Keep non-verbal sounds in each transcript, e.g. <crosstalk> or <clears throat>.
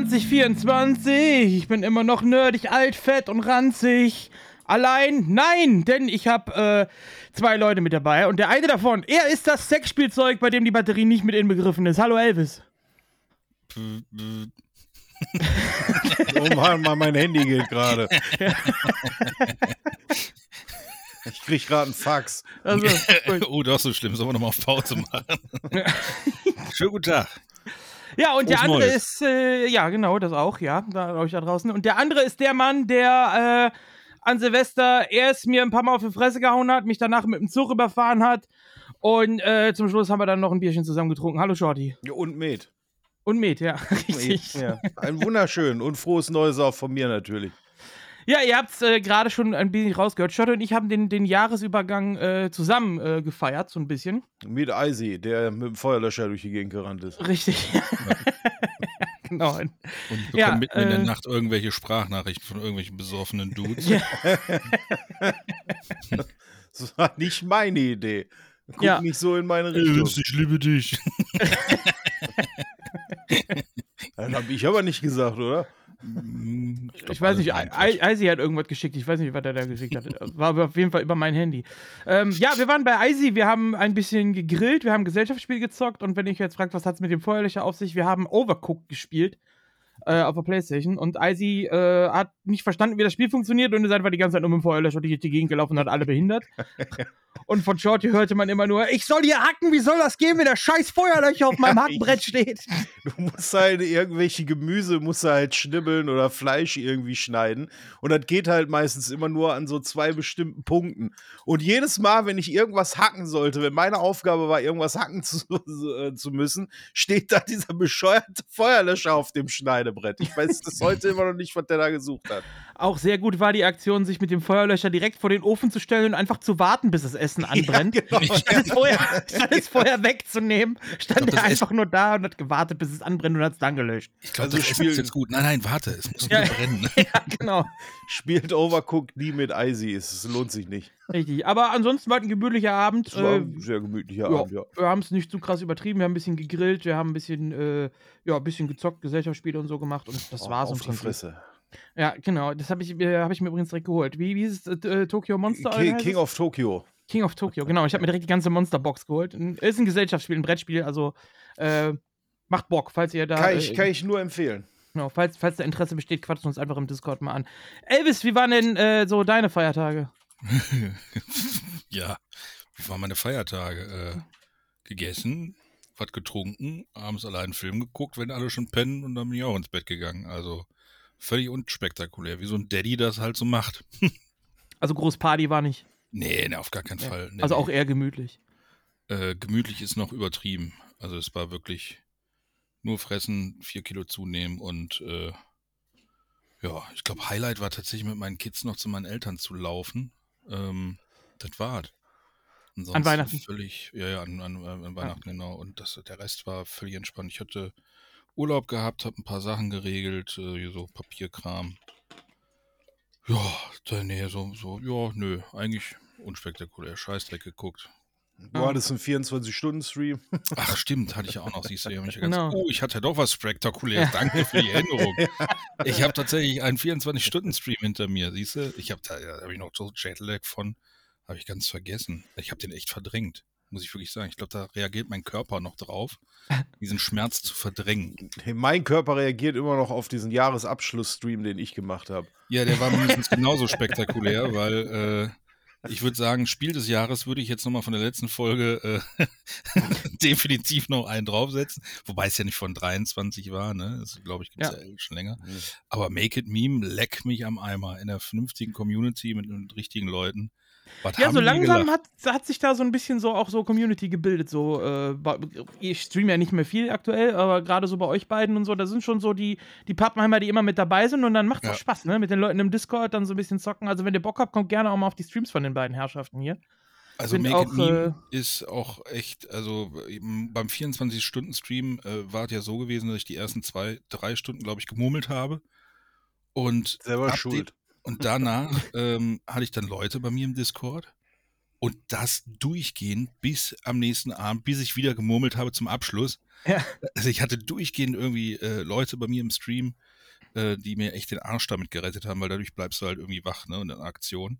ist 2024. Ich bin immer noch nerdig, alt, fett und ranzig. Allein? Nein, denn ich habe äh, zwei Leute mit dabei und der eine davon, er ist das Sexspielzeug, bei dem die Batterie nicht mit inbegriffen ist. Hallo Elvis. oh Mann, mein Handy geht gerade. Ich krieg gerade einen Fax. Also, <laughs> oh, das ist so schlimm. Sollen wir nochmal auf Pause machen? <laughs> Schönen guten Tag. Ja, und Groß der andere Neues. ist, äh, ja, genau, das auch, ja, da euch da draußen. Und der andere ist der Mann, der äh, an Silvester erst mir ein paar Mal auf die Fresse gehauen hat, mich danach mit dem Zug überfahren hat. Und äh, zum Schluss haben wir dann noch ein Bierchen zusammen getrunken. Hallo, Shorty. Ja, und Met. Und Met, ja, <laughs> richtig. Ja. <laughs> Ein wunderschön und frohes Neues auch von mir natürlich. Ja, ihr habt es äh, gerade schon ein bisschen rausgehört. Shotto und ich haben den, den Jahresübergang äh, zusammen äh, gefeiert, so ein bisschen. Mit Icy, der mit dem Feuerlöscher durch die Gegend gerannt ist. Richtig. Ja. <laughs> genau. Und ich bekomme ja, mitten in der äh, Nacht irgendwelche Sprachnachrichten von irgendwelchen besoffenen Dudes. Ja. <laughs> das war nicht meine Idee. Guck ja. nicht so in meine Richtung. Ich liebe dich. <laughs> das habe ich aber nicht gesagt, oder? Hm, ich, ich weiß nicht, Icy hat irgendwas geschickt. Ich weiß nicht, was er da geschickt hat. War aber auf jeden Fall über mein Handy. Ähm, ja, wir waren bei Icy, wir haben ein bisschen gegrillt, wir haben Gesellschaftsspiel gezockt und wenn ich jetzt fragt, was hat es mit dem Feuerlöcher auf sich, wir haben Overcooked gespielt äh, auf der Playstation und Icy äh, hat nicht verstanden, wie das Spiel funktioniert und ist einfach die ganze Zeit nur mit dem Feuerlöscher durch die Gegend gelaufen und hat alle behindert. <laughs> und von Shorty hörte man immer nur, ich soll hier hacken, wie soll das gehen, wenn der scheiß Feuerlöcher auf meinem <laughs> Hackbrett steht? Du musst halt irgendwelche Gemüse, musst halt schnibbeln oder Fleisch irgendwie schneiden und das geht halt meistens immer nur an so zwei bestimmten Punkten. Und jedes Mal, wenn ich irgendwas hacken sollte, wenn meine Aufgabe war, irgendwas hacken zu, <laughs> äh, zu müssen, steht da dieser bescheuerte Feuerlöscher auf dem Schneidebrett. Ich weiß bis heute immer noch nicht, was der da gesucht hat. Auch sehr gut war die Aktion, sich mit dem Feuerlöscher direkt vor den Ofen zu stellen und einfach zu warten, bis das Essen <laughs> anbrennt. Ja, genau. statt, es <laughs> vorher, statt es vorher wegzunehmen, stand glaub, er einfach nur da und hat gewartet, bis es anbrennt und hat es dann gelöscht. Ich glaube, also das Spiel ist jetzt gut. Nein, nein, warte, es muss ja, brennen. <laughs> ja, genau. Spielt Overcooked nie mit Icy, es lohnt sich nicht. Richtig, aber ansonsten war es ein gemütlicher Abend. Es war ein äh, sehr gemütlicher ja, Abend, ja. Wir haben es nicht zu krass übertrieben, wir haben ein bisschen gegrillt, wir haben ein bisschen, äh, ja, ein bisschen gezockt, Gesellschaftsspiele und so gemacht und das oh, war's. Auf die Fresse. Ja, genau. Das habe ich, äh, hab ich mir übrigens direkt geholt. Wie, wie ist es? Äh, Tokyo Monster? King, King of Tokyo. King of Tokyo, genau. Ich habe mir direkt die ganze Monsterbox geholt. Ist ein Gesellschaftsspiel, ein Brettspiel, also äh, macht Bock, falls ihr da. Kann ich, äh, kann ich nur empfehlen. Genau, falls, falls da Interesse besteht, quatscht uns einfach im Discord mal an. Elvis, wie waren denn äh, so deine Feiertage? <laughs> ja, wie waren meine Feiertage? Äh, gegessen, was getrunken, abends allein einen Film geguckt, wenn alle schon pennen und dann bin ich auch ins Bett gegangen. Also völlig unspektakulär, wie so ein Daddy das halt so macht. <laughs> also Großparty war nicht. Nee, nee, auf gar keinen ja. Fall. Nee, also auch eher gemütlich. Äh, gemütlich ist noch übertrieben. Also es war wirklich nur fressen, vier Kilo zunehmen und äh, ja, ich glaube, Highlight war tatsächlich mit meinen Kids noch zu meinen Eltern zu laufen. Ähm, das war Ansonsten an Weihnachten? Völlig, ja, ja, an, an, an Weihnachten, ja. genau. Und das, der Rest war völlig entspannt. Ich hatte Urlaub gehabt, habe ein paar Sachen geregelt, äh, so Papierkram. Ja, dann nee, so, so, ja, nö, eigentlich unspektakulär. Scheißdreck geguckt. Du ja. hattest einen 24-Stunden-Stream. <laughs> Ach, stimmt, hatte ich auch noch, siehst du. Ja, genau. oh, ich hatte doch was Spektakuläres. Danke für die Erinnerung. <laughs> Ich habe tatsächlich einen 24-Stunden-Stream hinter mir, siehst du. Ich habe da, da habe ich noch so Jetlag von, habe ich ganz vergessen. Ich habe den echt verdrängt muss ich wirklich sagen. Ich glaube, da reagiert mein Körper noch drauf, <laughs> diesen Schmerz zu verdrängen. Hey, mein Körper reagiert immer noch auf diesen Jahresabschlussstream, den ich gemacht habe. Ja, der war mindestens <laughs> genauso spektakulär, weil äh, ich würde sagen, Spiel des Jahres würde ich jetzt nochmal von der letzten Folge äh, <laughs> definitiv noch einen draufsetzen. Wobei es ja nicht von 23 war, ne? Das glaube ich gibt es ja. ja. schon länger. Mhm. Aber Make It Meme, leck mich am Eimer in der vernünftigen Community mit, mit richtigen Leuten. Was ja, so langsam hat, hat sich da so ein bisschen so auch so Community gebildet. So, äh, ich streame ja nicht mehr viel aktuell, aber gerade so bei euch beiden und so, da sind schon so die, die Pappenheimer, die immer mit dabei sind und dann macht es ja. auch Spaß, ne? Mit den Leuten im Discord dann so ein bisschen zocken. Also, wenn ihr Bock habt, kommt gerne auch mal auf die Streams von den beiden Herrschaften hier. Also Make auch, It Meme äh, ist auch echt, also beim 24-Stunden-Stream äh, war es ja so gewesen, dass ich die ersten zwei, drei Stunden, glaube ich, gemurmelt habe. Und selber schuld. Und <laughs> danach ähm, hatte ich dann Leute bei mir im Discord Und das durchgehend bis am nächsten Abend, bis ich wieder gemurmelt habe zum Abschluss. Ja. Also ich hatte durchgehend irgendwie äh, Leute bei mir im Stream, äh, die mir echt den Arsch damit gerettet haben, weil dadurch bleibst du halt irgendwie wach, ne, und in Aktion.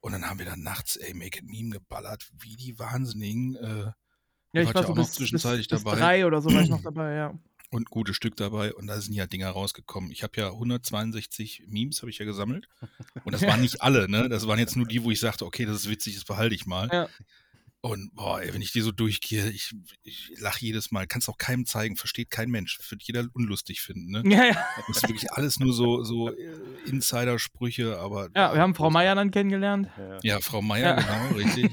Und dann haben wir dann nachts, ey, Make It Meme geballert, wie die Wahnsinnigen. Äh, Ja, ich war ja so auch noch bis, zwischenzeitlich bis, bis dabei. drei oder so war ich noch <clears throat> dabei, ja. Und ein gutes Stück dabei und da sind ja Dinger rausgekommen. Ich habe ja 162 Memes habe ich ja gesammelt und das waren nicht alle, ne? Das waren jetzt nur die, wo ich sagte, okay, das ist witzig, das behalte ich mal. Ja. Und boah, ey, wenn ich die so durchgehe, ich, ich lache jedes Mal. Kannst auch keinem zeigen, versteht kein Mensch. Wird jeder unlustig finden, ne? <laughs> Ja, ja. Das ist wirklich alles nur so, so äh, Insider-Sprüche, aber. ja, wir haben Frau Meier dann kennengelernt. Ja. Ja, Frau Meier, Ja. genau, richtig.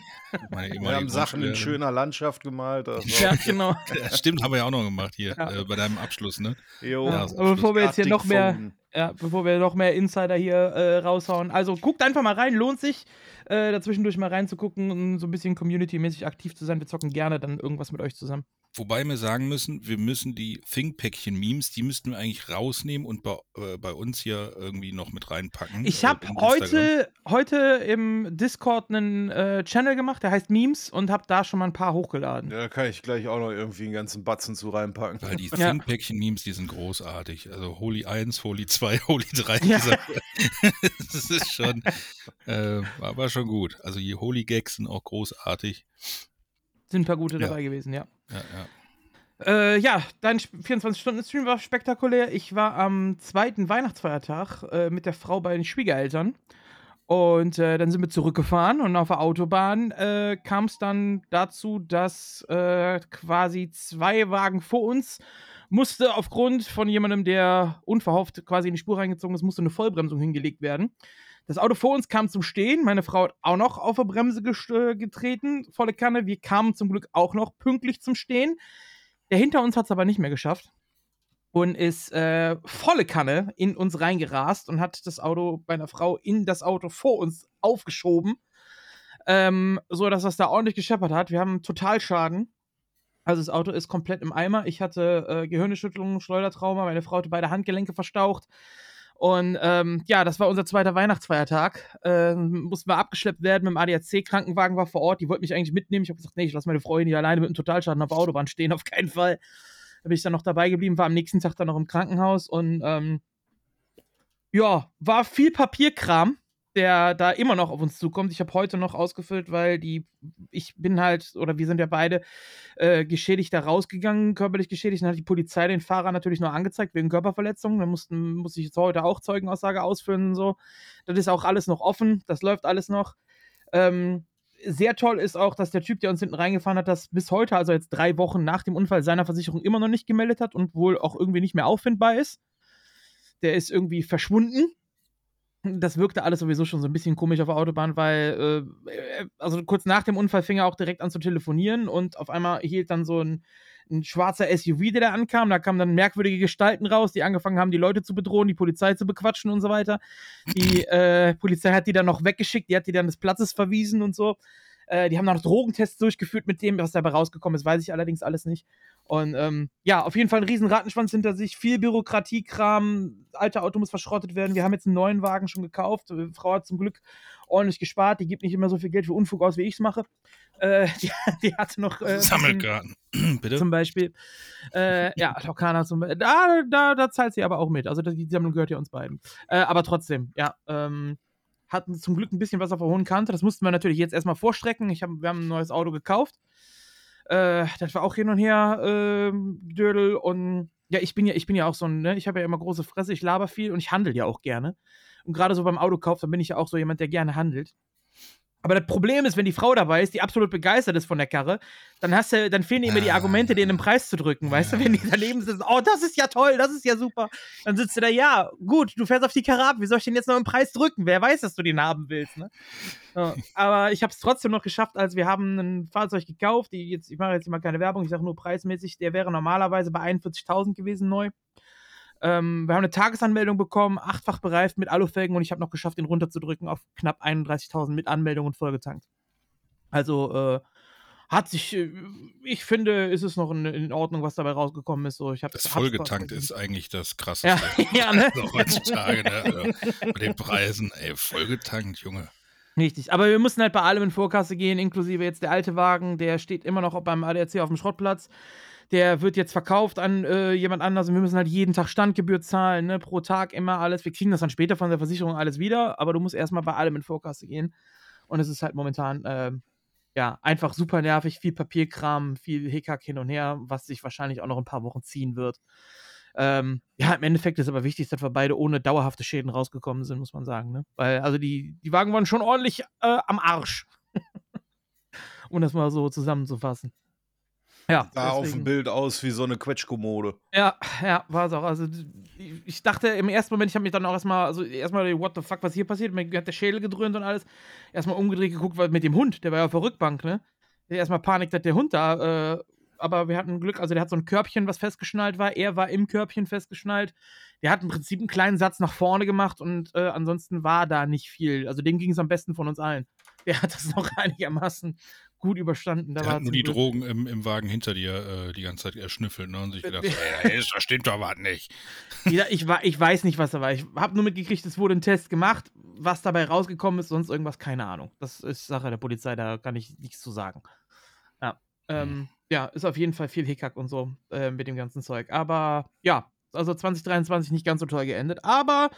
Meine Wir haben Sachen in schöner Landschaft gemalt. War- Ja, genau. <laughs> Ja, Stimmt, haben wir ja auch noch gemacht hier Ja. äh, bei deinem Abschluss, ne? Jo, Ja, aber bevor wir jetzt hier noch mehr, ja, bevor wir noch mehr Insider hier äh, raushauen, also guckt einfach mal rein, lohnt sich, äh, dazwischendurch mal reinzugucken und so ein bisschen community-mäßig aktiv zu sein. Wir zocken gerne dann irgendwas mit euch zusammen. Wobei wir sagen müssen, wir müssen die Think-Päckchen-Memes, die müssten wir eigentlich rausnehmen und bei, äh, bei uns hier irgendwie noch mit reinpacken. Ich äh, habe Instagram. heute, heute im Discord einen äh, Channel gemacht, der heißt Memes und habe da schon mal ein paar hochgeladen. Ja, da kann ich gleich auch noch irgendwie einen ganzen Batzen zu reinpacken. Weil die <laughs> Ja. Think-Päckchen-Memes, die sind großartig. Also Holy 1, Holy 2, <laughs> Holy 3. Ja. <laughs> Das ist schon, äh, war, war schon gut. Also die Holy Gags sind auch großartig. Sind ein paar gute Ja. dabei gewesen, ja. Ja, ja. Äh, ja, dein 24-Stunden-Stream war spektakulär. Ich war am zweiten Weihnachtsfeiertag äh, mit der Frau bei den Schwiegereltern. Und äh, dann sind wir zurückgefahren und auf der Autobahn äh, kam es dann dazu, dass äh, quasi zwei Wagen vor uns musste aufgrund von jemandem, der unverhofft quasi in die Spur reingezogen ist, musste eine Vollbremsung hingelegt werden. Das Auto vor uns kam zum Stehen. Meine Frau hat auch noch auf der Bremse äh, getreten, volle Kanne. Wir kamen zum Glück auch noch pünktlich zum Stehen. Der hinter uns hat es aber nicht mehr geschafft und ist äh, volle Kanne in uns reingerast und hat das Auto bei einer Frau in das Auto vor uns aufgeschoben, ähm, so dass das da ordentlich gescheppert hat. Wir haben Totalschaden. Also das Auto ist komplett im Eimer. Ich hatte äh, Gehirnerschütterung, Schleudertrauma, meine Frau hatte beide Handgelenke verstaucht. Und ähm, ja, das war unser zweiter Weihnachtsfeiertag. Ähm, mussten wir abgeschleppt werden mit dem ADAC-Krankenwagen war vor Ort. Die wollten mich eigentlich mitnehmen. Ich habe gesagt, nee, ich lasse meine Freundin hier alleine mit einem Totalschaden auf der Autobahn stehen, auf keinen Fall. Da bin ich dann noch dabei geblieben, war am nächsten Tag dann noch im Krankenhaus und ähm, ja, war viel Papierkram, der da immer noch auf uns zukommt. Ich habe heute noch ausgefüllt, weil die, ich bin halt, oder wir sind ja beide äh, geschädigt da rausgegangen, körperlich geschädigt. Dann hat die Polizei den Fahrer natürlich nur angezeigt wegen Körperverletzung. Da mussten, muss ich jetzt heute auch Zeugenaussage ausfüllen und so. Das ist auch alles noch offen, das läuft alles noch. Ähm, sehr toll ist auch, dass der Typ, der uns hinten reingefahren hat, das bis heute, also jetzt drei Wochen nach dem Unfall, seiner Versicherung immer noch nicht gemeldet hat und wohl auch irgendwie nicht mehr auffindbar ist. Der ist irgendwie verschwunden. Das wirkte alles sowieso schon so ein bisschen komisch auf der Autobahn, weil, äh, also kurz nach dem Unfall fing er auch direkt an zu telefonieren und auf einmal hielt dann so ein, ein schwarzer SUV, der da ankam. Da kamen dann merkwürdige Gestalten raus, die angefangen haben, die Leute zu bedrohen, die Polizei zu bequatschen und so weiter. Die äh, Polizei hat die dann noch weggeschickt, die hat die dann des Platzes verwiesen und so. Äh, die haben dann noch Drogentests durchgeführt mit dem, was dabei rausgekommen ist, weiß ich allerdings alles nicht. Und ähm, ja, auf jeden Fall ein riesen Rattenschwanz hinter sich, viel Bürokratiekram, alte Auto muss verschrottet werden. Wir haben jetzt einen neuen Wagen schon gekauft. Die Frau hat zum Glück ordentlich gespart, die gibt nicht immer so viel Geld für Unfug aus, wie ich es mache. Äh, <laughs> die, die hatte noch. Äh, Sammelgarten. <clears throat> Bitte? zum Beispiel. Äh, ja, Lokana zum Beispiel. Da, da, da zahlt sie aber auch mit. Also die Sammlung gehört ja uns beiden. Äh, aber trotzdem, ja. Ähm, hatten zum Glück ein bisschen was auf der hohen Kante. Das mussten wir natürlich jetzt erstmal vorstrecken. Ich hab, wir haben ein neues Auto gekauft. Äh, das war auch hin und her ähm, Dödel und ja, ich bin ja, ich bin ja auch so ein, ne, ich habe ja immer große Fresse, ich laber viel und ich handle ja auch gerne. Und gerade so beim Autokauf, da bin ich ja auch so jemand, der gerne handelt. Aber das Problem ist, wenn die Frau dabei ist, die absolut begeistert ist von der Karre, dann hast du, dann fehlen dir immer die Ah. Argumente, dir einen Preis zu drücken, weißt du? Wenn die daneben sitzen, oh, das ist ja toll, das ist ja super. Dann sitzt du da, ja, gut, du fährst auf die Karre ab, wie soll ich denn jetzt noch einen Preis drücken? Wer weiß, dass du den haben willst, ne? Ja, aber ich habe es trotzdem noch geschafft, als wir haben ein Fahrzeug gekauft, die jetzt, ich mache jetzt mal keine Werbung, ich sage nur preismäßig, der wäre normalerweise bei 41.000 gewesen neu. Ähm, wir haben eine Tagesanmeldung bekommen, achtfach bereift mit Alufelgen und ich habe noch geschafft, den runterzudrücken auf knapp 31.000 mit Anmeldung und vollgetankt. Also äh, hat sich, äh, ich finde, ist es noch in, in Ordnung, was dabei rausgekommen ist. So, ich hab, Das vollgetankt ist eigentlich das Krasseste. Ja, <laughs> ja, ne? <laughs> Also heutzutage, ne? Also, bei den Preisen, ey, vollgetankt, Junge. Richtig, aber wir mussten halt bei allem in Vorkasse gehen, inklusive jetzt der alte Wagen, der steht immer noch beim ADAC auf dem Schrottplatz. Der wird jetzt verkauft an äh, jemand anders und wir müssen halt jeden Tag Standgebühr zahlen, ne? pro Tag immer alles. Wir kriegen das dann später von der Versicherung alles wieder, aber du musst erstmal bei allem in Vorkasse gehen. Und es ist halt momentan, äh, ja, einfach super nervig, viel Papierkram, viel Hickhack hin und her, was sich wahrscheinlich auch noch ein paar Wochen ziehen wird. Ähm, ja, im Endeffekt ist aber wichtig, dass wir beide ohne dauerhafte Schäden rausgekommen sind, muss man sagen. Ne? Weil, also die, die Wagen waren schon ordentlich äh, am Arsch. <laughs> um das mal so zusammenzufassen. Ja, <laughs> sah deswegen. auf dem Bild aus wie so eine Quetschkommode. Ja, ja, war es auch. Also ich dachte im ersten Moment, ich habe mich dann auch erstmal, also erstmal, what the fuck, was hier passiert? Mir hat der Schädel gedröhnt und alles. Erstmal umgedreht geguckt, weil mit dem Hund, der war ja auf der Rückbank, ne? Erstmal Panik, dass der Hund da äh, aber wir hatten Glück, also der hat so ein Körbchen, was festgeschnallt war. Er war im Körbchen festgeschnallt. Der hat im Prinzip einen kleinen Satz nach vorne gemacht und äh, ansonsten war da nicht viel. Also dem ging es am besten von uns allen. <laughs> Der hat das noch einigermaßen gut überstanden. Da der hat nur die Glück. Drogen im, im Wagen hinter dir äh, die ganze Zeit erschnüffelt ne? und sich gedacht, hey, da stimmt doch was nicht. <laughs> Ja, ich, <laughs> ich weiß nicht, was da war. Ich habe nur mitgekriegt, es wurde ein Test gemacht. Was dabei rausgekommen ist, sonst irgendwas, keine Ahnung. Das ist Sache der Polizei, da kann ich nichts zu sagen. Ja. Ähm, hm ja, ist auf jeden Fall viel Hickhack und so äh, mit dem ganzen Zeug. Aber ja, also 2023 nicht ganz so toll geendet. Aber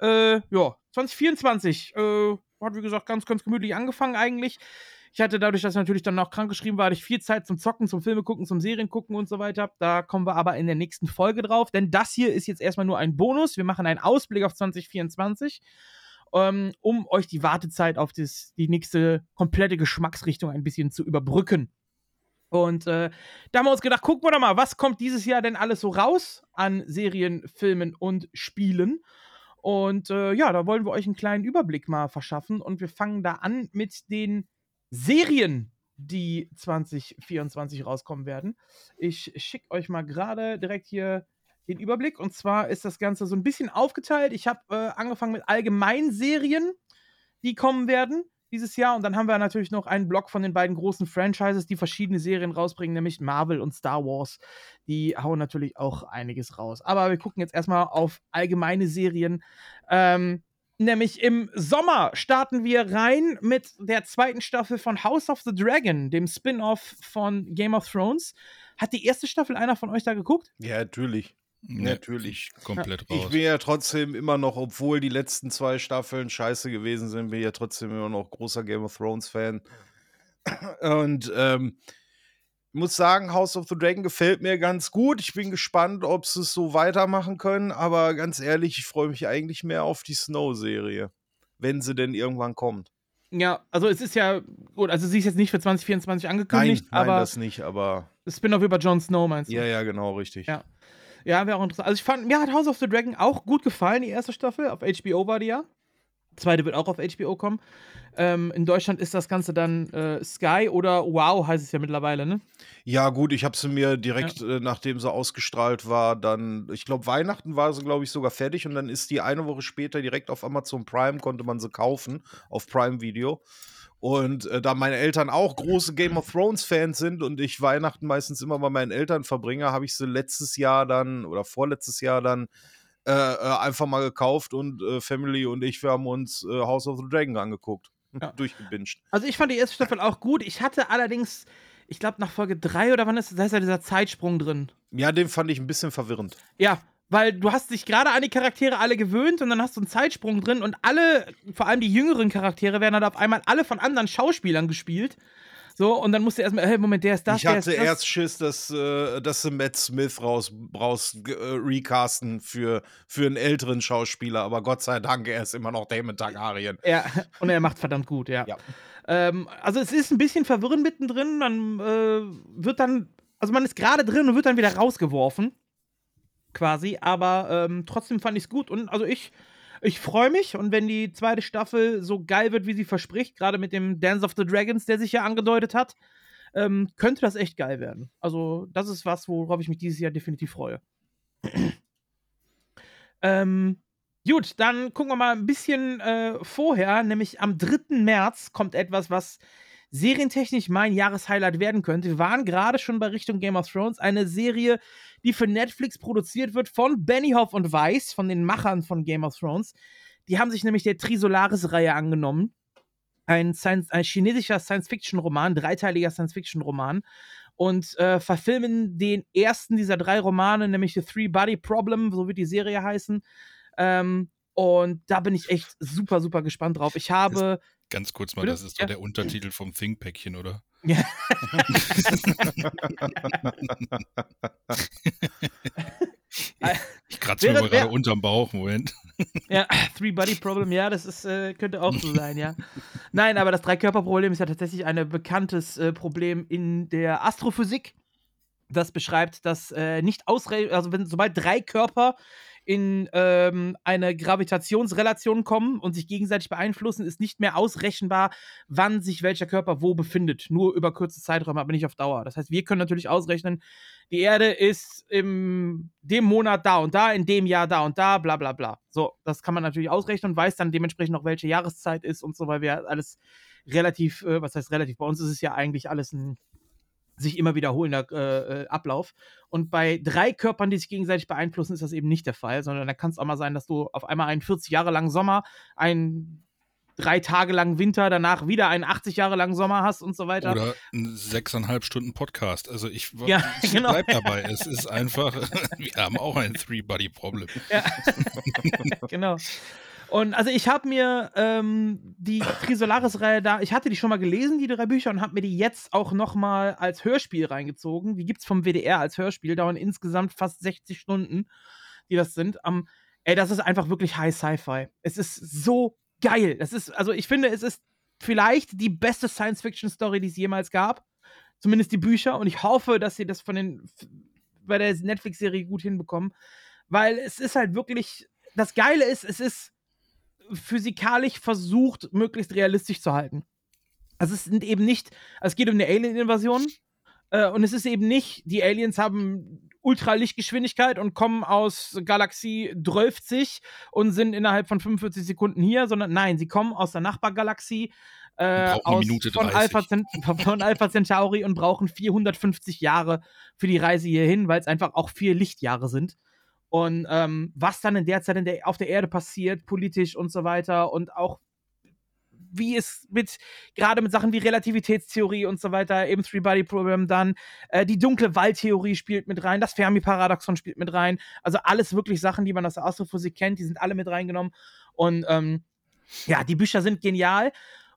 äh, ja, 2024 äh, hat, wie gesagt, ganz, ganz gemütlich angefangen eigentlich. Ich hatte dadurch, dass ich natürlich dann noch krank geschrieben war, hatte ich viel Zeit zum Zocken, zum Filme gucken, zum Serien gucken und so weiter. Da kommen wir aber in der nächsten Folge drauf, denn das hier ist jetzt erstmal nur ein Bonus. Wir machen einen Ausblick auf 2024, ähm, um euch die Wartezeit auf das, die nächste komplette Geschmacksrichtung ein bisschen zu überbrücken. Und äh, da haben wir uns gedacht, gucken wir doch mal, was kommt dieses Jahr denn alles so raus an Serien, Filmen und Spielen. Und äh, ja, da wollen wir euch einen kleinen Überblick mal verschaffen. Und wir fangen da an mit den Serien, die 2024 rauskommen werden. Ich schicke euch mal gerade direkt hier den Überblick. Und zwar ist das Ganze so ein bisschen aufgeteilt. Ich habe äh, angefangen mit Allgemeinserien, die kommen werden dieses Jahr. Und dann haben wir natürlich noch einen Block von den beiden großen Franchises, die verschiedene Serien rausbringen, nämlich Marvel und Star Wars. Die hauen natürlich auch einiges raus. Aber wir gucken jetzt erstmal auf allgemeine Serien. Ähm, nämlich im Sommer starten wir rein mit der zweiten Staffel von House of the Dragon, dem Spin-off von Game of Thrones. Hat die erste Staffel einer von euch da geguckt? Ja, natürlich. Nee, Natürlich. Komplett raus. Ich bin ja trotzdem immer noch, obwohl die letzten zwei Staffeln scheiße gewesen sind, bin ich ja trotzdem immer noch großer Game of Thrones Fan. Und ähm, muss sagen, House of the Dragon gefällt mir ganz gut. Ich bin gespannt, ob sie es so weitermachen können. Aber ganz ehrlich, ich freue mich eigentlich mehr auf die Snow-Serie, wenn sie denn irgendwann kommt. Ja, also es ist ja gut, also sie ist jetzt nicht für 2024 angekündigt, nein, nein, aber das nicht, aber Spin-off über Jon Snow meinst du? Ja, ja, genau, richtig. Ja. Ja, wäre auch interessant. Also ich fand, mir hat House of the Dragon auch gut gefallen, die erste Staffel. Auf HBO war die ja. Die zweite wird auch auf HBO kommen. Ähm, in Deutschland ist das Ganze dann äh, Sky oder Wow heißt es ja mittlerweile, ne? Ja, gut, ich habe sie mir direkt, ja. äh, nachdem sie ausgestrahlt war, dann, ich glaube, Weihnachten war sie, glaube ich, sogar fertig und dann ist die eine Woche später direkt auf Amazon Prime, konnte man sie kaufen, auf Prime Video. Und äh, da meine Eltern auch große Game of Thrones-Fans sind und ich Weihnachten meistens immer bei meinen Eltern verbringe, habe ich sie letztes Jahr dann oder vorletztes Jahr dann äh, äh einfach mal gekauft und äh, Family und ich, wir haben uns äh, House of the Dragon angeguckt. Ja. Durchgebinged. Also ich fand die erste Staffel auch gut. Ich hatte allerdings, ich glaube nach Folge 3 oder wann ist, da ist ja dieser Zeitsprung drin. Ja, den fand ich ein bisschen verwirrend. Ja, weil du hast dich gerade an die Charaktere alle gewöhnt und dann hast du einen Zeitsprung drin und alle, vor allem die jüngeren Charaktere, werden dann auf einmal alle von anderen Schauspielern gespielt. So, und dann musst du erstmal, hey, Moment, der ist das, Ich hatte erst Schiss, dass, äh, dass sie Matt Smith raus, raus äh, recasten für, für einen älteren Schauspieler, aber Gott sei Dank, er ist immer noch Damon Targaryen. Ja, und er macht verdammt gut, ja. ja. Ähm, also es ist ein bisschen verwirrend mittendrin, man äh, wird dann, also man ist gerade drin und wird dann wieder rausgeworfen quasi, aber ähm, trotzdem fand ich es gut und also ich, ich freue mich und wenn die zweite Staffel so geil wird, wie sie verspricht, gerade mit dem Dance of the Dragons, der sich ja angedeutet hat, ähm, könnte das echt geil werden. Also das ist was, worauf ich mich dieses Jahr definitiv freue. <clears throat> ähm, gut, dann gucken wir mal ein bisschen äh, vorher, nämlich am 3. März kommt etwas, was serientechnisch mein Jahreshighlight werden könnte. Wir waren gerade schon bei Richtung Game of Thrones, eine Serie, die für Netflix produziert wird von Benioff und Weiss, von den Machern von Game of Thrones. Die haben sich nämlich der Trisolaris-Reihe angenommen. ein, Science, ein chinesischer Science-Fiction-Roman, dreiteiliger Science-Fiction-Roman und äh, verfilmen den ersten dieser drei Romane, nämlich The Three Body Problem, so wird die Serie heißen. Ähm, und da bin ich echt super, super gespannt drauf. Ich habe. Ganz kurz mal, das ist ja. der Untertitel vom Think-Päckchen, oder? Ja. <laughs> ich kratze mir gerade unterm Bauch, Moment. Ja, Three-Body-Problem, ja, das ist, äh, könnte auch so sein, ja. Nein, aber das Dreikörperproblem ist ja tatsächlich ein bekanntes äh, Problem in der Astrophysik. Das beschreibt, dass äh, nicht ausreichend, also wenn sobald drei Körper in ähm, eine Gravitationsrelation kommen und sich gegenseitig beeinflussen, ist nicht mehr ausrechenbar, wann sich welcher Körper wo befindet. Nur über kurze Zeiträume, aber nicht auf Dauer. Das heißt, wir können natürlich ausrechnen, die Erde ist im dem Monat da und da, in dem Jahr da und da, bla bla bla. So, das kann man natürlich ausrechnen und weiß dann dementsprechend noch, welche Jahreszeit ist und so, weil wir alles relativ, äh, was heißt relativ, bei uns ist es ja eigentlich alles ein sich immer wiederholender äh, äh, Ablauf. Und bei drei Körpern, die sich gegenseitig beeinflussen, ist das eben nicht der Fall, sondern da kann es auch mal sein, dass du auf einmal einen 40 Jahre langen Sommer, einen drei Tage langen Winter, danach wieder einen 80 Jahre langen Sommer hast und so weiter. Oder einen sechseinhalb Stunden Podcast. Also ich, ja, ich <laughs> genau. bleib dabei. Es ist einfach, <laughs> wir haben auch ein Three-Body-Problem. Ja. <laughs> genau. Und also ich habe mir ähm, die Trisolaris-Reihe da, ich hatte die schon mal gelesen, die drei Bücher, und habe mir die jetzt auch noch mal als Hörspiel reingezogen. Die gibt es vom WDR als Hörspiel, dauern insgesamt fast 60 Stunden, die das sind. Um, ey, das ist einfach wirklich High Sci-Fi. Es ist so geil. Das ist, also ich finde, es ist vielleicht die beste Science-Fiction-Story, die es jemals gab. Zumindest die Bücher. Und ich hoffe, dass sie das von den bei der Netflix-Serie gut hinbekommen. Weil es ist halt wirklich. Das Geile ist, es ist physikalisch versucht, möglichst realistisch zu halten. Also es sind eben nicht, also es geht um eine Alien-Invasion äh, und es ist eben nicht, die Aliens haben Ultralichtgeschwindigkeit und kommen aus Galaxie 12 und sind innerhalb von 45 Sekunden hier, sondern nein, sie kommen aus der Nachbargalaxie äh, aus, von, Alpha von Alpha Centauri und brauchen 450 Jahre für die Reise hierhin, weil es einfach auch vier Lichtjahre sind. Und ähm, was dann in der Zeit in der, auf der Erde passiert, politisch und so weiter und auch wie es mit, gerade mit Sachen wie Relativitätstheorie und so weiter, eben Three-Body-Problem dann, äh, die dunkle Waldtheorie spielt mit rein, das Fermi-Paradoxon spielt mit rein. Also alles wirklich Sachen, die man aus der Astrophysik kennt, die sind alle mit reingenommen. Und ähm, ja, die Bücher sind genial.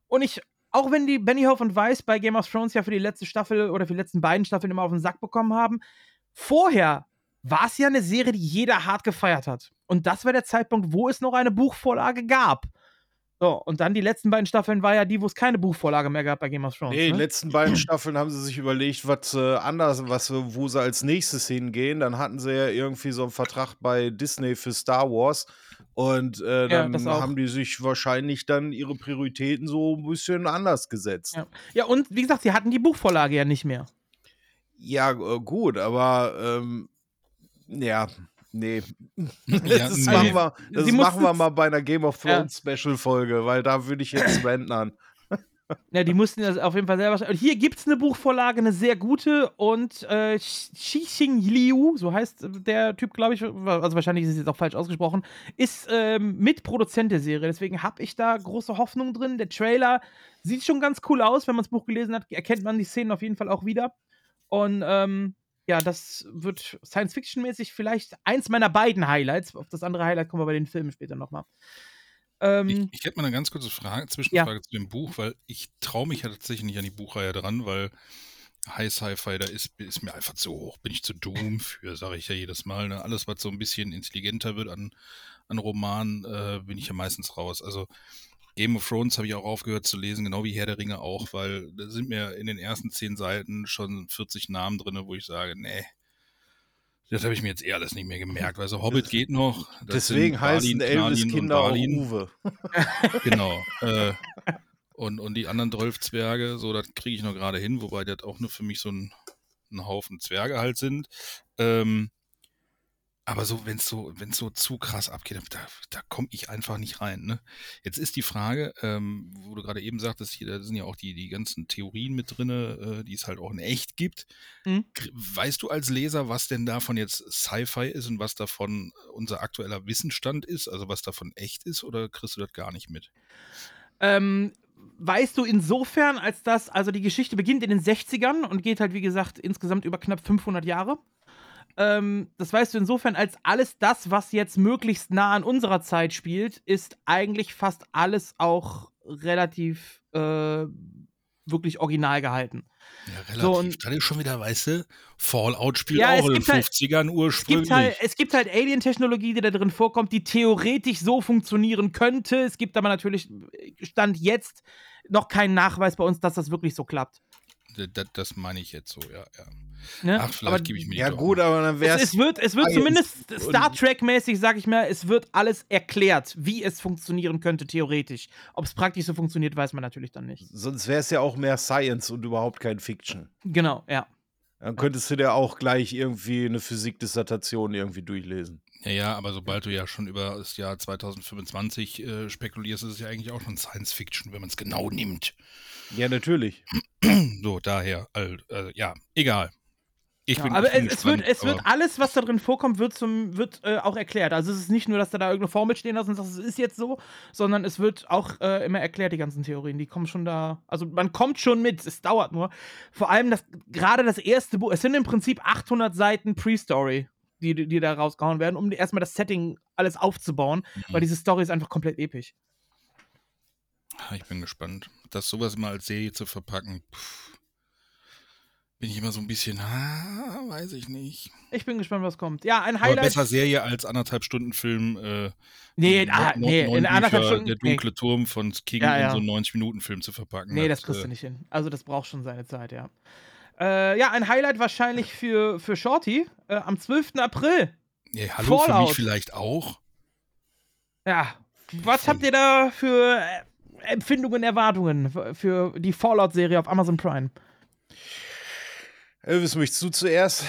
Und ich, auch wenn die Benioff und Weiss bei Game of Thrones ja für die letzte Staffel oder für die letzten beiden Staffeln immer auf den Sack bekommen haben, vorher war es ja eine Serie, die jeder hart gefeiert hat. Und das war der Zeitpunkt, wo es noch eine Buchvorlage gab. So, und dann die letzten beiden Staffeln war ja die, wo es keine Buchvorlage mehr gab bei Game of Thrones. Nee, ne? die letzten beiden Staffeln haben sie sich überlegt, was äh, anders, was, wo sie als nächstes hingehen. Dann hatten sie ja irgendwie so einen Vertrag bei Disney für Star Wars. Und äh, dann ja, haben die sich wahrscheinlich dann ihre Prioritäten so ein bisschen anders gesetzt. Ja. ja, und wie gesagt, sie hatten die Buchvorlage ja nicht mehr. Ja, äh, gut, aber ähm, ja, nee. <laughs> das, nee. Machen, wir, das machen wir mal bei einer Game of Thrones ja. Special-Folge, weil da würde ich jetzt rentnern. <laughs> Ja, die mussten das auf jeden Fall selber. Und hier gibt es eine Buchvorlage, eine sehr gute. Und äh, Xixing Liu, so heißt der Typ, glaube ich, also wahrscheinlich ist es jetzt auch falsch ausgesprochen, ist ähm, Mitproduzent der Serie. Deswegen habe ich da große Hoffnung drin. Der Trailer sieht schon ganz cool aus. Wenn man das Buch gelesen hat, erkennt man die Szenen auf jeden Fall auch wieder. Und ähm, ja, das wird Science-Fiction-mäßig vielleicht eins meiner beiden Highlights. Auf das andere Highlight kommen wir bei den Filmen später nochmal. Ähm, ich, ich hätte mal eine ganz kurze Frage, Zwischenfrage ja. zu dem Buch, weil ich traue mich ja tatsächlich nicht an die Buchreihe dran, weil High Sci-Fi, da ist, ist mir einfach zu hoch, bin ich zu dumm <laughs> für, sage ich ja jedes Mal. Ne? Alles, was so ein bisschen intelligenter wird an, an Romanen, äh, bin ich ja meistens raus. Also Game of Thrones habe ich auch aufgehört zu lesen, genau wie Herr der Ringe auch, weil da sind mir in den ersten zehn Seiten schon 40 Namen drin, wo ich sage, nee, das habe ich mir jetzt eher alles nicht mehr gemerkt. Also <laughs> Hobbit geht noch. Deswegen heißen Elvis Kinder auch Uwe. <laughs> <laughs> genau. Äh, und, und die anderen zwölf Zwerge, so, das kriege ich noch gerade hin, wobei das auch nur für mich so ein, ein Haufen Zwerge halt sind. Ähm, aber so, wenn es so, wenn so zu krass abgeht, da, da komme ich einfach nicht rein. Ne? Jetzt ist die Frage, ähm, wo du gerade eben sagtest, hier, da sind ja auch die, die ganzen Theorien mit drin, äh, die es halt auch in echt gibt. Mhm. Weißt du als Leser, was denn davon jetzt Sci-Fi ist und was davon unser aktueller Wissensstand ist, also was davon echt ist, oder kriegst du das gar nicht mit? Ähm, weißt du insofern, als dass, also die Geschichte beginnt in den 60ern und geht halt, wie gesagt, insgesamt über knapp 500 Jahre. Ähm, das weißt du insofern, als alles das, was jetzt möglichst nah an unserer Zeit spielt, ist eigentlich fast alles auch relativ äh, wirklich original gehalten. Ja, relativ. So, und, dann ist schon wieder, weißt du, Fallout spielt ja, auch in den 50ern halt, ursprünglich. Es gibt halt, es gibt halt Alien-Technologie, die da drin vorkommt, die theoretisch so funktionieren könnte. Es gibt aber natürlich, Stand jetzt, noch keinen Nachweis bei uns, dass das wirklich so klappt. Das, das meine ich jetzt so, ja, ja. Ne? Ach, vielleicht gebe ich mir Ja, gut, aber dann wäre es. Es wird, es wird zumindest Star Trek-mäßig, sag ich mal, es wird alles erklärt, wie es funktionieren könnte, theoretisch. Ob es praktisch so funktioniert, weiß man natürlich dann nicht. Sonst wäre es ja auch mehr Science und überhaupt kein Fiction. Genau, ja. Dann könntest du dir auch gleich irgendwie eine Physikdissertation irgendwie durchlesen. Ja, ja, aber sobald du ja schon über das Jahr 2025 äh, spekulierst, ist es ja eigentlich auch schon Science Fiction, wenn man es genau nimmt. Ja, natürlich. So, daher, also, äh, ja, egal. Ich ja, aber es, es, wird, es wird alles, was da drin vorkommt, wird, zum, wird äh, auch erklärt. Also es ist nicht nur, dass da, da irgendeine Formel stehen lassen und sagst, es ist jetzt so, sondern es wird auch äh, immer erklärt, die ganzen Theorien. Die kommen schon da. Also man kommt schon mit, es dauert nur. Vor allem das, gerade das erste Buch, es sind im Prinzip 800 Seiten Pre-Story, die, die da rausgehauen werden, um erstmal das Setting alles aufzubauen, mhm. weil diese Story ist einfach komplett episch. Ich bin gespannt. Das sowas mal als Serie zu verpacken. Puh bin ich immer so ein bisschen, ah, weiß ich nicht. Ich bin gespannt, was kommt. Ja, ein Highlight. Aber besser Serie als anderthalb Stunden Film. Äh, nee, ah, nee, in anderthalb Stunden. Der dunkle nee. Turm von King ja, ja. in so einen 90-Minuten-Film zu verpacken. Nee, das kriegst äh, du nicht hin. Also, das braucht schon seine Zeit, ja. Äh, ja, ein Highlight wahrscheinlich für, für Shorty äh, am 12. April. Ja, hallo, Fallout. für mich vielleicht auch. Ja, was habt ihr da für äh, Empfindungen, Erwartungen für die Fallout-Serie auf Amazon Prime? Elvis, möchtest du zuerst?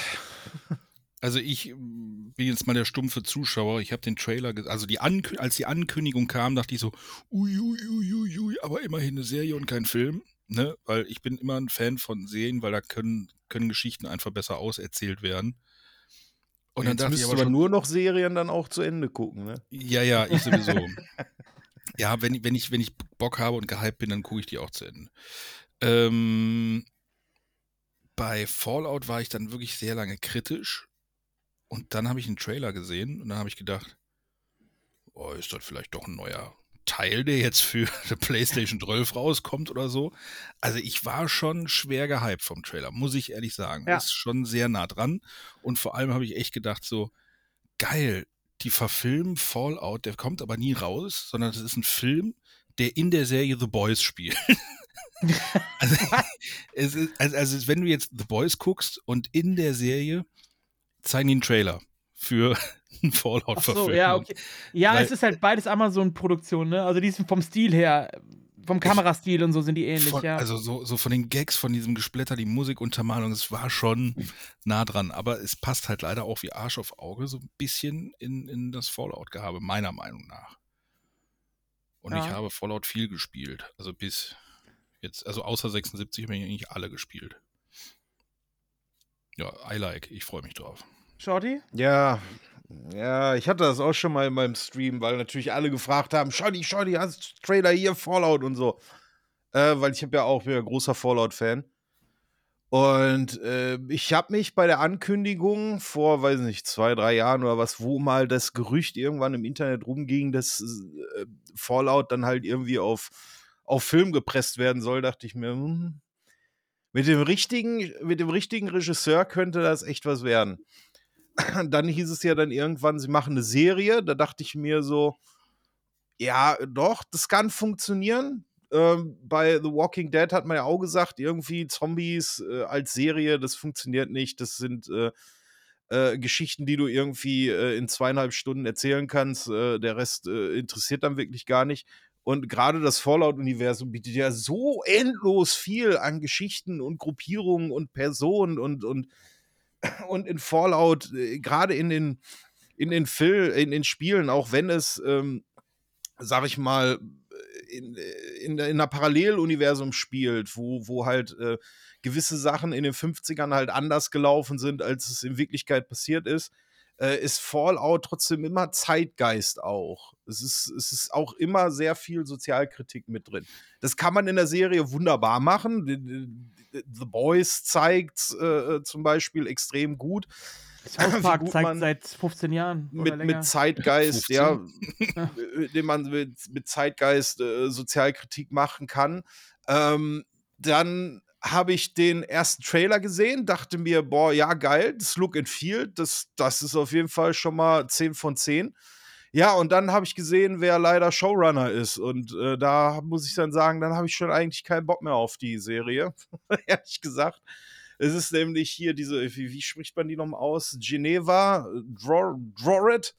Also ich bin jetzt mal der stumpfe Zuschauer. Ich habe den Trailer, also die als die Ankündigung kam, dachte ich so, uiuiuiui, ui, ui, aber immerhin eine Serie und kein Film. Ne? Weil ich bin immer ein Fan von Serien, weil da können, können Geschichten einfach besser auserzählt werden. Und dann dachte ich aber, aber nur noch Serien dann auch zu Ende gucken, ne? Ja, ja, ich sowieso. <laughs> ja, wenn, wenn, ich, wenn ich Bock habe und gehypt bin, dann gucke ich die auch zu Ende. Ähm, bei Fallout war ich dann wirklich sehr lange kritisch. Und dann habe ich einen Trailer gesehen und dann habe ich gedacht, oh, ist das vielleicht doch ein neuer Teil, der jetzt für <laughs> die PlayStation 12 rauskommt oder so. Also ich war schon schwer gehypt vom Trailer, muss ich ehrlich sagen. Ja. Ist schon sehr nah dran. Und vor allem habe ich echt gedacht, so, geil, die verfilmen Fallout, der kommt aber nie raus, sondern das ist ein Film, der in der Serie The Boys spielt. <laughs> also, es ist, also, also, wenn du jetzt The Boys guckst und in der Serie zeigen die einen Trailer für <laughs> ein fallout so, ja, okay. Ja, Weil, es ist halt beides Amazon-Produktion, ne? Also die sind vom Stil her, vom Kamerastil und so sind die ähnlich, von, ja. Also so, so von den Gags, von diesem Gesplätter, die Musikuntermalung, es war schon <laughs> nah dran. Aber es passt halt leider auch wie Arsch auf Auge so ein bisschen in, in das Fallout-Gehabe, meiner Meinung nach. Und ja. ich habe Fallout viel gespielt. Also bis Jetzt, also außer 76 habe ich eigentlich alle gespielt. Ja, I like. Ich freue mich drauf. Shorty? Ja, ja, ich hatte das auch schon mal in meinem Stream, weil natürlich alle gefragt haben, Shorty, Shorty, hast du Trailer hier, Fallout und so. Äh, weil ich habe ja auch, ja großer Fallout-Fan. Und äh, ich habe mich bei der Ankündigung vor, weiß nicht, zwei, drei Jahren oder was, wo mal das Gerücht irgendwann im Internet rumging, dass äh, Fallout dann halt irgendwie auf auf Film gepresst werden soll, dachte ich mir, hm, mit dem richtigen, mit dem richtigen Regisseur könnte das echt was werden. Dann hieß es ja dann irgendwann, sie machen eine Serie. Da dachte ich mir so, ja, doch, das kann funktionieren. Ähm, bei The Walking Dead hat man ja auch gesagt, irgendwie Zombies äh, als Serie, das funktioniert nicht. Das sind äh, äh, Geschichten, die du irgendwie äh, in zweieinhalb Stunden erzählen kannst. Äh, der Rest äh, interessiert dann wirklich gar nicht. Und gerade das Fallout-Universum bietet ja so endlos viel an Geschichten und Gruppierungen und Personen und, und, und in Fallout, äh, gerade in den, in den in den Spielen, auch wenn es, ähm, sag ich mal, in, in, in einer Paralleluniversum spielt, wo, wo halt äh, gewisse Sachen in den 50ern halt anders gelaufen sind, als es in Wirklichkeit passiert ist äh, ist Fallout trotzdem immer Zeitgeist auch. Es ist, es ist auch immer sehr viel Sozialkritik mit drin. Das kann man in der Serie wunderbar machen. The Boys zeigt äh, zum Beispiel extrem gut. South <laughs> Park zeigt seit 15 Jahren. Mit, mit, Zeitgeist, 15. ja, den man mit, mit Zeitgeist äh, Sozialkritik machen kann. Ähm, dann habe ich den ersten Trailer gesehen, dachte mir, boah, ja, geil, das Look and Feel, das, das ist auf jeden Fall schon mal 10 von 10. Ja, und dann habe ich gesehen, wer leider Showrunner ist. Und äh, da muss ich dann sagen, dann habe ich schon eigentlich keinen Bock mehr auf die Serie, <laughs> ehrlich gesagt. Es ist nämlich hier diese, wie, wie spricht man die nochmal aus? Geneva, Draw, Drawrit,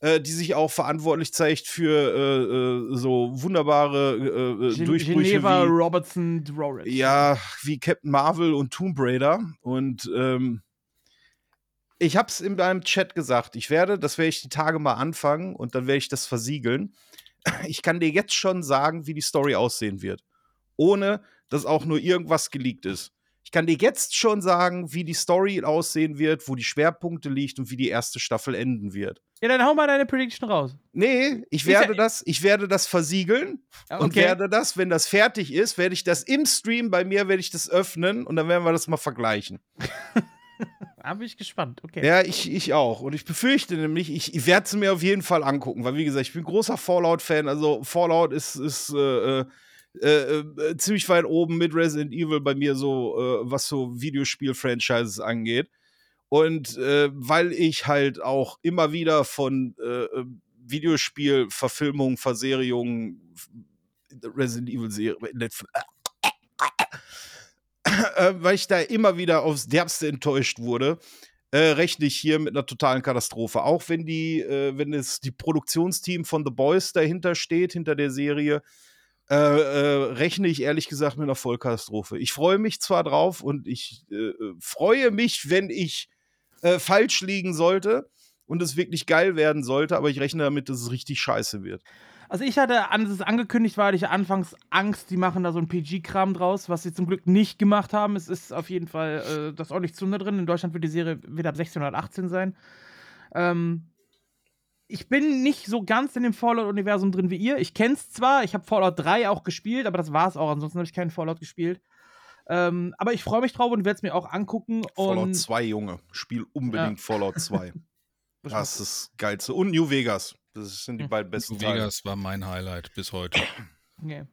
äh, die sich auch verantwortlich zeigt für äh, äh so wunderbare äh, Gen Durchbrüche. Geneva, wie, Robertson, Drawrit. Ja, wie Captain Marvel und Tomb Raider. Und ähm, ich habe es in meinem Chat gesagt, ich werde, das werde ich die Tage mal anfangen und dann werde ich das versiegeln. <clears throat> Ich kann dir jetzt schon sagen, wie die Story aussehen wird, ohne dass auch nur irgendwas geleakt ist. Ich kann dir jetzt schon sagen, wie die Story aussehen wird, wo die Schwerpunkte liegt und wie die erste Staffel enden wird. Ja, dann hau mal deine Prediction raus. Nee, ich werde das, ich werde das versiegeln ah, okay. und werde das, wenn das fertig ist, werde ich das im Stream bei mir werde ich das öffnen und dann werden wir das mal vergleichen. <laughs> da bin ich gespannt, okay. Ja, ich, ich auch. Und ich befürchte nämlich, ich, ich werde es mir auf jeden Fall angucken, weil wie gesagt, ich bin großer Fallout-Fan. Also Fallout ist, ist äh, äh äh, äh, ziemlich weit oben mit Resident Evil bei mir so, äh, was so Videospiel-Franchises angeht. Und äh, weil ich halt auch immer wieder von Videospiel-Verfilmungen, Verserierungen, Resident Evil-Serie, weil ich da immer wieder aufs Derbste enttäuscht wurde, äh, rechne ich hier mit einer totalen Katastrophe. Auch wenn die, äh, wenn es die Produktionsteam von The Boys dahinter steht, hinter der Serie, äh, äh, rechne ich ehrlich gesagt mit einer Vollkatastrophe. Ich freue mich zwar drauf und ich äh, äh, freue mich, wenn ich äh, falsch liegen sollte und es wirklich geil werden sollte, aber ich rechne damit, dass es richtig scheiße wird. Also ich hatte, als es angekündigt war, hatte ich anfangs Angst, die machen da so ein PG-Kram draus, was sie zum Glück nicht gemacht haben. Es ist auf jeden Fall äh, das ordentlich Zunder drin. In Deutschland wird die Serie wieder ab 16 oder 18 sein. Ähm, ich bin nicht so ganz in dem Fallout-Universum drin wie ihr. Ich kenne es zwar, ich habe Fallout 3 auch gespielt, aber das war es auch. Ansonsten habe ich keinen Fallout gespielt. Ähm, aber ich freue mich drauf und werde es mir auch angucken. Fallout 2, Junge. Spiel unbedingt ja. Fallout 2. <laughs> das ist das Geilste. Und New Vegas. Das sind die hm. beiden besten New Vegas war mein Highlight bis heute. Okay.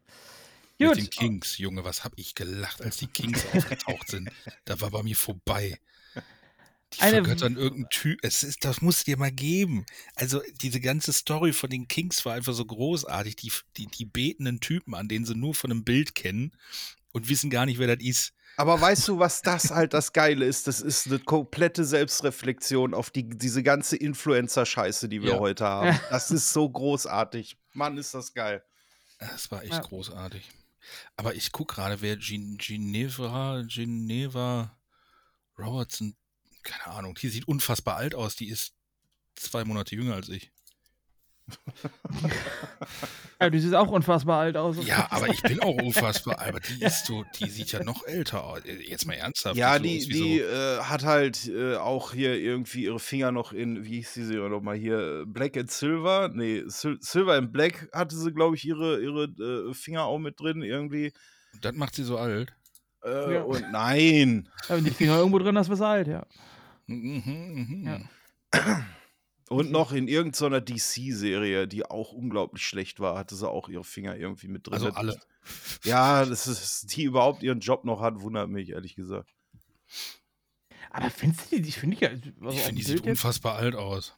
Mit den Kings, Junge, was habe ich gelacht, als die Kings aufgetaucht sind. Da war bei mir vorbei. Die eine vergöttern irgendeinen Typ. Es ist, das muss dir mal geben. Also diese ganze Story von den Kings war einfach so großartig. Die, die, die betenden Typen, an denen sie nur von einem Bild kennen und wissen gar nicht, wer das ist. Aber weißt du, was das halt das Geile ist? Das ist eine komplette Selbstreflexion auf die, diese ganze Influencer-Scheiße, die wir ja. heute <laughs> haben. Das ist so großartig. Mann, ist das geil. Das war echt ja. großartig. Aber ich gucke gerade, wer Ginevra, Geneva Robertson keine Ahnung, die sieht unfassbar alt aus. Die ist zwei Monate jünger als ich. Ja, die sieht auch unfassbar alt aus. Ja, aber ich bin auch unfassbar alt. Aber die <laughs> ist so, die sieht ja noch älter aus. Jetzt mal ernsthaft. Ja, die, so die so äh, hat halt äh, auch hier irgendwie ihre Finger noch in, wie hieß sie noch mal hier, Black and Silver. Nee, Sil Silver and Black hatte sie, glaube ich, ihre, ihre äh, Finger auch mit drin irgendwie. Und das macht sie so alt? Äh, ja. Und nein. Ja, wenn die Finger irgendwo drin hast, du alt, ja. Mhm, mhm. Ja. <clears throat> Und noch in irgendeiner DC-Serie, die auch unglaublich schlecht war, hatte sie auch ihre Finger irgendwie mit drin. Also alle. Ja, das ist, die überhaupt ihren Job noch hat, wundert mich, ehrlich gesagt. Aber findest du die, ich finde ja. Also ich finde, die sieht jetzt? unfassbar alt aus.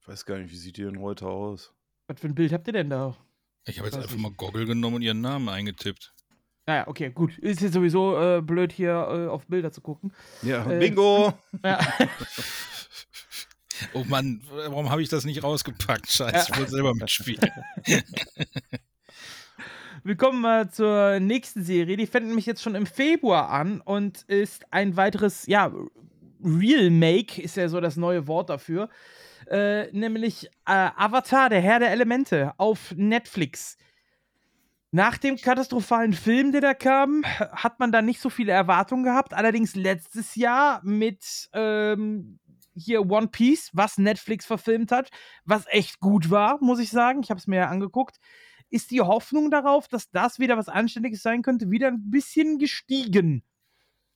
Ich weiß gar nicht, wie sieht die denn heute aus? Was für ein Bild habt ihr denn da? Ich habe jetzt einfach mal Goggle genommen und ihren Namen eingetippt. Naja, okay, gut. Ist jetzt sowieso äh, blöd, hier äh, auf Bilder zu gucken. Ja, äh, Bingo! <laughs> Ja. <laughs> oh Mann, warum habe ich das nicht rausgepackt? Scheiße, ich will selber mitspielen. <laughs> Wir kommen mal zur nächsten Serie. Die fängt nämlich jetzt schon im Februar an und ist ein weiteres, ja, Real Make ist ja so das neue Wort dafür. Äh, nämlich äh, Avatar, der Herr der Elemente auf Netflix. Nach dem katastrophalen Film, der da kam, hat man da nicht so viele Erwartungen gehabt. Allerdings letztes Jahr mit ähm, hier One Piece, was Netflix verfilmt hat, was echt gut war, muss ich sagen. Ich habe es mir ja angeguckt. Ist die Hoffnung darauf, dass das wieder was Anständiges sein könnte, wieder ein bisschen gestiegen.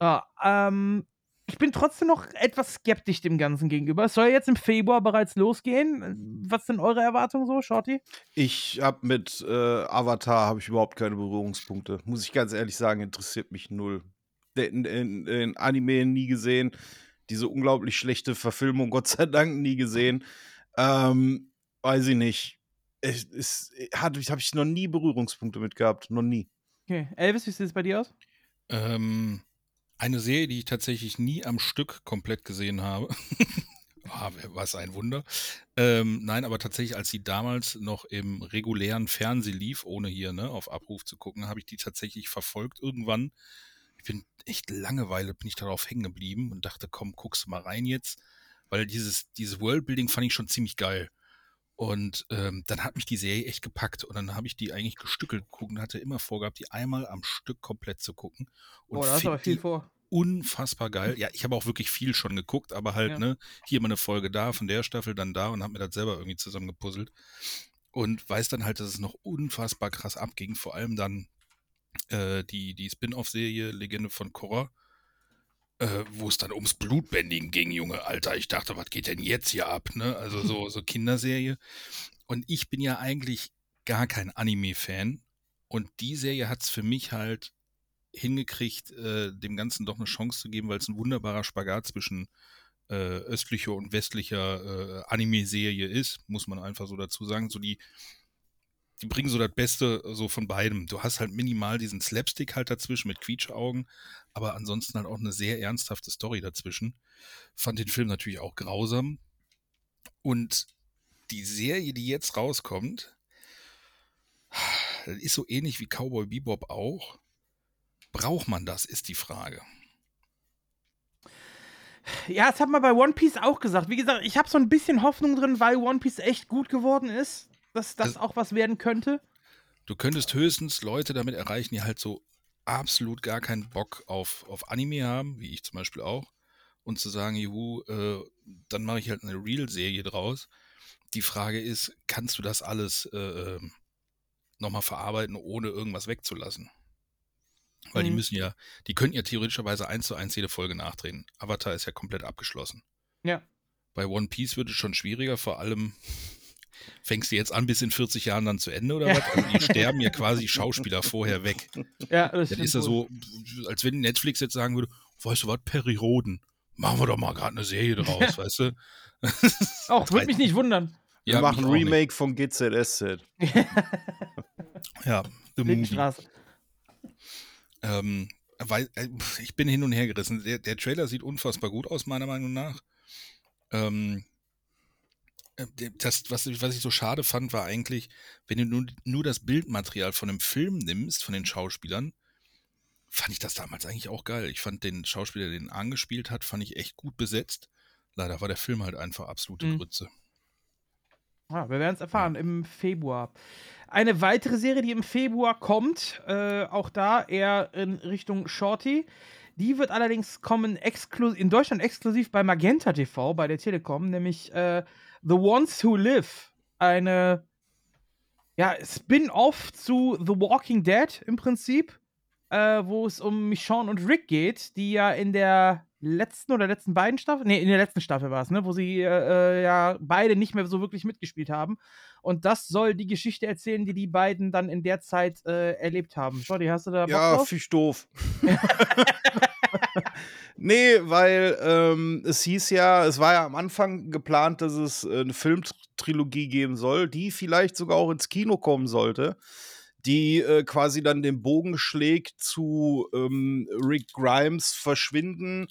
Ja, ähm, ich bin trotzdem noch etwas skeptisch dem Ganzen gegenüber. Es soll jetzt im Februar bereits losgehen. Was sind eure Erwartungen so, Shorty? Ich habe mit äh, Avatar habe ich überhaupt keine Berührungspunkte. Muss ich ganz ehrlich sagen, interessiert mich null. Den, den, den Anime nie gesehen. Diese unglaublich schlechte Verfilmung, Gott sei Dank, nie gesehen. Ähm, weiß ich nicht. Es, es, habe ich noch nie Berührungspunkte mit gehabt. Noch nie. Okay. Elvis, wie sieht es bei dir aus? Ähm, eine Serie, die ich tatsächlich nie am Stück komplett gesehen habe. <laughs> Ah, was ein Wunder. Ähm, nein, aber tatsächlich, als sie damals noch im regulären Fernsehen lief, ohne hier ne, auf Abruf zu gucken, habe ich die tatsächlich verfolgt. Irgendwann, ich bin echt Langeweile, bin ich darauf hängen geblieben und dachte, komm, guckst du mal rein jetzt. Weil dieses, dieses Worldbuilding fand ich schon ziemlich geil. Und ähm, dann hat mich die Serie echt gepackt und dann habe ich die eigentlich gestückelt geguckt und hatte immer vorgehabt, die einmal am Stück komplett zu gucken. Und oh, da hast du aber viel vor. Unfassbar geil. Ja, ich habe auch wirklich viel schon geguckt, aber halt, ja. ne, hier mal eine Folge da, von der Staffel dann da und habe mir das selber irgendwie zusammengepuzzelt. Und weiß dann halt, dass es noch unfassbar krass abging. Vor allem dann äh, die, die Spin-off-Serie Legende von Korra äh, wo es dann ums Blutbändigen ging, Junge, Alter. Ich dachte, was geht denn jetzt hier ab, ne? Also <laughs> so, so Kinderserie. Und ich bin ja eigentlich gar kein Anime-Fan. Und die Serie hat es für mich halt hingekriegt, äh, dem Ganzen doch eine Chance zu geben, weil es ein wunderbarer Spagat zwischen äh, östlicher und westlicher äh, Anime-Serie ist, muss man einfach so dazu sagen. So die, die bringen so das Beste so von beidem. Du hast halt minimal diesen Slapstick halt dazwischen mit Quietschaugen, aber ansonsten halt auch eine sehr ernsthafte Story dazwischen. Fand den Film natürlich auch grausam. Und die Serie, die jetzt rauskommt, ist so ähnlich wie Cowboy Bebop auch. Braucht man das, ist die Frage. Ja, das hat man bei One Piece auch gesagt. Wie gesagt, ich habe so ein bisschen Hoffnung drin, weil One Piece echt gut geworden ist dass das also, auch was werden könnte? Du könntest höchstens Leute damit erreichen, die halt so absolut gar keinen Bock auf, auf Anime haben, wie ich zum Beispiel auch, und zu sagen, juhu, äh, dann mache ich halt eine Real-Serie draus. Die Frage ist, kannst du das alles äh, ähm, nochmal verarbeiten, ohne irgendwas wegzulassen? Weil mhm. die müssen ja, die könnten ja theoretischerweise eins zu eins jede Folge nachdrehen. Avatar ist ja komplett abgeschlossen. Ja. Bei One Piece wird es schon schwieriger, vor allem Fängst du jetzt an, bis in 40 Jahren dann zu Ende oder ja. was? Also die <laughs> sterben ja quasi Schauspieler vorher weg. Ja, das Dann ist ja so, als wenn Netflix jetzt sagen würde, weißt du was, Perry Roden, machen wir doch mal gerade eine Serie draus, <laughs> weißt du? Auch, würde mich nicht wundern. Wir ja, machen ein Remake nicht. vom GZSZ. ja, The Movie. Ähm, weil, äh, ich bin hin und her gerissen. Der, der, Trailer sieht unfassbar gut aus, meiner Meinung nach. Ähm, äh, das, was, was ich so schade fand, war eigentlich, wenn du nur, nur das Bildmaterial von einem Film nimmst, von den Schauspielern, fand ich das damals eigentlich auch geil. Ich fand den Schauspieler, der den angespielt hat, fand ich echt gut besetzt. Leider war der Film halt einfach absolute mhm. Grütze. Ja, wir werden es erfahren ja. im Februar. Eine weitere Serie, die im Februar kommt, äh, auch da eher in Richtung Shorty. Die wird allerdings kommen in Deutschland exklusiv bei Magenta TV, bei der Telekom, nämlich äh, The Ones Who Live. Eine ja, Spin-off zu The Walking Dead im Prinzip, äh, wo es um Michonne und Rick geht, die ja in der letzten oder letzten beiden Staffel, nee, in der letzten Staffel war es, ne, wo sie äh, äh, ja beide nicht mehr so wirklich mitgespielt haben. Und das soll die Geschichte erzählen, die die beiden dann in der Zeit äh, erlebt haben. Schau, die hast du da Bock Ja, fisch doof. <laughs> nee, weil ähm, es hieß ja, es war ja am Anfang geplant, dass es äh, eine Filmtrilogie geben soll, die vielleicht sogar auch ins Kino kommen sollte, die äh, quasi dann den Bogen schlägt zu ähm, Rick Grimes Verschwinden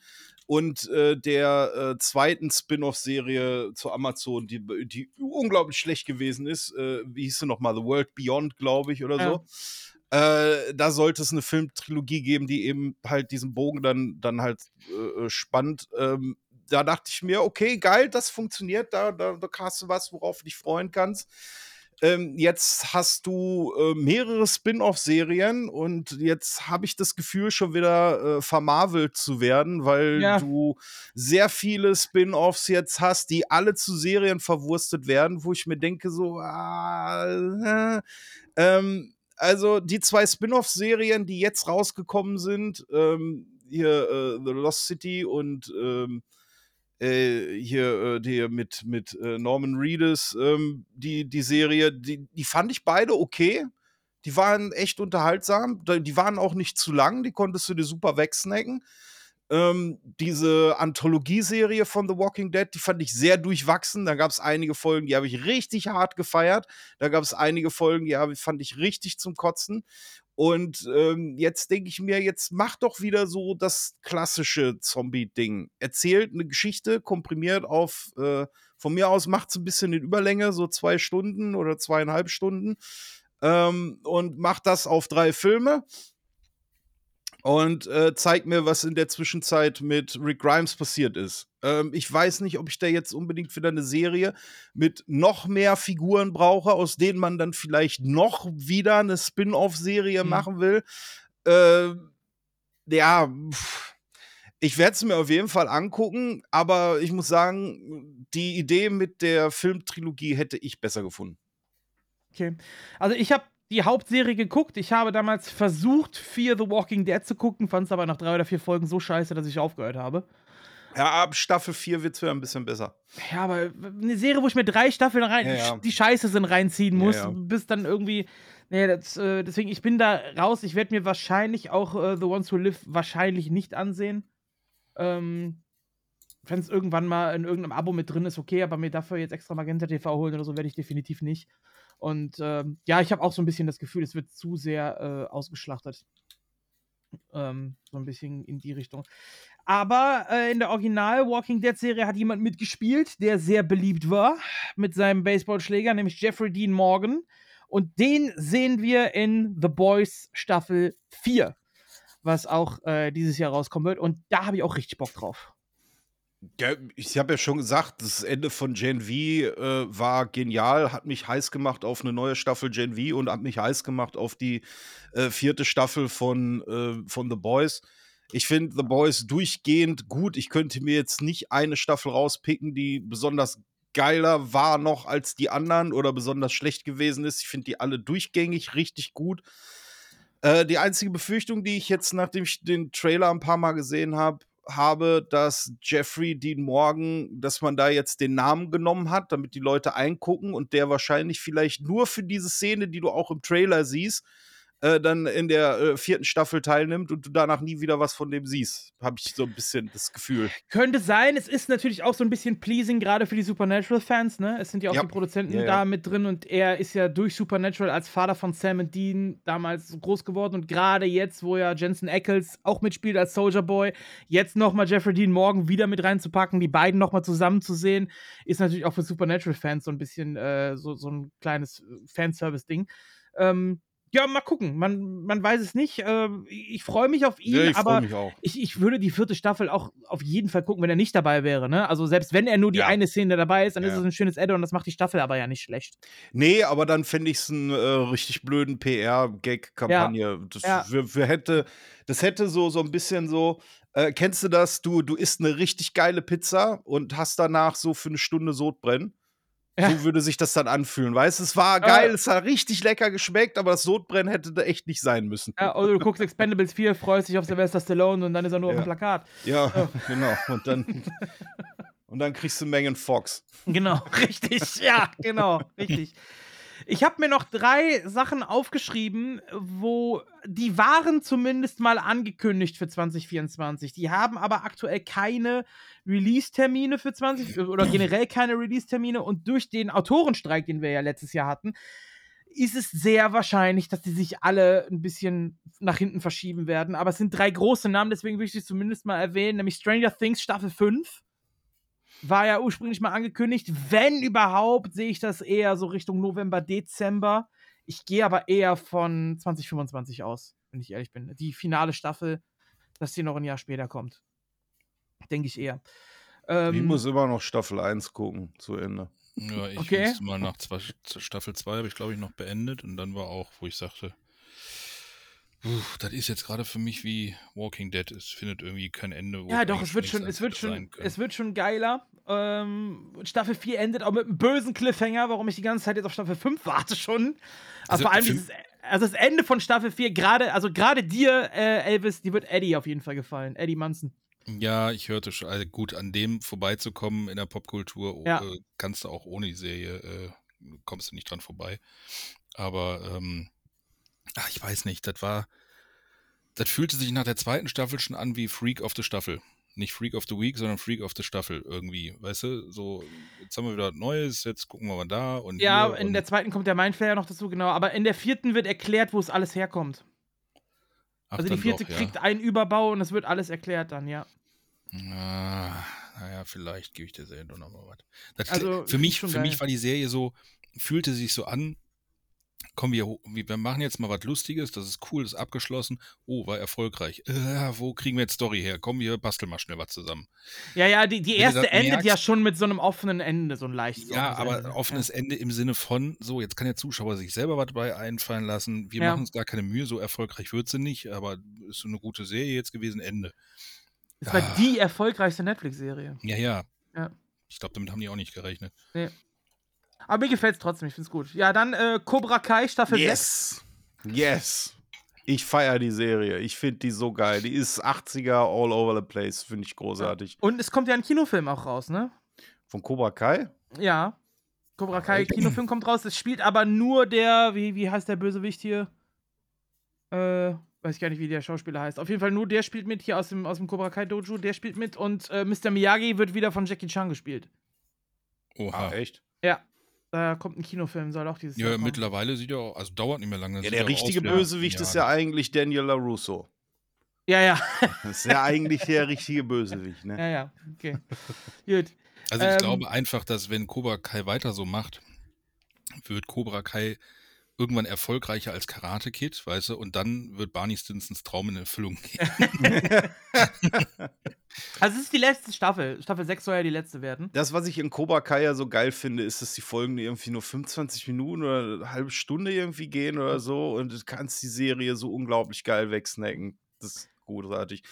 und äh, der äh, zweiten Spin-off-Serie zu Amazon, die, die unglaublich schlecht gewesen ist. Äh, wie hieß sie nochmal? The World Beyond, glaube ich, oder ja. so. Äh, da sollte es eine Filmtrilogie geben, die eben halt diesen Bogen dann, dann halt äh, äh, spannt. Ähm, da dachte ich mir, okay, geil, das funktioniert, da, da, da hast du was, worauf du dich freuen kannst. Ähm, jetzt hast du äh, mehrere Spin-off-Serien und jetzt habe ich das Gefühl, schon wieder äh, vermarvelt zu werden, weil Ja. du sehr viele Spin-offs jetzt hast, die alle zu Serien verwurstet werden, wo ich mir denke, so, ah, äh, ähm, also die zwei Spin-off-Serien, die jetzt rausgekommen sind, ähm, hier äh, The Lost City und ähm, äh, hier äh, die mit, mit äh, Norman Reedus, ähm, die, die Serie, die, die fand ich beide okay. Die waren echt unterhaltsam. Die waren auch nicht zu lang, die konntest du dir super wegsnacken. Ähm, diese Anthologieserie von The Walking Dead, die fand ich sehr durchwachsen. Da gab es einige Folgen, die habe ich richtig hart gefeiert. Da gab es einige Folgen, die hab, fand ich richtig zum Kotzen. Und ähm, jetzt denke ich mir, jetzt mach doch wieder so das klassische Zombie-Ding. Erzählt eine Geschichte, komprimiert auf, äh, von mir aus macht es ein bisschen in Überlänge, so zwei Stunden oder zweieinhalb Stunden. Ähm, und macht das auf drei Filme. Und äh, zeigt mir, was in der Zwischenzeit mit Rick Grimes passiert ist. Ähm, ich weiß nicht, ob ich da jetzt unbedingt wieder eine Serie mit noch mehr Figuren brauche, aus denen man dann vielleicht noch wieder eine Spin-off-Serie Mhm. machen will. Äh, ja, pff, ich werde es mir auf jeden Fall angucken, aber ich muss sagen, die Idee mit der Filmtrilogie hätte ich besser gefunden. Okay. Also ich habe die Hauptserie geguckt. Ich habe damals versucht, Fear the Walking Dead zu gucken, fand es aber nach drei oder vier Folgen so scheiße, dass ich aufgehört habe. Ja, ab Staffel 4 wird es wieder ein bisschen besser. Ja, aber eine Serie, wo ich mir drei Staffeln rein, Ja, ja. die scheiße sind, reinziehen muss, ja. bis dann irgendwie. Nee, das, äh, deswegen, ich bin da raus. Ich werde mir wahrscheinlich auch äh, The Ones Who Live wahrscheinlich nicht ansehen. Ähm, Wenn es irgendwann mal in irgendeinem Abo mit drin ist, okay, aber mir dafür jetzt extra Magenta TV holen oder so, werde ich definitiv nicht. Und ähm, ja, ich habe auch so ein bisschen das Gefühl, es wird zu sehr äh, ausgeschlachtet. Ähm, so ein bisschen in die Richtung. Aber äh, in der Original Walking Dead Serie hat jemand mitgespielt, der sehr beliebt war mit seinem Baseballschläger, nämlich Jeffrey Dean Morgan. Und den sehen wir in The Boys Staffel 4, was auch äh, dieses Jahr rauskommen wird. Und da habe ich auch richtig Bock drauf. Ja, ich habe ja schon gesagt, das Ende von Gen V äh, war genial, hat mich heiß gemacht auf eine neue Staffel Gen V und hat mich heiß gemacht auf die äh, vierte Staffel von, äh, von The Boys. Ich finde The Boys durchgehend gut. Ich könnte mir jetzt nicht eine Staffel rauspicken, die besonders geiler war noch als die anderen oder besonders schlecht gewesen ist. Ich finde die alle durchgängig richtig gut. Äh, die einzige Befürchtung, die ich jetzt, nachdem ich den Trailer ein paar Mal gesehen habe, habe, dass Jeffrey Dean Morgan, dass man da jetzt den Namen genommen hat, damit die Leute eingucken und der wahrscheinlich vielleicht nur für diese Szene, die du auch im Trailer siehst, äh, dann in der äh, vierten Staffel teilnimmt und du danach nie wieder was von dem siehst. Habe ich so ein bisschen das Gefühl. Könnte sein, es ist natürlich auch so ein bisschen pleasing, gerade für die Supernatural-Fans, ne? Es sind ja auch Ja. die Produzenten Ja, ja. da mit drin und er ist ja durch Supernatural als Vater von Sam und Dean damals so groß geworden und gerade jetzt, wo ja Jensen Ackles auch mitspielt als Soldier Boy, jetzt nochmal Jeffrey Dean Morgan wieder mit reinzupacken, die beiden nochmal zusammen zu sehen, ist natürlich auch für Supernatural-Fans so ein bisschen äh, so, so ein kleines äh, Fanservice-Ding. Ähm, ja, mal gucken. Man, man weiß es nicht. Äh, ich freue mich auf ihn, Ja, ich aber freue mich auch. ich, ich würde die vierte Staffel auch auf jeden Fall gucken, wenn er nicht dabei wäre. Ne? Also selbst wenn er nur die Ja. eine Szene dabei ist, dann Ja. ist es ein schönes Add-on. Das macht die Staffel aber ja nicht schlecht. Nee, aber dann fände ich es einen äh, richtig blöden PR-Gag-Kampagne. Das, Ja. für, für hätte, das hätte so, so ein bisschen so. Äh, kennst du das? Du, du isst eine richtig geile Pizza und hast danach so für eine Stunde Sodbrennen. Ja. So würde sich das dann anfühlen. Weißt du, es war Ja. geil, es hat richtig lecker geschmeckt, aber das Sodbrennen hätte da echt nicht sein müssen. Ja, oder du guckst Expendables 4, freust dich auf Sylvester Stallone und dann ist er nur auf Ja. dem Plakat. Ja, <laughs> genau. Und dann, und dann kriegst du Megan Fox. Genau, <laughs> richtig. Ja, genau, richtig. Ich habe mir noch drei Sachen aufgeschrieben, wo die waren zumindest mal angekündigt für 2024. Die haben aber aktuell keine Release-Termine für 20 oder generell keine Release-Termine und durch den Autorenstreik, den wir ja letztes Jahr hatten, ist es sehr wahrscheinlich, dass die sich alle ein bisschen nach hinten verschieben werden. Aber es sind drei große Namen, deswegen will ich sie zumindest mal erwähnen, nämlich Stranger Things Staffel 5 war ja ursprünglich mal angekündigt. Wenn überhaupt, sehe ich das eher so Richtung November, Dezember. Ich gehe aber eher von 2025 aus, wenn ich ehrlich bin. Die finale Staffel, dass die noch ein Jahr später kommt. Denke ich eher. ich Ähm, muss immer noch Staffel 1 gucken, zu Ende. Ja, ich Okay. musste mal nach zwei, Staffel 2 habe ich, glaube ich, noch beendet und dann war auch, wo ich sagte, "Puh, das ist jetzt gerade für mich wie Walking Dead. Es findet irgendwie kein Ende. Ja, doch, es wird schon, es wird schon, es wird schon geiler. Ähm, Staffel 4 endet auch mit einem bösen Cliffhanger, warum ich die ganze Zeit jetzt auf Staffel 5 warte schon. Also, Also, vor allem dieses, also das Ende von Staffel 4, gerade, also gerade dir, äh, Elvis, die wird Eddie auf jeden Fall gefallen. Eddie Munson. Ja, ich hörte schon, also gut, an dem vorbeizukommen in der Popkultur oh, Ja. äh, kannst du auch ohne die Serie, äh, kommst du nicht dran vorbei. Aber, ähm, ach, ich weiß nicht, das war, das fühlte sich nach der zweiten Staffel schon an wie Freak of the Staffel. Nicht Freak of the Week, sondern Freak of the Staffel irgendwie, weißt du? So, jetzt haben wir wieder was Neues, jetzt gucken wir mal da und Ja, in und, der zweiten kommt der Mindflayer noch dazu, genau. Aber in der vierten wird erklärt, wo es alles herkommt. ach, Also die vierte doch, ja. kriegt einen Überbau und es wird alles erklärt dann, ja. Ah, naja, vielleicht gebe ich der Serie doch noch mal was. Das, Also, für mich, für geil. mich war die Serie so, fühlte sich so an, komm, wir, wir machen jetzt mal was Lustiges, das ist cool, das ist abgeschlossen. Oh, war erfolgreich. Äh, wo kriegen wir jetzt Story her? Komm, wir basteln mal schnell was zusammen. Ja, ja, die, die erste das endet merkst- ja schon mit so einem offenen Ende, so ein leichtes Ja, aber Ende. offenes Ende im Sinne von, so, jetzt kann der Zuschauer sich selber was dabei einfallen lassen. Wir Ja. machen uns gar keine Mühe, so erfolgreich wird sie nicht, aber ist so eine gute Serie jetzt gewesen, Ende. Das war Ah. die erfolgreichste Netflix-Serie. Ja, ja. Ja. Ich glaube, damit haben die auch nicht gerechnet. Aber mir gefällt es trotzdem, ich find's gut. Ja, dann äh, Cobra Kai Staffel 6. Yes. Yes. Ich feiere die Serie. Ich finde die so geil. Die ist 80er all over the place. Finde ich großartig. Und es kommt ja ein Kinofilm auch raus, ne? Von Cobra Kai? Ja. Cobra Kai Echt? Kinofilm kommt raus. Es spielt aber nur der, wie, wie heißt der Bösewicht hier? Äh, weiß ich gar nicht, wie der Schauspieler heißt. Auf jeden Fall nur der spielt mit hier aus dem, aus dem Cobra Kai Dojo. Der spielt mit und äh, Mr. Miyagi wird wieder von Jackie Chan gespielt. Oha. Ah, echt? Ja. Da kommt ein Kinofilm, soll auch dieses Jahr Ja, mittlerweile sieht er auch, also dauert nicht mehr lange. Ja, der er richtige Bösewicht ist ja eigentlich Daniel LaRusso. Ja, ja. <laughs> Das ist ja eigentlich der richtige Bösewicht, ne? Ja, ja. Okay. Gut. Also ich ähm, glaube einfach, dass wenn Cobra Kai weiter so macht, wird Cobra Kai irgendwann erfolgreicher als Karate Kid, weißt du, und dann wird Barney Stinsons Traum in Erfüllung gehen. <laughs> <laughs> Also, es ist die letzte Staffel. Staffel 6 soll ja die letzte werden. Das, was ich in Cobra Kai ja so geil finde, ist, dass die Folgen irgendwie nur 25 Minuten oder eine halbe Stunde irgendwie gehen oder so und du kannst die Serie so unglaublich geil wegsnacken. Das ist großartig.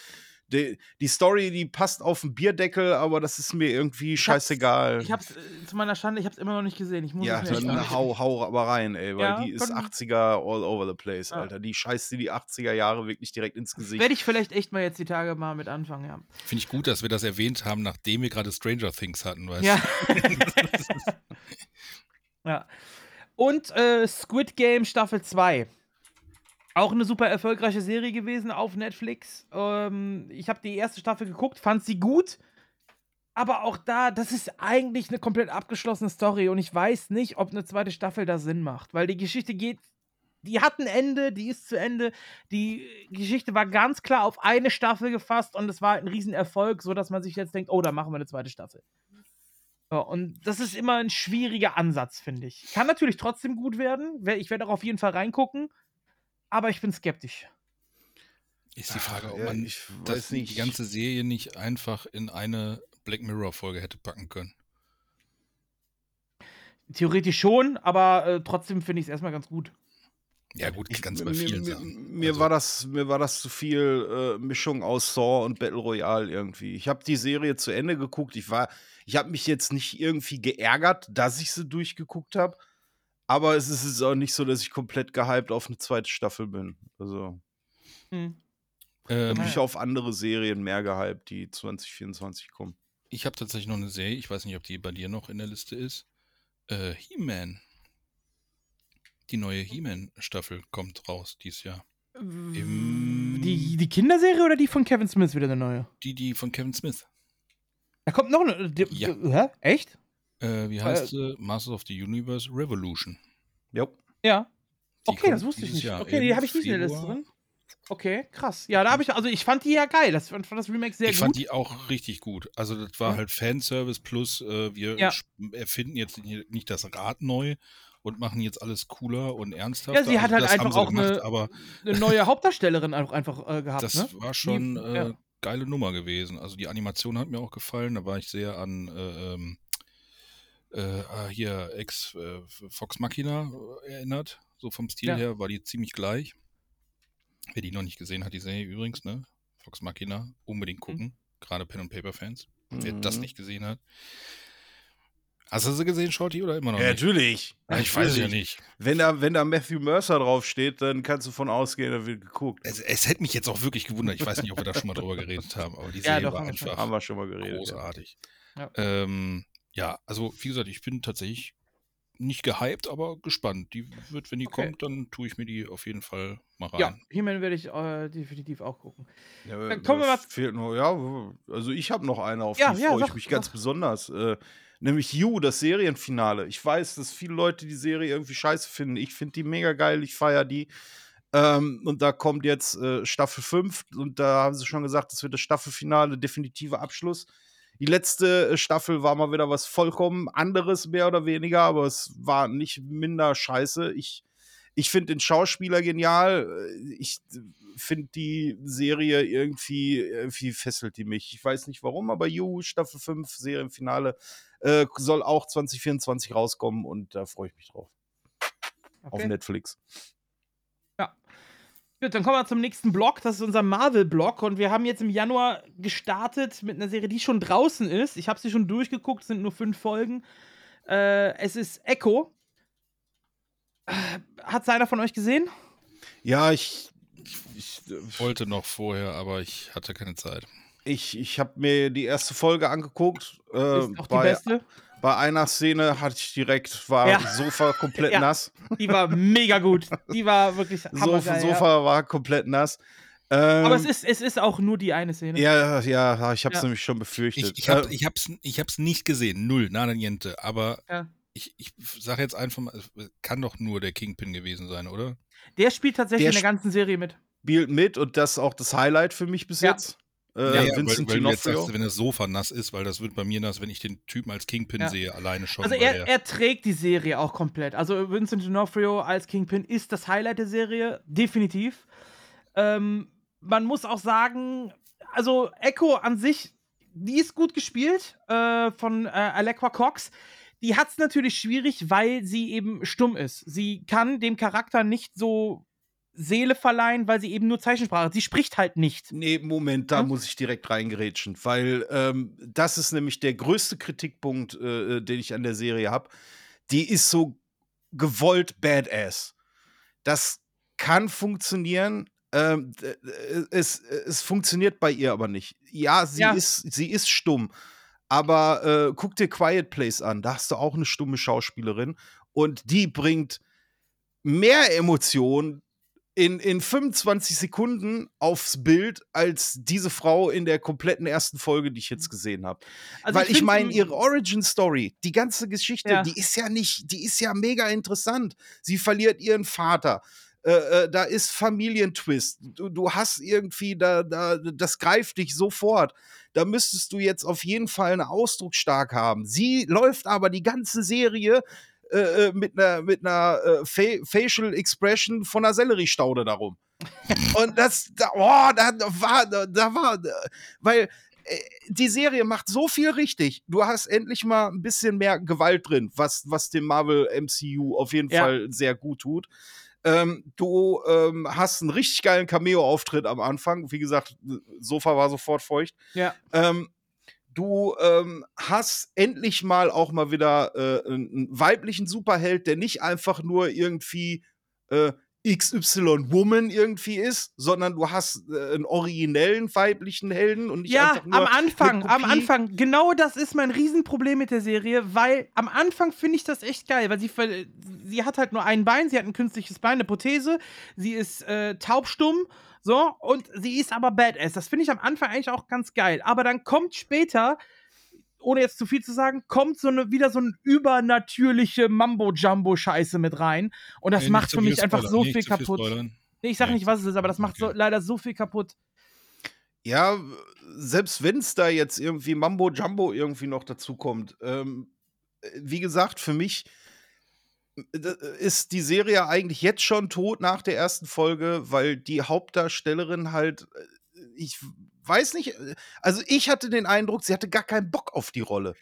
Die, die Story, die passt auf den Bierdeckel, aber das ist mir irgendwie hab's- scheißegal. Ich hab's, äh, zu meiner Schande, ich hab's immer noch nicht gesehen. Ich muss ja, es echt dann hau, hau aber rein, ey, weil Ja, die ist können- 80er all over the place, Ja. Alter. Die scheißt dir die 80er Jahre wirklich direkt ins Gesicht. Werde ich vielleicht echt mal jetzt die Tage mal mit anfangen, ja. Finde ich gut, dass wir das erwähnt haben, nachdem wir gerade Stranger Things hatten, weißt Ja. <laughs> ja. Und äh, Squid Game Staffel 2. Auch eine super erfolgreiche Serie gewesen auf Netflix. Ähm, ich habe die erste Staffel geguckt, fand sie gut. Aber auch da, das ist eigentlich eine komplett abgeschlossene Story und ich weiß nicht, ob eine zweite Staffel da Sinn macht, weil die Geschichte geht, die hat ein Ende, die ist zu Ende. Die Geschichte war ganz klar auf eine Staffel gefasst und es war ein Riesenerfolg, sodass man sich jetzt denkt, oh, da machen wir eine zweite Staffel. Ja, und das ist immer ein schwieriger Ansatz, finde ich. Kann natürlich trotzdem gut werden. Wer- Ich werde auch auf jeden Fall reingucken, aber ich bin skeptisch. Ist die Frage, ob Ja, man ich das, die ganze Serie nicht einfach in eine Black Mirror-Folge hätte packen können. Theoretisch schon, aber äh, trotzdem finde ich es erstmal ganz gut. Ja gut, Ich- ganz bei mir, vielen mir, Sachen. Mir, Also- war das, mir war das zu viel äh, Mischung aus Saw und Battle Royale irgendwie. Ich habe die Serie zu Ende geguckt. Ich war, ich habe mich jetzt nicht irgendwie geärgert, dass ich sie durchgeguckt habe. Aber es ist jetzt auch nicht so, dass ich komplett gehypt auf eine zweite Staffel bin. Also Hm. Ähm, ich auf andere Serien mehr gehypt, die 2024 kommen. Ich habe tatsächlich noch eine Serie, ich weiß nicht, ob die bei dir noch in der Liste ist. Äh, He-Man. Die neue He-Man-Staffel kommt raus dieses Jahr. Im- Die, die Kinderserie oder die von Kevin Smith wieder eine neue? Die, die von Kevin Smith. Da kommt noch eine. Die, Ja. Hä? Echt? Äh, wie heißt sie? Masters of the Universe Revolution. Jo. Ja. Die Okay, das wusste ich nicht. Jahr Okay, die habe ich nicht in der Liste drin. Okay, krass. Ja, da habe ich, also ich fand die ja geil. Das, fand das Remake sehr ich gut. fand die auch richtig gut. Also das war Ja. halt Fanservice plus äh, wir Ja. erfinden jetzt nicht das Rad neu und machen jetzt alles cooler und ernsthafter. ja, sie hat Also halt einfach auch eine, aber eine neue Hauptdarstellerin auch einfach äh, gehabt, das ne? war schon Die- äh, ja. geile Nummer gewesen. Also die Animation hat mir auch gefallen. Da war ich sehr an äh, ähm, äh, ah, hier ex äh, Fox Machina äh, erinnert. So vom Stil Ja. her war die ziemlich gleich. Wer die noch nicht gesehen hat, die Serie übrigens, ne? Fox Machina, unbedingt gucken. Gerade Pen and Paper Fans. Wer das Mhm. nicht gesehen hat. Hast du sie gesehen, Shorty, oder immer noch Ja, nicht? natürlich. Ja, <laughs> ich weiß es ja Natürlich. nicht. Wenn da, wenn da Matthew Mercer draufsteht, dann kannst du von ausgehen, da wird geguckt. Es, es hätte mich jetzt auch wirklich gewundert. Ich weiß nicht, ob wir da schon mal drüber geredet haben, aber die Ja, Serie doch, war einfach Haben wir schon mal geredet. Ja. großartig. Ja. Ähm, ja, also wie gesagt, ich bin tatsächlich nicht gehypt, aber gespannt. Die wird, wenn die Okay. kommt, dann tue ich mir die auf jeden Fall mal rein. Ja, He-Man werde ich äh, definitiv auch gucken. Ja, Dann kommen wir mal- Fehlt nur, ja, also ich habe noch eine, auf Ja, die ja, freue ich mich ganz besonders. Äh, nämlich You, das Serienfinale. Ich weiß, dass viele Leute die Serie irgendwie scheiße finden. Ich finde die mega geil, ich feiere die. Ähm, und da kommt jetzt äh, Staffel 5 und da haben sie schon gesagt, das wird das Staffelfinale, definitive Abschluss. Die letzte äh, Staffel war mal wieder was vollkommen anderes, mehr oder weniger, aber es war nicht minder scheiße. Ich, ich finde den Schauspieler genial. Äh, Ich finde die Serie irgendwie, irgendwie fesselt die mich. Ich weiß nicht warum, aber You, Staffel 5, Serienfinale, äh, soll auch 2024 rauskommen und da freue ich mich drauf. Auf Okay. Netflix. Gut, dann kommen wir zum nächsten Block. Das ist unser Marvel-Block. Und wir haben jetzt im Januar gestartet mit einer Serie, die schon draußen ist. Ich habe sie schon durchgeguckt, es sind nur fünf Folgen. Äh, es ist Echo. Äh, Hat einer von euch gesehen? Ja, ich. Ich, ich, Wollte noch vorher, aber ich hatte keine Zeit. ich, ich habe mir die erste Folge angeguckt. Äh, ist auch die bei, beste. Bei einer Szene hatte ich direkt, war Ja. Sofa komplett <laughs> Ja. nass. Die war mega gut. Die war wirklich <laughs> Sofa. Sofa war komplett nass. Ähm, Aber es ist, es ist auch nur die eine Szene. Ja, ja, ich habe es Ja. nämlich schon befürchtet. Ich, ich, hab, Äh, ich, hab's, ich hab's nicht gesehen, null, nada niente. Aber Ja. ich, ich sage jetzt einfach mal, es kann doch nur der Kingpin gewesen sein, oder? Der spielt tatsächlich Der in der ganzen Serie mit. spielt mit und das ist auch das Highlight für mich bis Ja. jetzt. Äh, ja, ja, Vincent weil, weil du jetzt sagst, wenn das Sofa nass ist, weil das wird bei mir nass, wenn ich den Typen als Kingpin Ja. sehe, alleine schon. Also er, er trägt die Serie auch komplett. Also Vincent D'Onofrio als Kingpin ist das Highlight der Serie, definitiv. Ähm, man muss auch sagen, also Echo an sich, die ist gut gespielt äh, von äh, Allequa Cox. Die hat es natürlich schwierig, weil sie eben stumm ist. Sie kann dem Charakter nicht so Seele verleihen, weil sie eben nur Zeichensprache. Sie spricht halt nicht. Nee, Moment, da Hm? muss ich direkt reingerätschen, weil ähm, das ist nämlich der größte Kritikpunkt, äh, den ich an der Serie habe. Die ist so gewollt badass. Das kann funktionieren. Ähm, äh, es, es funktioniert bei ihr aber nicht. Ja, sie, Ja. Ist, sie ist stumm. Aber äh, guck dir Quiet Place an. Da hast du auch eine stumme Schauspielerin. Und die bringt mehr Emotionen in, in 25 Sekunden aufs Bild als diese Frau in der kompletten ersten Folge, die ich jetzt gesehen habe. Also Weil ich find meine, ihre Origin Story, die ganze Geschichte, Ja. die ist ja nicht, die ist ja mega interessant. Sie verliert ihren Vater. Äh, äh, da ist Familientwist. Du, du hast irgendwie, da, da, das greift dich sofort. Da müsstest du jetzt auf jeden Fall eine Ausdrucksstark haben. Sie läuft aber die ganze Serie äh, äh, mit einer mit einer äh, Fa Facial Expression von einer Selleriestaude darum. Und das, da, oh, da war, da, da war, weil äh, die Serie macht so viel richtig. Du hast endlich mal ein bisschen mehr Gewalt drin, was, was dem Marvel MCU auf jeden Ja. Fall sehr gut tut. Ähm, du ähm, hast einen richtig geilen Cameo-Auftritt am Anfang. Wie gesagt, Sofa war sofort feucht. Ja. Ähm, du ähm, hast endlich mal auch mal wieder äh, einen, weiblichen Superheld, der nicht einfach nur irgendwie äh, XY-Woman irgendwie ist, sondern du hast äh, einen originellen weiblichen Helden und nicht ja, einfach nur am Anfang, am. Anfang. Genau das ist mein Riesenproblem mit der Serie, weil am Anfang finde ich das echt geil, weil sie, sie hat halt nur ein Bein, sie hat ein künstliches Bein, eine Prothese, sie ist äh, taubstumm, so, und sie ist aber badass. Das finde ich am Anfang eigentlich auch ganz geil. Aber dann kommt später, ohne jetzt zu viel zu sagen, kommt so eine, wieder so eine übernatürliche Mambo-Jumbo-Scheiße mit rein. Und das Nee, macht für viel mich einfach so nicht viel viel kaputt. spoilern. Nee, ich sag Nee. nicht, was es ist, aber das macht so, Okay. leider so viel kaputt. Ja, selbst wenn es da jetzt irgendwie Mambo Jumbo irgendwie noch dazu kommt, ähm, äh, wie gesagt, für mich ist die Serie eigentlich jetzt schon tot nach der ersten Folge, weil die Hauptdarstellerin halt, äh, ich weiß nicht, äh, also ich hatte den Eindruck, sie hatte gar keinen Bock auf die Rolle.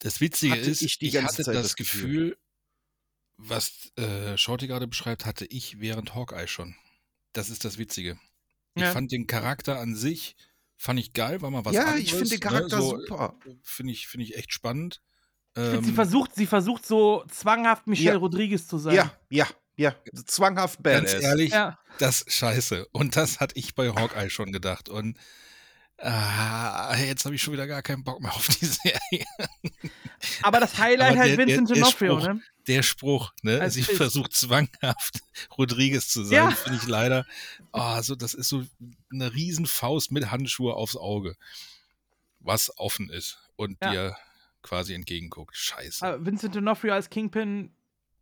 Das Witzige Hatte ist, ich ich, hatte Zeit das Gefühl. Gefühl, was äh, Shorty gerade beschreibt, hatte ich während Hawkeye schon. Das ist das Witzige. Ich Ja. fand den Charakter an sich, fand ich geil, war mal was ja, anderes. ich finde den ne, Charakter so, super. Finde ich, finde ich echt spannend. Ich find, sie, Ähm, versucht, sie versucht so zwanghaft Michelle Ja. Rodriguez zu sein. Ja, ja, ja. Zwanghaft ganz badass. ehrlich, Ja. das scheiße. Und das hatte ich bei Hawkeye schon gedacht. Und ah, jetzt habe ich schon wieder gar keinen Bock mehr auf die Serie. Aber das Highlight Aber halt der- der- Vincent der D'Onofrio, Spruch- ne? Der Spruch, ne? Als Sie versucht zwanghaft <laughs> Rodriguez zu sein, Ja. finde ich leider. Ah, so, das ist so eine Riesenfaust mit Handschuhe aufs Auge, was offen ist und Ja. dir quasi entgegenguckt. Scheiße. Aber Vincent D'Onofrio als Kingpin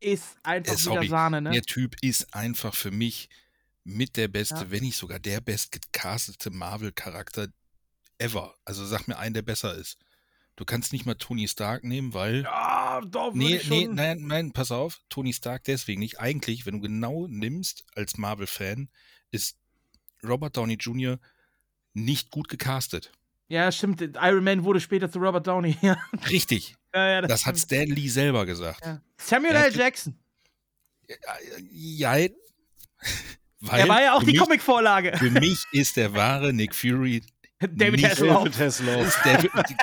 ist einfach Äh, wieder sorry, Sahne, ne? Der Typ ist einfach für mich mit der beste, Ja. wenn nicht sogar der bestgecastete Marvel-Charakter ever. Also sag mir einen, der besser ist. Du kannst nicht mal Tony Stark nehmen, weil. Ja, doch, Nee, nee, nein, nein, pass auf. Tony Stark deswegen nicht. Eigentlich, wenn du genau nimmst als Marvel-Fan, ist Robert Downey Jr. nicht gut gecastet. Ja, stimmt. Iron Man wurde später zu Robert Downey. Ja, <laughs> Richtig. ja, ja, Das hat stimmt. Stan Lee selber gesagt. Ja. Samuel L. hat- Jackson. Ja, <laughs> weil Er war ja auch die Comicvorlage. Für mich ist der wahre Nick Fury <laughs> David Hasselhoff.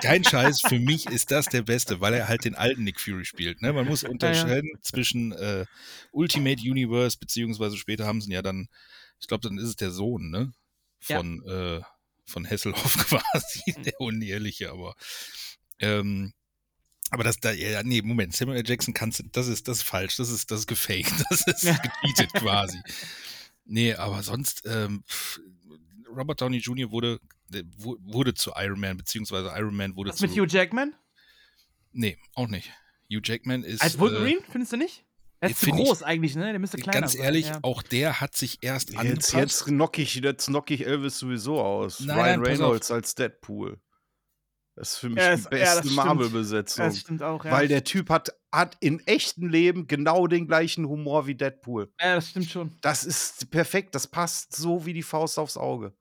Kein Scheiß, für mich ist das der Beste, weil er halt den alten Nick Fury spielt. Ne? Man muss unterscheiden zwischen äh, Ultimate Universe, beziehungsweise später haben sie ihn ja dann, ich glaube, dann ist es der Sohn, ne? Ja. Von, äh, von Hasselhoff <laughs> quasi, der Unehrliche, aber ähm, aber das da, ja, nee, Moment, Samuel L. Jackson kannst du, das ist, das ist falsch, das ist, das ist gefaked, <laughs> das ist Ja. gecheatet <laughs> quasi. Nee, aber sonst, ähm, Robert Downey Jr. wurde, wurde zu Iron Man, beziehungsweise Iron Man wurde Was zu. mit Hugh Jackman? Nee, auch nicht. Hugh Jackman ist. Als Wolverine, findest du nicht? Er ist zu find ich- groß eigentlich, ne? Der müsste kleiner ganz sein. ehrlich, ja. auch der hat sich erst Jetzt, angepasst. jetzt knock ich, jetzt knock ich Elvis sowieso aus. Nein, Ryan nein. Reynolds als Deadpool. Das ist für mich Ja, das- die ja, beste stimmt. Marvel-Besetzung. Das stimmt auch, ja. Weil der Typ hat, hat in echtem Leben genau den gleichen Humor wie Deadpool. ja, das stimmt schon. Das ist perfekt, das passt so wie die Faust aufs Auge.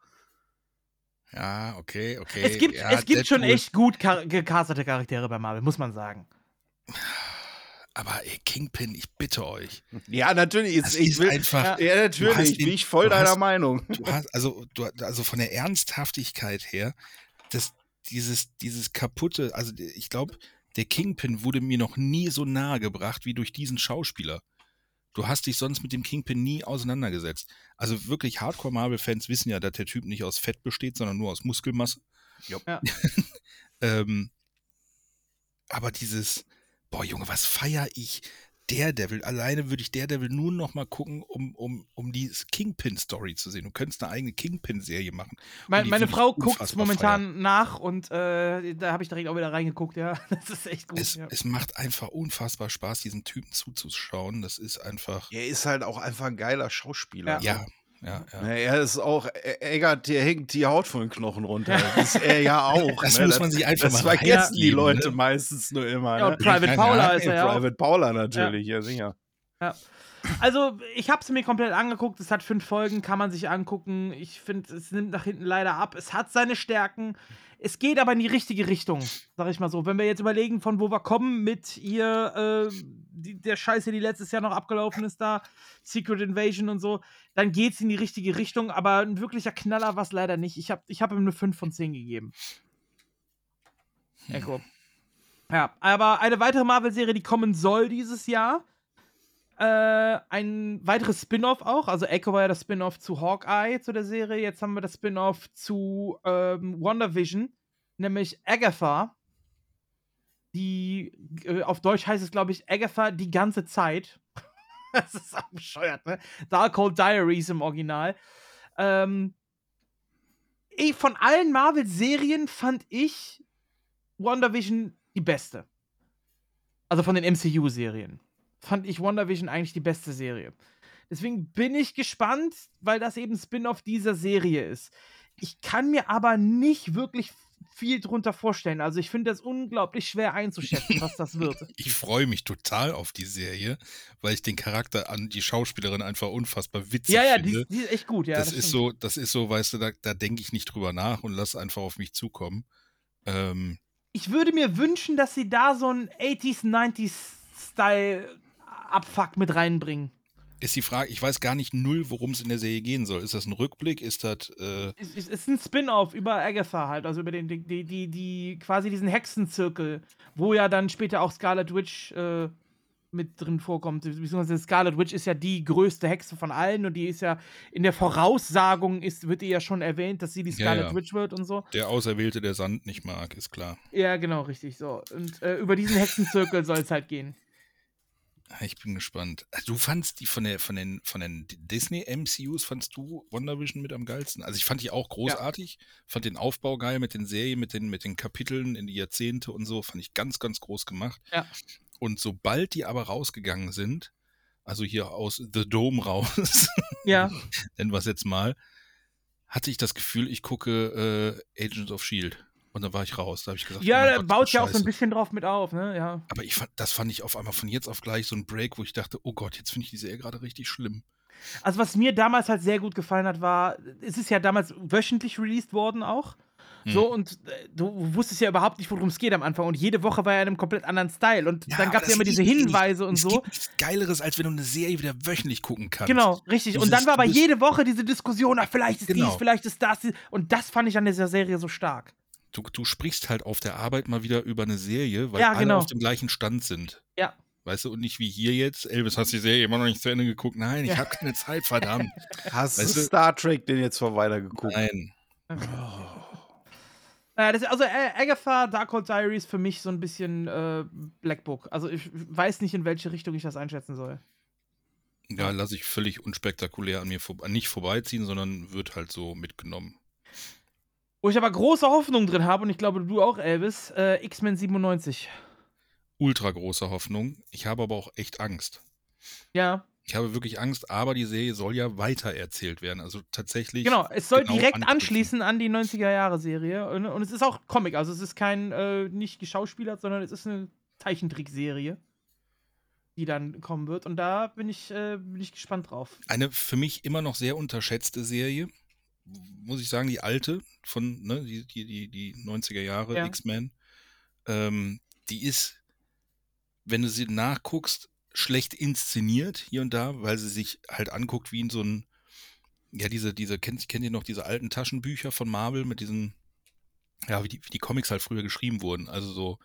Ja, okay, okay. es gibt, ja, es gibt schon echt gut char- gecastete Charaktere bei Marvel, muss man sagen. Aber ey, Kingpin, ich bitte euch. Ja, natürlich. Das Jetzt, ich ist will, einfach. ja, natürlich, hast bin ich voll deiner hast- Meinung. Du hast, also, du, also von der Ernsthaftigkeit her, das, dieses, dieses kaputte, also ich glaube, der Kingpin wurde mir noch nie so nahe gebracht wie durch diesen Schauspieler. Du hast dich sonst mit dem Kingpin nie auseinandergesetzt. Also wirklich Hardcore-Marvel-Fans wissen ja, dass der Typ nicht aus Fett besteht, sondern nur aus Muskelmasse. Ja. <laughs> ähm, aber dieses, boah Junge, was feier ich? Daredevil, alleine würde ich Daredevil nur noch mal gucken, um, um, um die Kingpin-Story zu sehen. Du könntest eine eigene Kingpin-Serie machen. Meine ich Frau guckt unfassbar momentan nach und äh, da habe ich direkt auch wieder reingeguckt, ja. <laughs> Das ist echt gut. Es, ja. es macht einfach unfassbar Spaß, diesen Typen zuzuschauen. Das ist einfach. Er ist halt auch einfach ein geiler Schauspieler. Ja, ja, ja. Ja, er ist auch, E- Eggert, der hängt die Haut von den Knochen runter. <laughs> Das ist er ja auch. Das ne? muss man sich einfach Das mal vergessen die reinziehen, Leute ne? meistens nur immer. Ja, Ne? und Private Ja, Paula ja, ist er ja auch. Private Paula natürlich, ja, sicher. Also, ich habe es mir komplett angeguckt. Es hat fünf Folgen, kann man sich angucken. Ich finde, es nimmt nach hinten leider ab. Es hat seine Stärken. Es geht aber in die richtige Richtung, sag ich mal so. Wenn wir jetzt überlegen, von wo wir kommen mit hier äh, die, der Scheiße, die letztes Jahr noch abgelaufen ist da, Secret Invasion und so, dann geht's in die richtige Richtung. Aber ein wirklicher Knaller war es leider nicht. Ich habe ich hab ihm eine 5 von 10 gegeben. Echo. Ja, aber eine weitere Marvel-Serie, die kommen soll dieses Jahr. Äh, ein weiteres Spin-off auch. Also Echo war ja das Spin-off zu Hawkeye, zu der Serie. Jetzt haben wir das Spin-off zu ähm, WandaVision, nämlich Agatha. Die, äh, auf Deutsch heißt es, glaube ich, Agatha die ganze Zeit. <laughs> das ist auch bescheuert, ne? Darkhold Diaries im Original. Ähm, ich, von allen Marvel-Serien fand ich WandaVision die beste. Also von den MCU-Serien. Fand ich WandaVision eigentlich die beste Serie. Deswegen bin ich gespannt, weil das eben Spin-off dieser Serie ist. Ich kann mir aber nicht wirklich viel drunter vorstellen. Also ich finde das unglaublich schwer einzuschätzen, was das wird. <laughs> Ich freue mich total auf die Serie, weil ich den Charakter an die Schauspielerin einfach unfassbar witzig ja, ja, finde. die, die ist echt gut, ja. das, ist stimmt. so, das ist so, weißt du, da, da denke ich nicht drüber nach und lass einfach auf mich zukommen. Ähm, ich würde mir wünschen, dass sie da so einen 80s, 90s-Style Abfuck mit reinbringen. Ist die Frage, ich weiß gar nicht null, worum es in der Serie gehen soll. Ist das ein Rückblick? Ist das. Äh es, es ist ein Spin-off über Agatha halt, also über den, die, die, die, quasi diesen Hexenzirkel, wo ja dann später auch Scarlet Witch äh, mit drin vorkommt. Beziehungsweise Scarlet Witch ist ja die größte Hexe von allen und die ist ja in der Voraussagung ist, wird ihr ja schon erwähnt, dass sie die Scarlet ja, ja. Witch wird und so. Der Auserwählte, der Sand nicht mag, ist klar. Ja, genau, richtig so. Und äh, über diesen Hexenzirkel soll es halt gehen. Ich bin gespannt. Du fandst die von der von den von den Disney MCUs fandst du WandaVision mit am geilsten? Also ich fand die auch großartig, ja. fand den Aufbau geil mit den Serien, mit den mit den Kapiteln in die Jahrzehnte und so, fand ich ganz ganz groß gemacht. Ja. Und sobald die aber rausgegangen sind, also hier aus The Dome raus, <laughs> ja. nennen wir es jetzt mal, hatte ich das Gefühl, ich gucke äh, Agents of Shield. Und dann war ich raus. Da habe ich gesagt, ja, oh da baut ja auch so ein bisschen drauf mit auf, ne? Ja. Aber ich fand, das fand ich auf einmal von jetzt auf gleich so ein Break, wo ich dachte, oh Gott, jetzt finde ich die Serie gerade richtig schlimm. Also was mir damals halt sehr gut gefallen hat, war, es ist ja damals wöchentlich released worden auch. So, hm. und äh, du wusstest ja überhaupt nicht, worum es geht am Anfang. Und jede Woche war ja in einem komplett anderen Style. Und ja, dann gab es ja immer diese Hinweise und es so. Gibt nichts Geileres, als wenn du eine Serie wieder wöchentlich gucken kannst. Genau, richtig. und dann war aber jede Woche diese Diskussion, ach, vielleicht ist genau. dies, vielleicht ist das. Und das fand ich an dieser Serie so stark. Du, du sprichst halt auf der Arbeit mal wieder über eine Serie, weil ja, alle genau. auf dem gleichen Stand sind. Ja. Weißt du, und nicht wie hier jetzt, Elvis, hast du die Serie immer noch nicht zu Ende geguckt? Nein, ich ja. habe keine Zeit, verdammt. <laughs> Hast weißt du Star Trek denn jetzt vor weiter geguckt? Nein. Oh. Naja, das, also Agatha Darkhold Diaries für mich so ein bisschen äh, Black Book. Also ich weiß nicht, in welche Richtung ich das einschätzen soll. Ja, lasse ich völlig unspektakulär an mir vor nicht vorbeiziehen, sondern wird halt so mitgenommen. Wo ich aber große Hoffnung drin habe, und ich glaube, du auch, Elvis, äh, X-Men 97. Ultra große Hoffnung. Ich habe aber auch echt Angst. Ja. Ich habe wirklich Angst, aber die Serie soll ja weiter erzählt werden. Also tatsächlich. Genau, es soll genau direkt anschließen an die 90er-Jahre-Serie. Und, und, es ist auch Comic, also es ist kein, äh, nicht geschauspielert, sondern es ist eine Zeichentrickserie, die dann kommen wird. Und da bin ich, äh, bin ich gespannt drauf. Eine für mich immer noch sehr unterschätzte Serie, muss ich sagen, die alte von, ne, die, die, die, die 90er Jahre, ja. X-Men. Ähm, die ist, wenn du sie nachguckst, schlecht inszeniert hier und da, weil sie sich halt anguckt wie in so ein, ja, diese, diese, kennt, kennt ihr noch diese alten Taschenbücher von Marvel mit diesen, ja, wie die, wie die Comics halt früher geschrieben wurden. Also so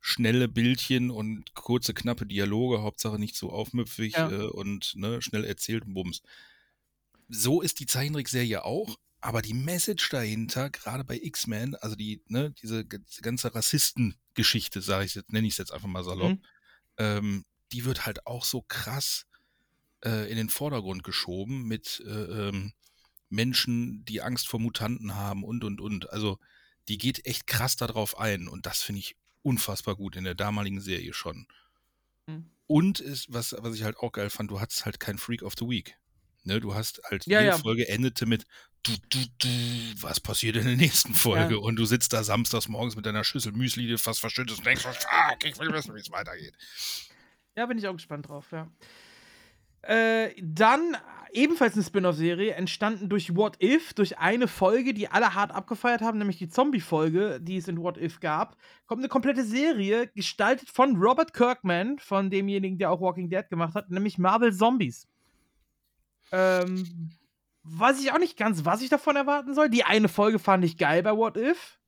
schnelle Bildchen und kurze, knappe Dialoge, Hauptsache nicht so aufmüpfig ja. äh, und ne, schnell erzählt Bums. So ist die Zeichentrickserie auch, aber die Message dahinter, gerade bei X-Men, also die, ne, diese, diese ganze Rassistengeschichte, sage ich jetzt, nenne ich es jetzt einfach mal salopp, mhm. ähm, die wird halt auch so krass äh, in den Vordergrund geschoben mit äh, ähm, Menschen, die Angst vor Mutanten haben und und und. Also die geht echt krass darauf ein und das finde ich unfassbar gut in der damaligen Serie schon. Mhm. Und ist, was, was ich halt auch geil fand, du hattest halt kein Freak of the Week. Ne, du hast halt, ja, jede ja. Folge endete mit, du, du, du, was passiert in der nächsten Folge? Ja. Und du sitzt da samstags morgens mit deiner Schüssel Müsli, die fast verschüttest und denkst, fuck, ich will wissen, wie es weitergeht. Ja, bin ich auch gespannt drauf, ja. Äh, dann ebenfalls eine Spin-off-Serie, entstanden durch What If, durch eine Folge, die alle hart abgefeiert haben, nämlich die Zombie-Folge, die es in What If gab. Kommt eine komplette Serie, gestaltet von Robert Kirkman, von demjenigen, der auch Walking Dead gemacht hat, nämlich Marvel Zombies. Ähm, weiß ich auch nicht ganz, was ich davon erwarten soll. Die eine Folge fand ich geil bei What If.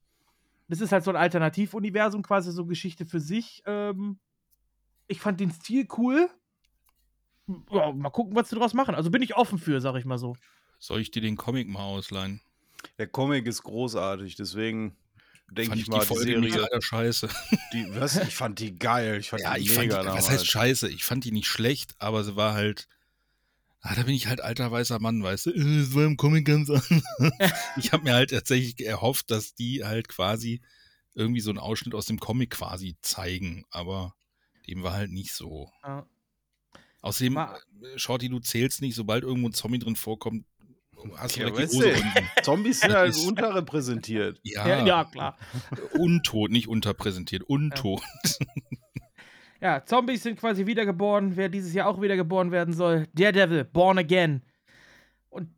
Das ist halt so ein Alternativuniversum, quasi so Geschichte für sich. Ähm, ich fand den Stil cool. Ja, mal gucken, was sie daraus machen. Also bin ich offen für, sag ich mal so. Soll ich dir den Comic mal ausleihen? Der Comic ist großartig, deswegen denke ich, ich mal, die, Folge die Serie. Nicht scheiße. Die, was? Ich fand die geil. Ich fand ja, die ich mega fand die, Was heißt scheiße? Ich fand die nicht schlecht, aber sie war halt. Ah, da bin ich halt alter weißer Mann, weißt du? Es war im Comic ganz anders. <laughs> ich habe mir halt tatsächlich erhofft, dass die halt quasi irgendwie so einen Ausschnitt aus dem Comic quasi zeigen, aber dem war halt nicht so. Ja. Außerdem, War, äh, Shorty, du zählst nicht, sobald irgendwo ein Zombie drin vorkommt, hast du ja, die Hose <laughs> Zombies sind halt unterrepräsentiert. Ja, ja, ja, klar. Untot, nicht unterpräsentiert, untot. Ja. <laughs> ja, Zombies sind quasi wiedergeboren. Wer dieses Jahr auch wiedergeboren werden soll, Daredevil, Born Again. Und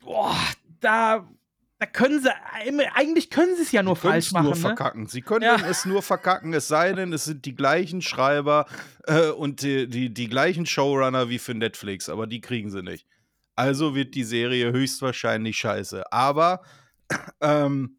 boah, da da können sie, eigentlich können sie es ja nur Sie falsch machen. nur ne? verkacken. Sie können Ja. es nur verkacken, es sei denn, es sind die gleichen Schreiber äh, und die, die, die gleichen Showrunner wie für Netflix, aber die kriegen sie nicht. Also wird die Serie höchstwahrscheinlich scheiße. Aber ähm,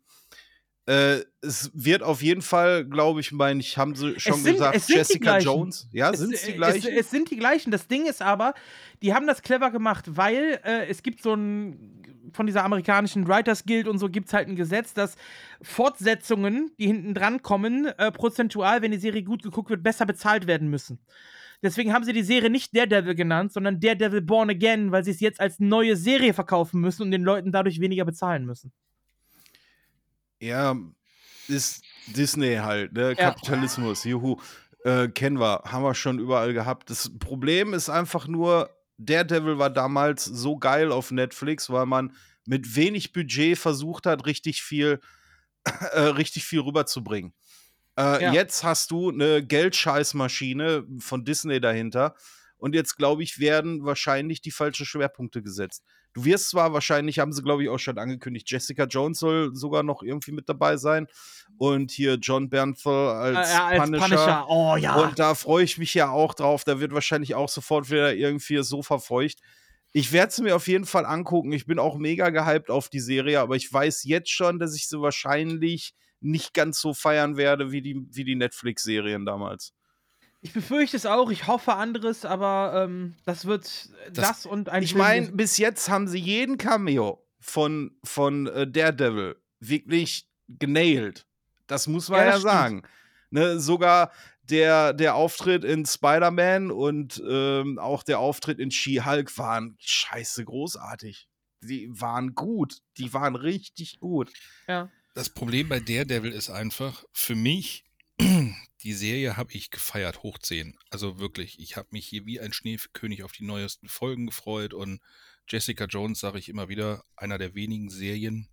äh, es wird auf jeden Fall, glaube ich, meine ich, haben sie schon sind- gesagt, Jessica. Jones. Ja, sind es die gleichen? Es, es sind die gleichen. Das Ding ist aber, die haben das clever gemacht, weil äh, es gibt so ein, von dieser amerikanischen Writers Guild und so gibt es halt ein Gesetz, dass Fortsetzungen, die hinten dran kommen, äh, prozentual, wenn die Serie gut geguckt wird, besser bezahlt werden müssen. Deswegen haben sie die Serie nicht Daredevil genannt, sondern Daredevil Born Again, weil sie es jetzt als neue Serie verkaufen müssen und den Leuten dadurch weniger bezahlen müssen. Ja, ist Disney halt, ne? Ja. Kapitalismus, juhu. Äh, kennen wir, haben wir schon überall gehabt. Das Problem ist einfach nur, Daredevil war damals so geil auf Netflix, weil man mit wenig Budget versucht hat, richtig viel, <clears throat> äh, richtig viel rüberzubringen. Äh, Ja. Jetzt hast du eine Geldscheißmaschine von Disney dahinter. Und jetzt, glaube ich, werden wahrscheinlich die falschen Schwerpunkte gesetzt. Du wirst zwar wahrscheinlich, haben sie, glaube ich, auch schon angekündigt, Jessica Jones soll sogar noch irgendwie mit dabei sein. Und hier John Bernthal als, Äh, ja, als Punisher. Punisher. Oh ja. Und da freue ich mich ja auch drauf. Da wird wahrscheinlich auch sofort wieder irgendwie das Sofa feucht. Ich werde es mir auf jeden Fall angucken. Ich bin auch mega gehypt auf die Serie, aber ich weiß jetzt schon, dass ich sie wahrscheinlich nicht ganz so feiern werde wie die, wie die Netflix-Serien damals. Ich befürchte es auch, ich hoffe anderes, aber ähm, das wird das, Das- und ein Ich meine, bis jetzt haben sie jeden Cameo von, von äh, Daredevil wirklich genailt. Das muss man Ja, ja, sagen. Ne, sogar der, der Auftritt in Spider-Man und ähm, auch der Auftritt in She-Hulk waren scheiße großartig. Die waren gut. Die waren richtig gut. ja. Das Problem bei Daredevil ist einfach, für mich, die Serie habe ich gefeiert, hoch 10. Also wirklich, ich habe mich hier wie ein Schneekönig auf die neuesten Folgen gefreut und Jessica Jones, sage ich immer wieder, einer der wenigen Serien,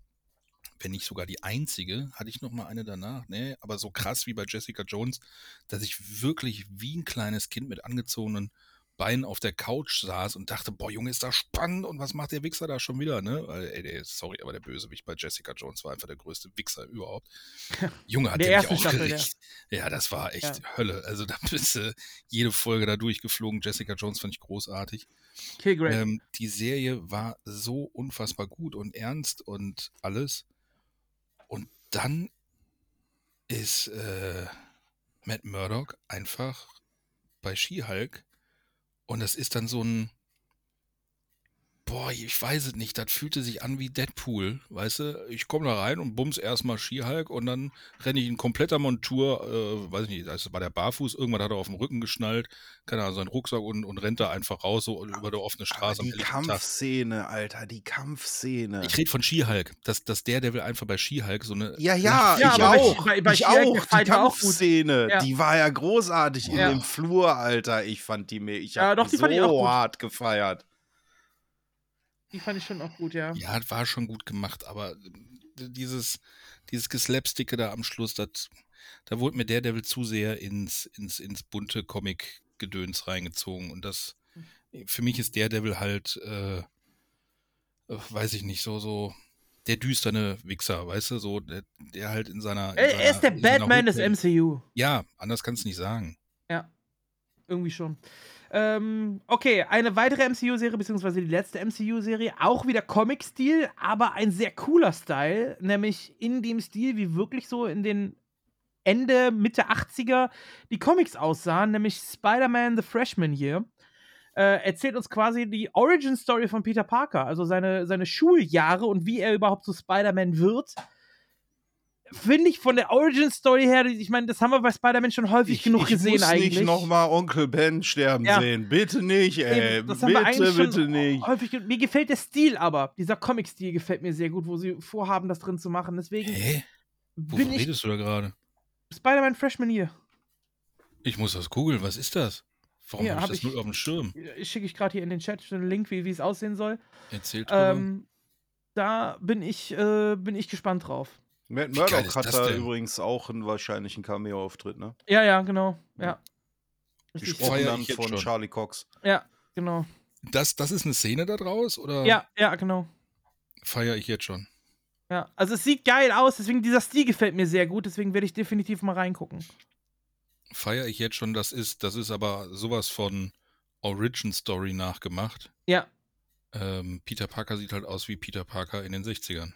wenn nicht sogar die einzige, hatte ich noch mal eine danach, ne, aber so krass wie bei Jessica Jones, dass ich wirklich wie ein kleines Kind mit angezogenen Beinen auf der Couch saß und dachte, boah, Junge, ist das spannend und was macht der Wichser da schon wieder, ne? Weil, ey, der, sorry, aber der Bösewicht bei Jessica Jones war einfach der größte Wichser überhaupt. Junge, hat Der der, mich Staffel, aufgeregt. Ja, das war echt Ja. Hölle. Also da bist du jede Folge da durchgeflogen. Jessica Jones fand ich großartig. Killgrave. Ähm, die Serie war so unfassbar gut und ernst und alles. Und dann ist äh, Matt Murdock einfach bei She-Hulk und das ist dann so ein Boah, ich weiß es nicht. Das fühlte sich an wie Deadpool, weißt du? Ich komme da rein und bums erstmal Skihulk und dann renne ich in kompletter Montur, äh, weiß ich nicht, also war der barfuß, irgendwann hat er auf dem Rücken geschnallt, keine Ahnung, seinen Rucksack und, und rennt da einfach raus, so über der offene Straße die helllichten Tag. Kampfszene, Alter, die Kampfszene. Ich rede von Skihulk, dass, dass der Devil einfach bei Skihulk so eine. Ja, ja, Ja, ich aber bei- auch. bei- bei ich auch. der Die. Kampfszene, Ja. die war ja großartig Ja. in dem Flur, Alter. Ich fand die mir, ich Ja, hab doch, die so hart gefeiert. Die fand ich schon auch gut, ja. Ja, war schon gut gemacht, aber dieses, dieses Geslapsticke da am Schluss, das, da wurde mir der Devil zu sehr ins, ins, ins bunte Comic-Gedöns reingezogen. Und das, für mich ist der Devil halt, äh, äh, weiß ich nicht, so, so der düsterne Wichser, weißt du, so, der, der halt in seiner. In Er, seiner er ist der Batman des MCU. Ja, anders kannst du nicht sagen. Irgendwie schon. Ähm, okay, eine weitere MCU-Serie, beziehungsweise die letzte MCU-Serie, auch wieder Comic-Stil, aber ein sehr cooler Style, nämlich in dem Stil, wie wirklich so in den Ende, Mitte 80er die Comics aussahen, nämlich Spider-Man The Freshman Year. Äh, erzählt uns quasi die Origin-Story von Peter Parker, also seine, seine Schuljahre und wie er überhaupt zu Spider-Man wird. Finde ich von der Origin-Story her, ich meine, das haben wir bei Spider-Man schon häufig genug ich gesehen muss eigentlich. nicht nochmal Onkel Ben sterben Ja. sehen. Bitte nicht, ey. Eben, das haben wir bitte, eigentlich schon bitte nicht. häufig. Mir gefällt der Stil aber. Dieser Comic-Stil gefällt mir sehr gut, wo sie vorhaben, das drin zu machen. Deswegen Hä? Wovon ich redest du da gerade? Spider-Man Freshman Year. Ich muss das googeln, was ist das? Warum Hier, habe ich das ich- nur auf dem Schirm? Schicke ich gerade hier in den Chat schon einen Link, wie es aussehen soll. Erzählt. Ähm, da bin ich, äh, bin ich gespannt drauf. Matt Murdock hat da denn? übrigens auch einen wahrscheinlichen Cameo-Auftritt, ne? Ja, ja, genau. Ja. Gesprochen dann von schon. Charlie Cox. Ja, genau. Das, das ist eine Szene da draus oder Ja, ja, genau. feiere ich jetzt schon? Ja, also es sieht geil aus, deswegen dieser Stil gefällt mir sehr gut, deswegen werde ich definitiv mal reingucken. Feiere ich jetzt schon, das ist, das ist aber sowas von Origin Story nachgemacht. Ja. Ähm, Peter Parker sieht halt aus wie Peter Parker in den 60ern.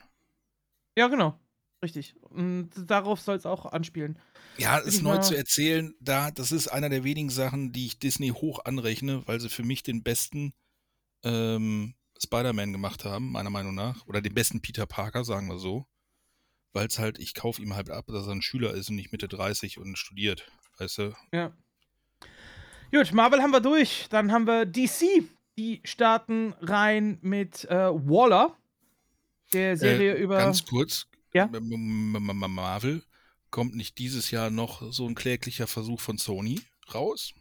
Ja, genau. Richtig. Und darauf soll es auch anspielen. Ja, ich neu zu erzählen, da, das ist einer der wenigen Sachen, die ich Disney hoch anrechne, weil sie für mich den besten ähm, Spider-Man gemacht haben, meiner Meinung nach. Oder den besten Peter Parker, sagen wir so. Weil es halt, ich kaufe ihm halt ab, dass er ein Schüler ist und nicht Mitte 30 und studiert. Weißt du? Ja. Gut, Marvel haben wir durch. Dann haben wir DC. Die starten rein mit äh, Waller, der Serie Äh, über. Ganz kurz. Ja? Marvel kommt nicht dieses Jahr noch so ein kläglicher Versuch von Sony raus?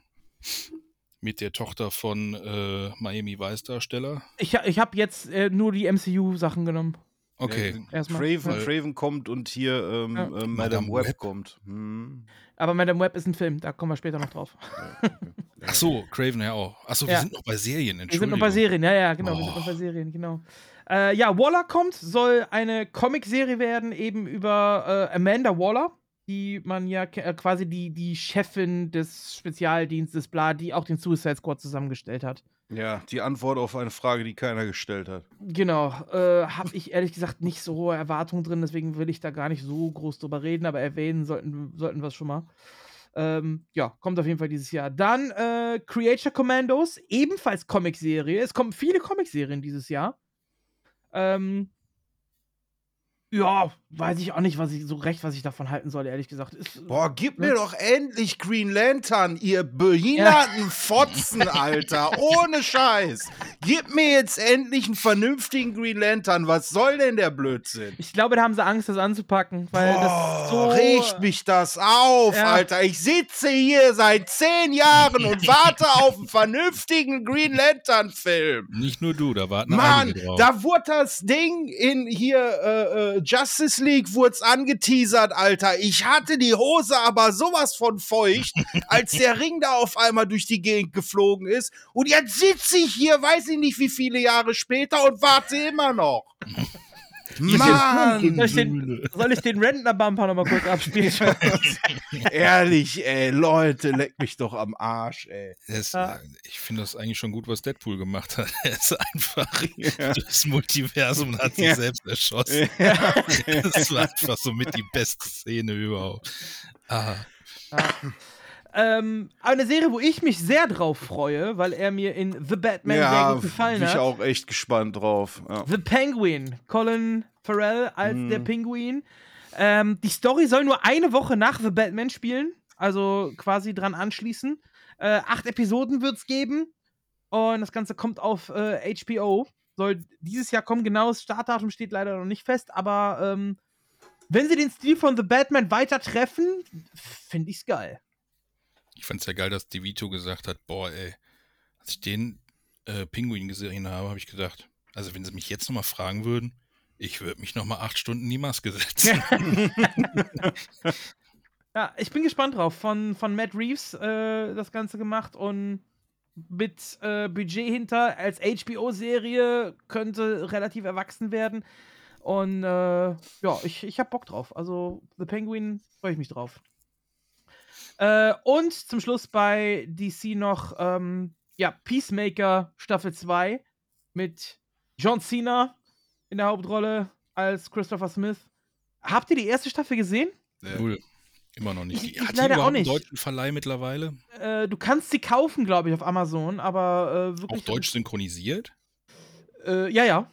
Mit der Tochter von äh, Miami Vice Darsteller? Ich, ich habe jetzt äh, nur die MCU-Sachen genommen. Okay. Ja, Erstmal. Craven, Craven kommt und hier ähm, Ja. ähm, Madame Madame Web, Web. kommt. Hm. Aber Madame Web ist ein Film, da kommen wir später noch drauf. <laughs> Ach so, Craven ja auch. Ach so, wir Ja. sind noch bei Serien, Wir Entschuldigung. sind noch bei Serien, ja, ja, genau. Wir sind Oh. noch bei Serien, genau. Äh, ja, Waller kommt, soll eine Comic-Serie werden, eben über äh, Amanda Waller, die man ja äh, quasi die, die Chefin des Spezialdienstes, bla, die auch den Suicide Squad zusammengestellt hat. Ja, die Antwort auf eine Frage, die keiner gestellt hat. Genau, äh, habe ich ehrlich gesagt nicht so hohe Erwartungen drin, deswegen will ich da gar nicht so groß drüber reden, aber erwähnen sollten, sollten wir es schon mal. Ähm, ja, kommt auf jeden Fall dieses Jahr. Dann äh, Creature Commandos, ebenfalls Comicserie. Es kommen viele Comicserien dieses Jahr. Ähm, ja, weiß ich auch nicht, was ich so recht, was ich davon halten soll, ehrlich gesagt. Ist, Boah, gib Ne? mir doch endlich Green Lantern, ihr behinderten Fotzen, Alter. <laughs> Ohne Scheiß. Gib mir jetzt endlich einen vernünftigen Green Lantern. Was soll denn der Blödsinn? ich glaube, da haben sie Angst, das anzupacken, weil das Boah, so. regt mich das auf, Ja. Alter. Ich sitze hier seit zehn Jahren und warte <laughs> auf einen vernünftigen Green Lantern-Film. Nicht nur du, da warten Mann, einige drauf. da wurde das Ding in hier äh, äh, Justice League wurd's angeteasert, Alter. Ich hatte die Hose aber sowas von feucht, <laughs> als der Ring da auf einmal durch die Gegend geflogen ist. Und jetzt sitze ich hier, weiß ich nicht wie viele Jahre später und warte immer noch. <laughs> Mann, Soll ich den, soll ich den Rentner-Bumper nochmal kurz abspielen? <laughs> ehrlich, ey, Leute, leck mich doch am Arsch, ey. Das, Ja. Ich finde das eigentlich schon gut, was Deadpool gemacht hat. <laughs> Er ist einfach Ja. durchs Multiversum und hat sich Ja. selbst erschossen. Das war einfach so mit die beste Szene überhaupt. Ah, ähm, aber eine Serie, wo ich mich sehr drauf freue, weil er mir in The Batman sehr Ja, gut gefallen bin ich hat. auch echt gespannt drauf. Ja. The Penguin, Colin Farrell als Mhm. der Pinguin. Ähm, die Story soll nur eine Woche nach The Batman spielen, also quasi dran anschließen. Äh, acht Episoden wird es geben und das Ganze kommt auf äh, HBO. Soll dieses Jahr kommen, genaues Startdatum steht leider noch nicht fest, aber ähm, wenn sie den Stil von The Batman weiter treffen, finde ich's geil. Ich fand es ja geil, dass DeVito gesagt hat, boah, ey, als ich den äh, Pinguin gesehen habe, habe ich gedacht, also wenn sie mich jetzt nochmal fragen würden, ich würde mich nochmal acht Stunden in die Maske setzen. <laughs> <laughs> Ja, ich bin gespannt drauf. Von, von Matt Reeves äh, das Ganze gemacht und mit äh, Budget hinter als HBO-Serie könnte relativ erwachsen werden. Und äh, ja, ich, ich hab Bock drauf. Also The Penguin freue ich mich drauf. Äh, und zum Schluss bei DC noch ähm, ja, Peacemaker Staffel 2 mit John Cena in der Hauptrolle als Christopher Smith. Habt ihr die erste Staffel gesehen? Cool. Immer noch nicht. Ich- Die- ich Hat die leider überhaupt auch einen nicht. deutschen Verleih mittlerweile? Äh, du kannst sie kaufen, glaube ich, auf Amazon, aber äh, wirklich. Auch deutsch synchronisiert? Äh, ja, ja.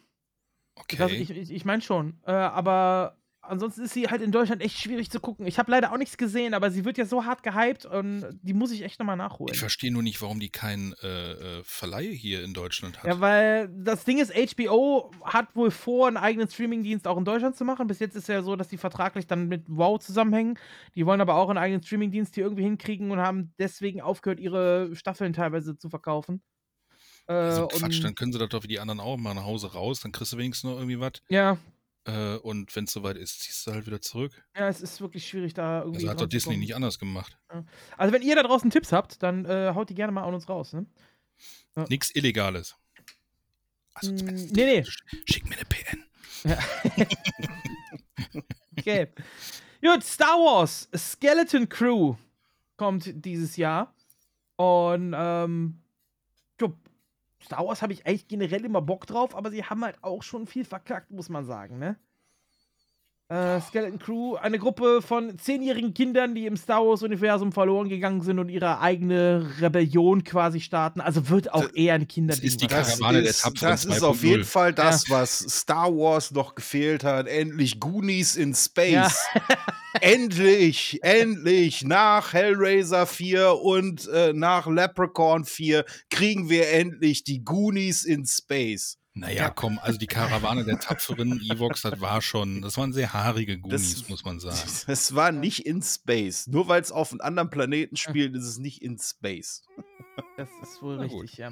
Okay. Das, ich ich, ich meine schon. Äh, aber ansonsten ist sie halt in Deutschland echt schwierig zu gucken. Ich habe leider auch nichts gesehen, aber sie wird ja so hart gehypt und die muss ich echt nochmal nachholen. Ich verstehe nur nicht, warum die keinen äh, äh, Verleih hier in Deutschland hat. Ja, weil das Ding ist, HBO hat wohl vor, einen eigenen Streamingdienst auch in Deutschland zu machen. Bis jetzt ist ja so, dass die vertraglich dann mit Wow zusammenhängen. Die wollen aber auch einen eigenen Streamingdienst hier irgendwie hinkriegen und haben deswegen aufgehört, ihre Staffeln teilweise zu verkaufen. Äh, also Quatsch, dann können sie das doch wie die anderen auch mal nach Hause raus, dann kriegst du wenigstens noch irgendwie was. Ja, Äh, und wenn es soweit ist, ziehst du halt wieder zurück. ja, es ist wirklich schwierig, da irgendwie. Also hat doch Disney nicht anders gemacht. Also, wenn ihr da draußen Tipps habt, dann äh, haut die gerne mal an uns raus. Ne? Nichts Illegales. Also, Mm, nee, nee. Schick mir eine PN. Ja. <laughs> okay. Gut, Star Wars Skeleton Crew kommt dieses Jahr. Und ähm, Star Wars habe ich eigentlich generell immer Bock drauf, aber sie haben halt auch schon viel verkackt, muss man sagen, ne? Äh, Skeleton Crew, eine Gruppe von zehnjährigen Kindern, die im Star Wars-Universum verloren gegangen sind und ihre eigene Rebellion quasi starten. Also wird auch eher ein Kinderding. Das ist die Das Karawane der ist, das ist auf jeden 2.0. Fall das, was Star Wars noch gefehlt hat. Endlich Goonies in Space. Ja. <laughs> endlich, endlich, nach Hellraiser 4 und äh, nach Leprechaun 4 kriegen wir endlich die Goonies in Space. Naja, komm, also die Karawane der tapferen Evox, das war schon, das waren sehr haarige Goonies, muss man sagen. <laughs> Es war nicht in Space. Nur weil es auf einem anderen Planeten spielt, ist es nicht in Space. Das ist wohl richtig, ja.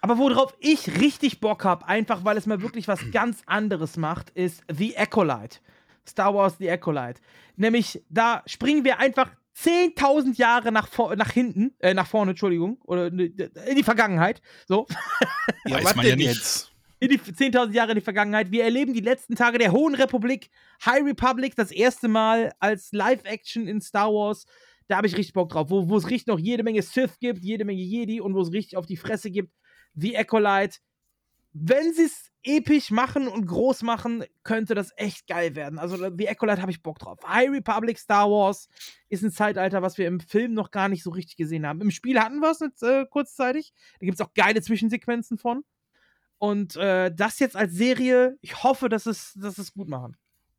Aber worauf ich richtig Bock habe, einfach weil es mal wirklich was <clears throat> ganz anderes macht, ist The Acolyte. Star Wars The Acolyte. Nämlich, da springen wir einfach 10.000 Jahre nach, vor, nach hinten, äh, nach vorne, Entschuldigung, oder ne, in die Vergangenheit. So. <laughs> Weiß was man ja nicht. jetzt? in die 10.000 Jahre in die Vergangenheit. Wir erleben die letzten Tage der Hohen Republik, High Republic, das erste Mal als Live-Action in Star Wars. Da habe ich richtig Bock drauf, wo wo es richtig noch jede Menge Sith gibt, jede Menge Jedi und wo es richtig auf die Fresse gibt. The Acolyte. Wenn sie es episch machen und groß machen, könnte das echt geil werden. Also The Acolyte habe ich Bock drauf. High Republic Star Wars ist ein Zeitalter, was wir im Film noch gar nicht so richtig gesehen haben. Im Spiel hatten wir es äh, kurzzeitig. Da gibt es auch geile Zwischensequenzen von. Und äh, das jetzt als Serie, ich hoffe, dass es, dass es gut machen.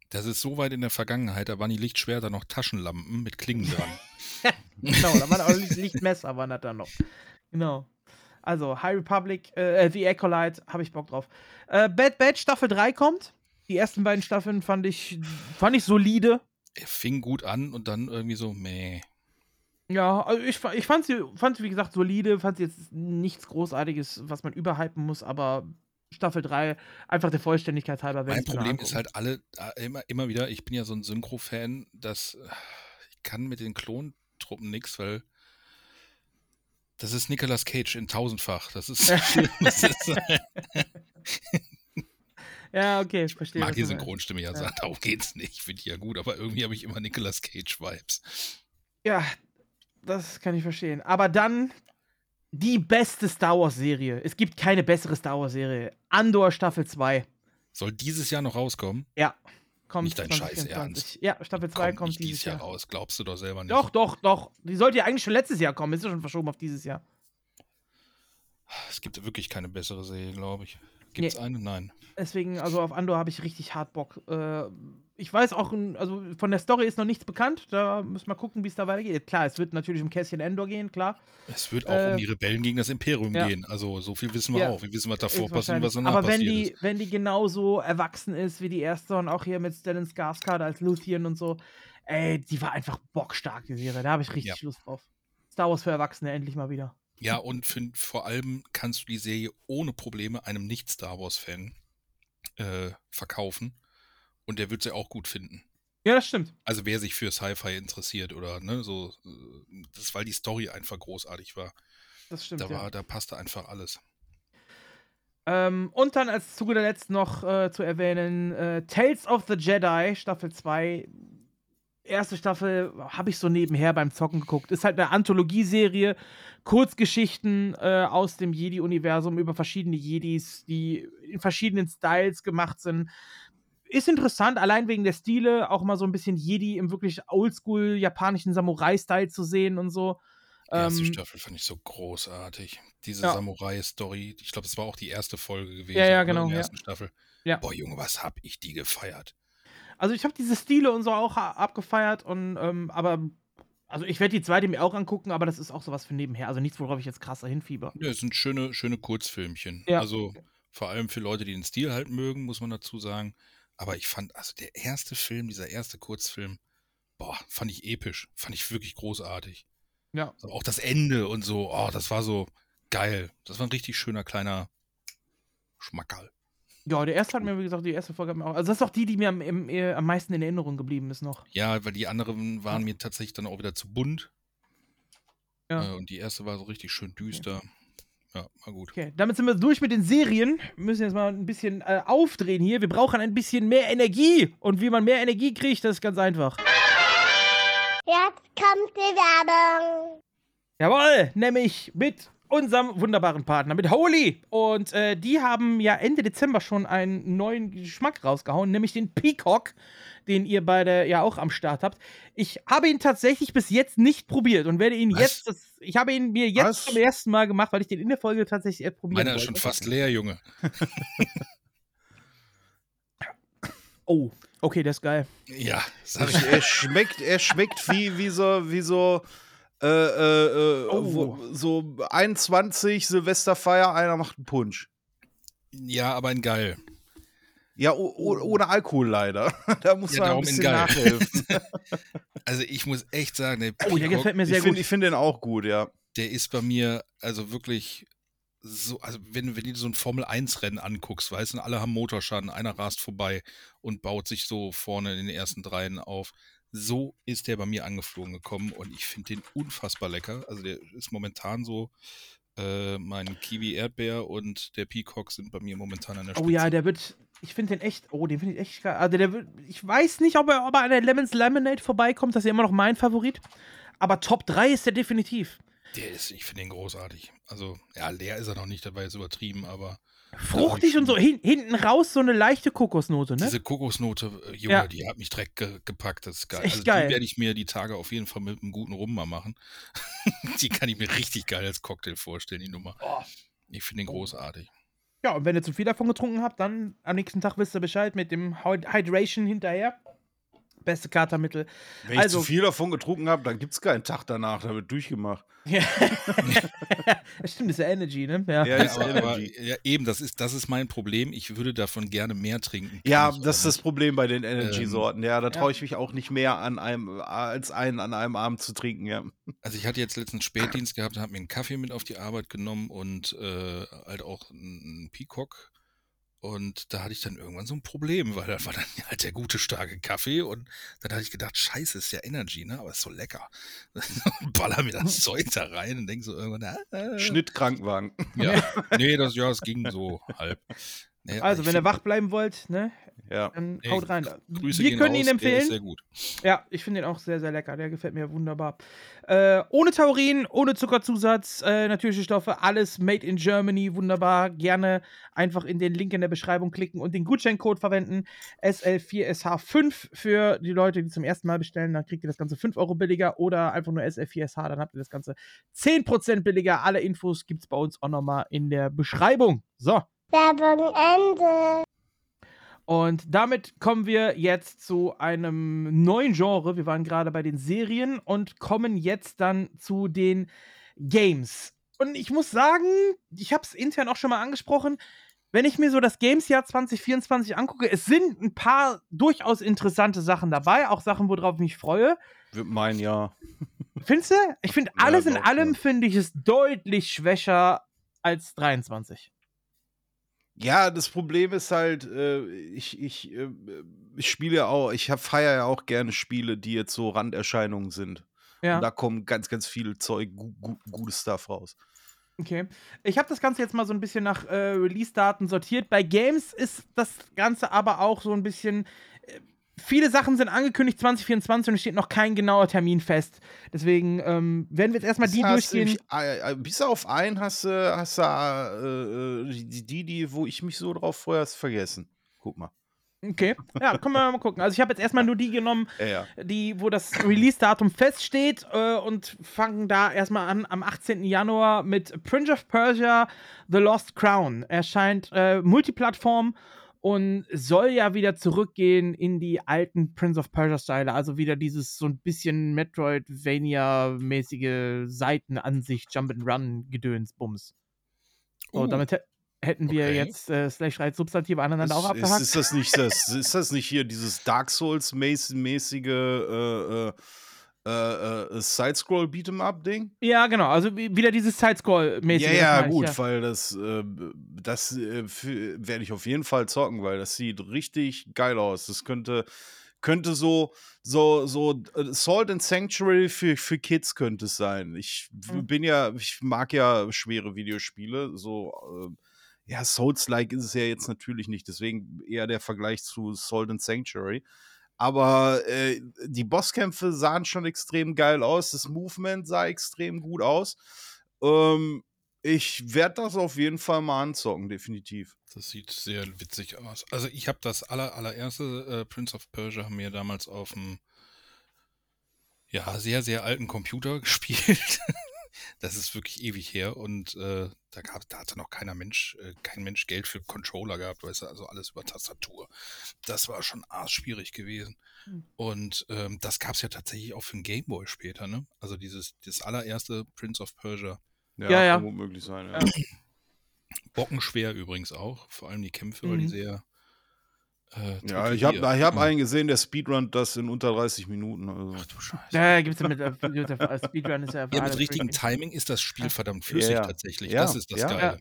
Das ist so weit in der Vergangenheit, da waren die Lichtschwerter noch Taschenlampen mit Klingen dran. <laughs> Genau, da waren auch Licht- Lichtmesser, waren das dann noch. Genau. Also, High Republic, äh, The Acolyte, habe ich Bock drauf. Äh, Bad Batch Staffel 3 kommt. Die ersten beiden Staffeln fand ich, fand ich solide. Er fing gut an und dann irgendwie so, meh. Ja, also ich, ich fand sie, fand sie, wie gesagt, solide, fand sie jetzt nichts Großartiges, was man überhypen muss, aber Staffel 3, einfach der Vollständigkeit halber. Mein Problem ist halt alle, äh, immer, immer wieder, ich bin ja so ein Synchro-Fan, dass äh, ich kann mit den Klontruppen nichts, weil das ist Nicolas Cage in tausendfach. Das ist, <laughs> das ist <laughs> Ja, okay, ich verstehe. mag was die. Synchronstimme ja, sagen, darum geht's nicht. Finde ich ja gut, aber irgendwie habe ich immer Nicolas Cage-Vibes. Ja, das kann ich verstehen. Aber dann die beste Star Wars-Serie. Es gibt keine bessere Star Wars-Serie. Andor Staffel 2. Soll dieses Jahr noch rauskommen? Ja. Kommt Nicht dein Scheiß 2024. Ja, Staffel 2 Kommt kommt dieses dieses Jahr Jahr. raus, glaubst du doch selber nicht. Doch, doch, doch. Die sollte ja eigentlich schon letztes Jahr kommen. Ist ja schon verschoben auf dieses Jahr. Es gibt wirklich keine bessere Serie, glaube ich. Gibt es Nee. eine? Nein. Deswegen, also auf Andor habe ich richtig hart Bock. Äh, ich weiß auch, also von der Story ist noch nichts bekannt. Da müssen wir gucken, wie es da weitergeht. Klar, es wird natürlich um Cassian Endor gehen, klar. Es wird auch Äh, um die Rebellen gegen das Imperium ja. gehen. Also so viel wissen wir Ja. auch. Wir wissen, was davor passiert und was danach Aber wenn passiert die, ist. wenn die genauso erwachsen ist wie die erste und auch hier mit Stellan Skarsgård als Luthien und so, ey, die war einfach bockstark, die Serie. Da habe ich richtig Ja. Lust drauf. Star Wars für Erwachsene endlich mal wieder. Ja, und für, vor allem kannst du die Serie ohne Probleme einem Nicht-Star Wars-Fan äh, verkaufen. Und der wird sie auch gut finden. Ja, das stimmt. Also wer sich für Sci-Fi interessiert oder ne, so, äh, das ist, weil die Story einfach großartig war. Das stimmt. Da ja. war, da passte einfach alles. Ähm, und dann als zu guter Letzt noch äh, zu erwähnen, äh, Tales of the Jedi, Staffel 2. Erste Staffel habe ich so nebenher beim Zocken geguckt. Ist halt eine Anthologieserie, Kurzgeschichten äh, aus dem Jedi-Universum über verschiedene Jedis, die in verschiedenen Styles gemacht sind. Ist interessant, allein wegen der Stile, auch mal so ein bisschen Jedi im wirklich oldschool japanischen Samurai-Style zu sehen und so. Die erste Ähm, Staffel fand ich so großartig. Diese Ja. Samurai-Story, ich glaube, das war auch die erste Folge gewesen Ja, ja, oder, genau, in der ja. ersten Staffel. Ja. Boah, Junge, was hab ich die gefeiert. Also ich habe diese Stile und so auch abgefeiert und ähm, aber also ich werde die zweite mir auch angucken, aber das ist auch sowas für nebenher. Also nichts, worauf ich jetzt krasser hinfieber. Ja, es sind schöne, schöne Kurzfilmchen. Ja. Also vor allem für Leute, die den Stil halt mögen, muss man dazu sagen. Aber ich fand, also der erste Film, dieser erste Kurzfilm, boah, fand ich episch. Fand ich wirklich großartig. Ja. Also auch das Ende und so, oh, das war so geil. Das war ein richtig schöner kleiner Schmackerl. Ja, der erste hat mir, wie gesagt, die erste Folge hat mir auch. Also das ist auch die, die mir am, im, äh, am meisten in Erinnerung geblieben ist noch. Ja, weil die anderen waren mir tatsächlich dann auch wieder zu bunt. Ja. Äh, und die erste war so richtig schön düster. ja, war gut. Okay, damit sind wir durch mit den Serien. Wir müssen jetzt mal ein bisschen äh, aufdrehen hier. Wir brauchen ein bisschen mehr Energie. Und wie man mehr Energie kriegt, das ist ganz einfach. Jetzt kommt die Werbung. Jawohl, nämlich mit unserem wunderbaren Partner, mit Holy. Und äh, die haben ja Ende Dezember schon einen neuen Geschmack rausgehauen, nämlich den Peacock, den ihr beide ja auch am Start habt. Ich habe ihn tatsächlich bis jetzt nicht probiert und werde ihn Was? jetzt, das, ich habe ihn mir jetzt Was? zum ersten Mal gemacht, weil ich den in der Folge tatsächlich erst probieren Meiner ist schon fast leer, Junge. <laughs> Oh, okay, der ist geil. Ja, sag ich. er schmeckt, er schmeckt wie, wie so, wie so, äh, äh, äh, Oh. wo, so 21 Silvesterfeier, einer macht einen Punsch. Ja, aber ein geil. Ja, o- o- ohne Alkohol leider. <laughs> da muss Ja, man ein bisschen geil. nachhelfen. <laughs> Also ich muss echt sagen, der Oh, der Peacock, gefällt mir sehr ich gut. finde ich find den auch gut, ja. der ist bei mir also wirklich so, also wenn, wenn du so ein Formel-1-Rennen anguckst, weißt du, alle haben Motorschaden, einer rast vorbei und baut sich so vorne in den ersten dreien auf. So ist der bei mir angeflogen gekommen und ich finde den unfassbar lecker. Also der ist momentan so, äh, mein Kiwi-Erdbeer und der Peacock sind bei mir momentan an der Spitze. Oh ja, der wird. Ich finde den echt. Oh, den finde ich echt geil. Also der wird. Ich weiß nicht, ob er, ob er an der Lemons Lemonade vorbeikommt. Das ist ja immer noch mein Favorit. Aber Top 3 ist der definitiv. Der ist, ich finde den großartig. Also, ja, leer ist er noch nicht, das war jetzt übertrieben, aber Fruchtig und so. Hin, hinten raus so eine leichte Kokosnote, ne? diese Kokosnote, äh, Junge, Ja. die hat mich direkt ge gepackt. Das ist geil. echt also, geil. Die werde ich mir die Tage auf jeden Fall mit einem guten Rum mal machen. <laughs> die kann ich mir richtig geil als Cocktail vorstellen, die Nummer. Oh. Ich finde den großartig. Ja, und wenn ihr zu viel davon getrunken habt, dann am nächsten Tag wisst ihr Bescheid mit dem Hyd- Hydration hinterher. Beste Katermittel. Wenn Also- ich zu viel davon getrunken habe, dann gibt es keinen Tag danach, da wird durchgemacht. Ja. das <laughs> stimmt, das ist ja Energy, ne? Ja. Ja, Ja, ist aber, ja, eben, das ist, das ist mein Problem. Ich würde davon gerne mehr trinken. Ja, das ist das Problem bei den Energy-Sorten. Ja, da ja. traue ich mich auch nicht mehr an einem, als einen an einem Abend zu trinken, ja. Also ich hatte jetzt letztens Spätdienst gehabt, habe mir einen Kaffee mit auf die Arbeit genommen und äh, halt auch einen Peacock. Und da hatte ich dann irgendwann so ein Problem, weil da war dann <laughs> halt der gute, starke Kaffee und dann hatte ich gedacht, scheiße, ist ja Energy, ne? Aber ist so lecker. Und <laughs> baller mir das <laughs> Zeug da rein und denk so irgendwann, äh, Schnittkrankenwagen. Ja, nee, das, ja, das ging so halb. Nee, Also, wenn ihr wach bleiben wollt, ne? Ja. Dann Ey, haut rein. Grüße Wir gehen können raus, ihn der empfehlen. ist sehr gut. Ja, ich finde den auch sehr, sehr lecker. Der gefällt mir wunderbar. Äh, ohne Taurin, ohne Zuckerzusatz, äh, natürliche Stoffe, alles made in Germany, wunderbar. Gerne einfach in den Link in der Beschreibung klicken und den Gutscheincode verwenden. SL4SH5 für die Leute, die zum ersten Mal bestellen. Dann kriegt ihr das Ganze 5 Euro billiger oder einfach nur SL4SH, dann habt ihr das Ganze 10% billiger. Alle Infos gibt es bei uns auch nochmal in der Beschreibung. So. Werbung Ende. Und damit kommen wir jetzt zu einem neuen Genre. Wir waren gerade bei den Serien und kommen jetzt dann zu den Games. Und ich muss sagen, ich habe es intern auch schon mal angesprochen, wenn ich mir so das Games-Jahr 2024 angucke, es sind ein paar durchaus interessante Sachen dabei, auch Sachen, worauf ich mich freue. Mein Jahr. Findest du? Ich finde, Ja, alles in doch, allem ja. finde ich es deutlich schwächer als 23. Ja, das Problem ist halt, äh, ich, ich, äh, ich spiele ja auch, ich feiere ja auch gerne Spiele, die jetzt so Randerscheinungen sind. Ja. Und da kommen ganz, ganz viel Zeug, gu gu gutes Stuff raus. Okay. Ich habe das Ganze jetzt mal so ein bisschen nach äh, Release-Daten sortiert. Bei Games ist das Ganze aber auch so ein bisschen. Viele Sachen sind angekündigt 2024 und es steht noch kein genauer Termin fest. Deswegen ähm, werden wir jetzt erstmal die hast du durchgehen. äh, bis auf einen hast du, hast äh, äh, die, die, die, wo ich mich so drauf freue, hast du vergessen. Guck mal. Okay. Ja, können wir mal gucken. Also ich habe jetzt erstmal nur die genommen, Ja, ja. die, wo das Release-Datum feststeht äh, und fangen da erstmal an am 18. Januar mit Prince of Persia The Lost Crown. Erscheint äh, Multiplattform und soll ja wieder zurückgehen in die alten Prince of Persia-Style. Also wieder dieses so ein bisschen Metroidvania-mäßige Seitenansicht, Jump-and-Run-Gedöns-Bums. So, Oh, damit hä- hätten wir okay. jetzt äh, Slash 3 Substantive aneinander auch Ist, ist, abgehakt. ist das nicht das? Ist das nicht hier dieses Dark Souls mäßige äh, äh, äh, äh, Sidescroll Beat'em Up Ding? Ja, genau. Also wie- wieder dieses Sidescroll-mäßige. Ja, das ja, ich, gut, ja. weil das, äh, das äh, werde ich auf jeden Fall zocken, weil das sieht richtig geil aus. Das könnte, könnte so, so, so äh, Salt and Sanctuary für, für Kids könnte es sein. Ich Mhm. bin ja, ich mag ja schwere Videospiele, so, äh, ja, Souls-like ist es ja jetzt natürlich nicht, deswegen eher der Vergleich zu Salt and Sanctuary. Aber äh, die Bosskämpfe sahen schon extrem geil aus, das Movement sah extrem gut aus. Ähm, ich werde das auf jeden Fall mal anzocken, definitiv. Das sieht sehr witzig aus. Also ich habe das aller, allererste äh, Prince of Persia haben wir damals auf dem ja, sehr, sehr alten Computer <laughs> gespielt. Das ist wirklich ewig her und äh, da gab, da hatte noch keiner Mensch, äh, kein Mensch Geld für Controller gehabt, weißt du, also alles über Tastatur. Das war schon arschschwierig gewesen. Hm. Und ähm, das gab es ja tatsächlich auch für den Gameboy später, ne? Also dieses, das allererste Prince of Persia. Ja, ja. Kann gut möglich sein, ja. Ja. Bockenschwer übrigens auch, vor allem die Kämpfe, weil die Mhm. sehr äh, Ja, ich habe ich hab Mhm. einen gesehen, der Speedrun das in unter 30 Minuten. Also. Ach du Scheiße. Ja, gibt's ja mit äh, Speedrun ist ja Ja, mit richtigem Freaking. Timing ist das Spiel verdammt flüssig Ja, ja. tatsächlich. Ja, Das ist das ja. Geile.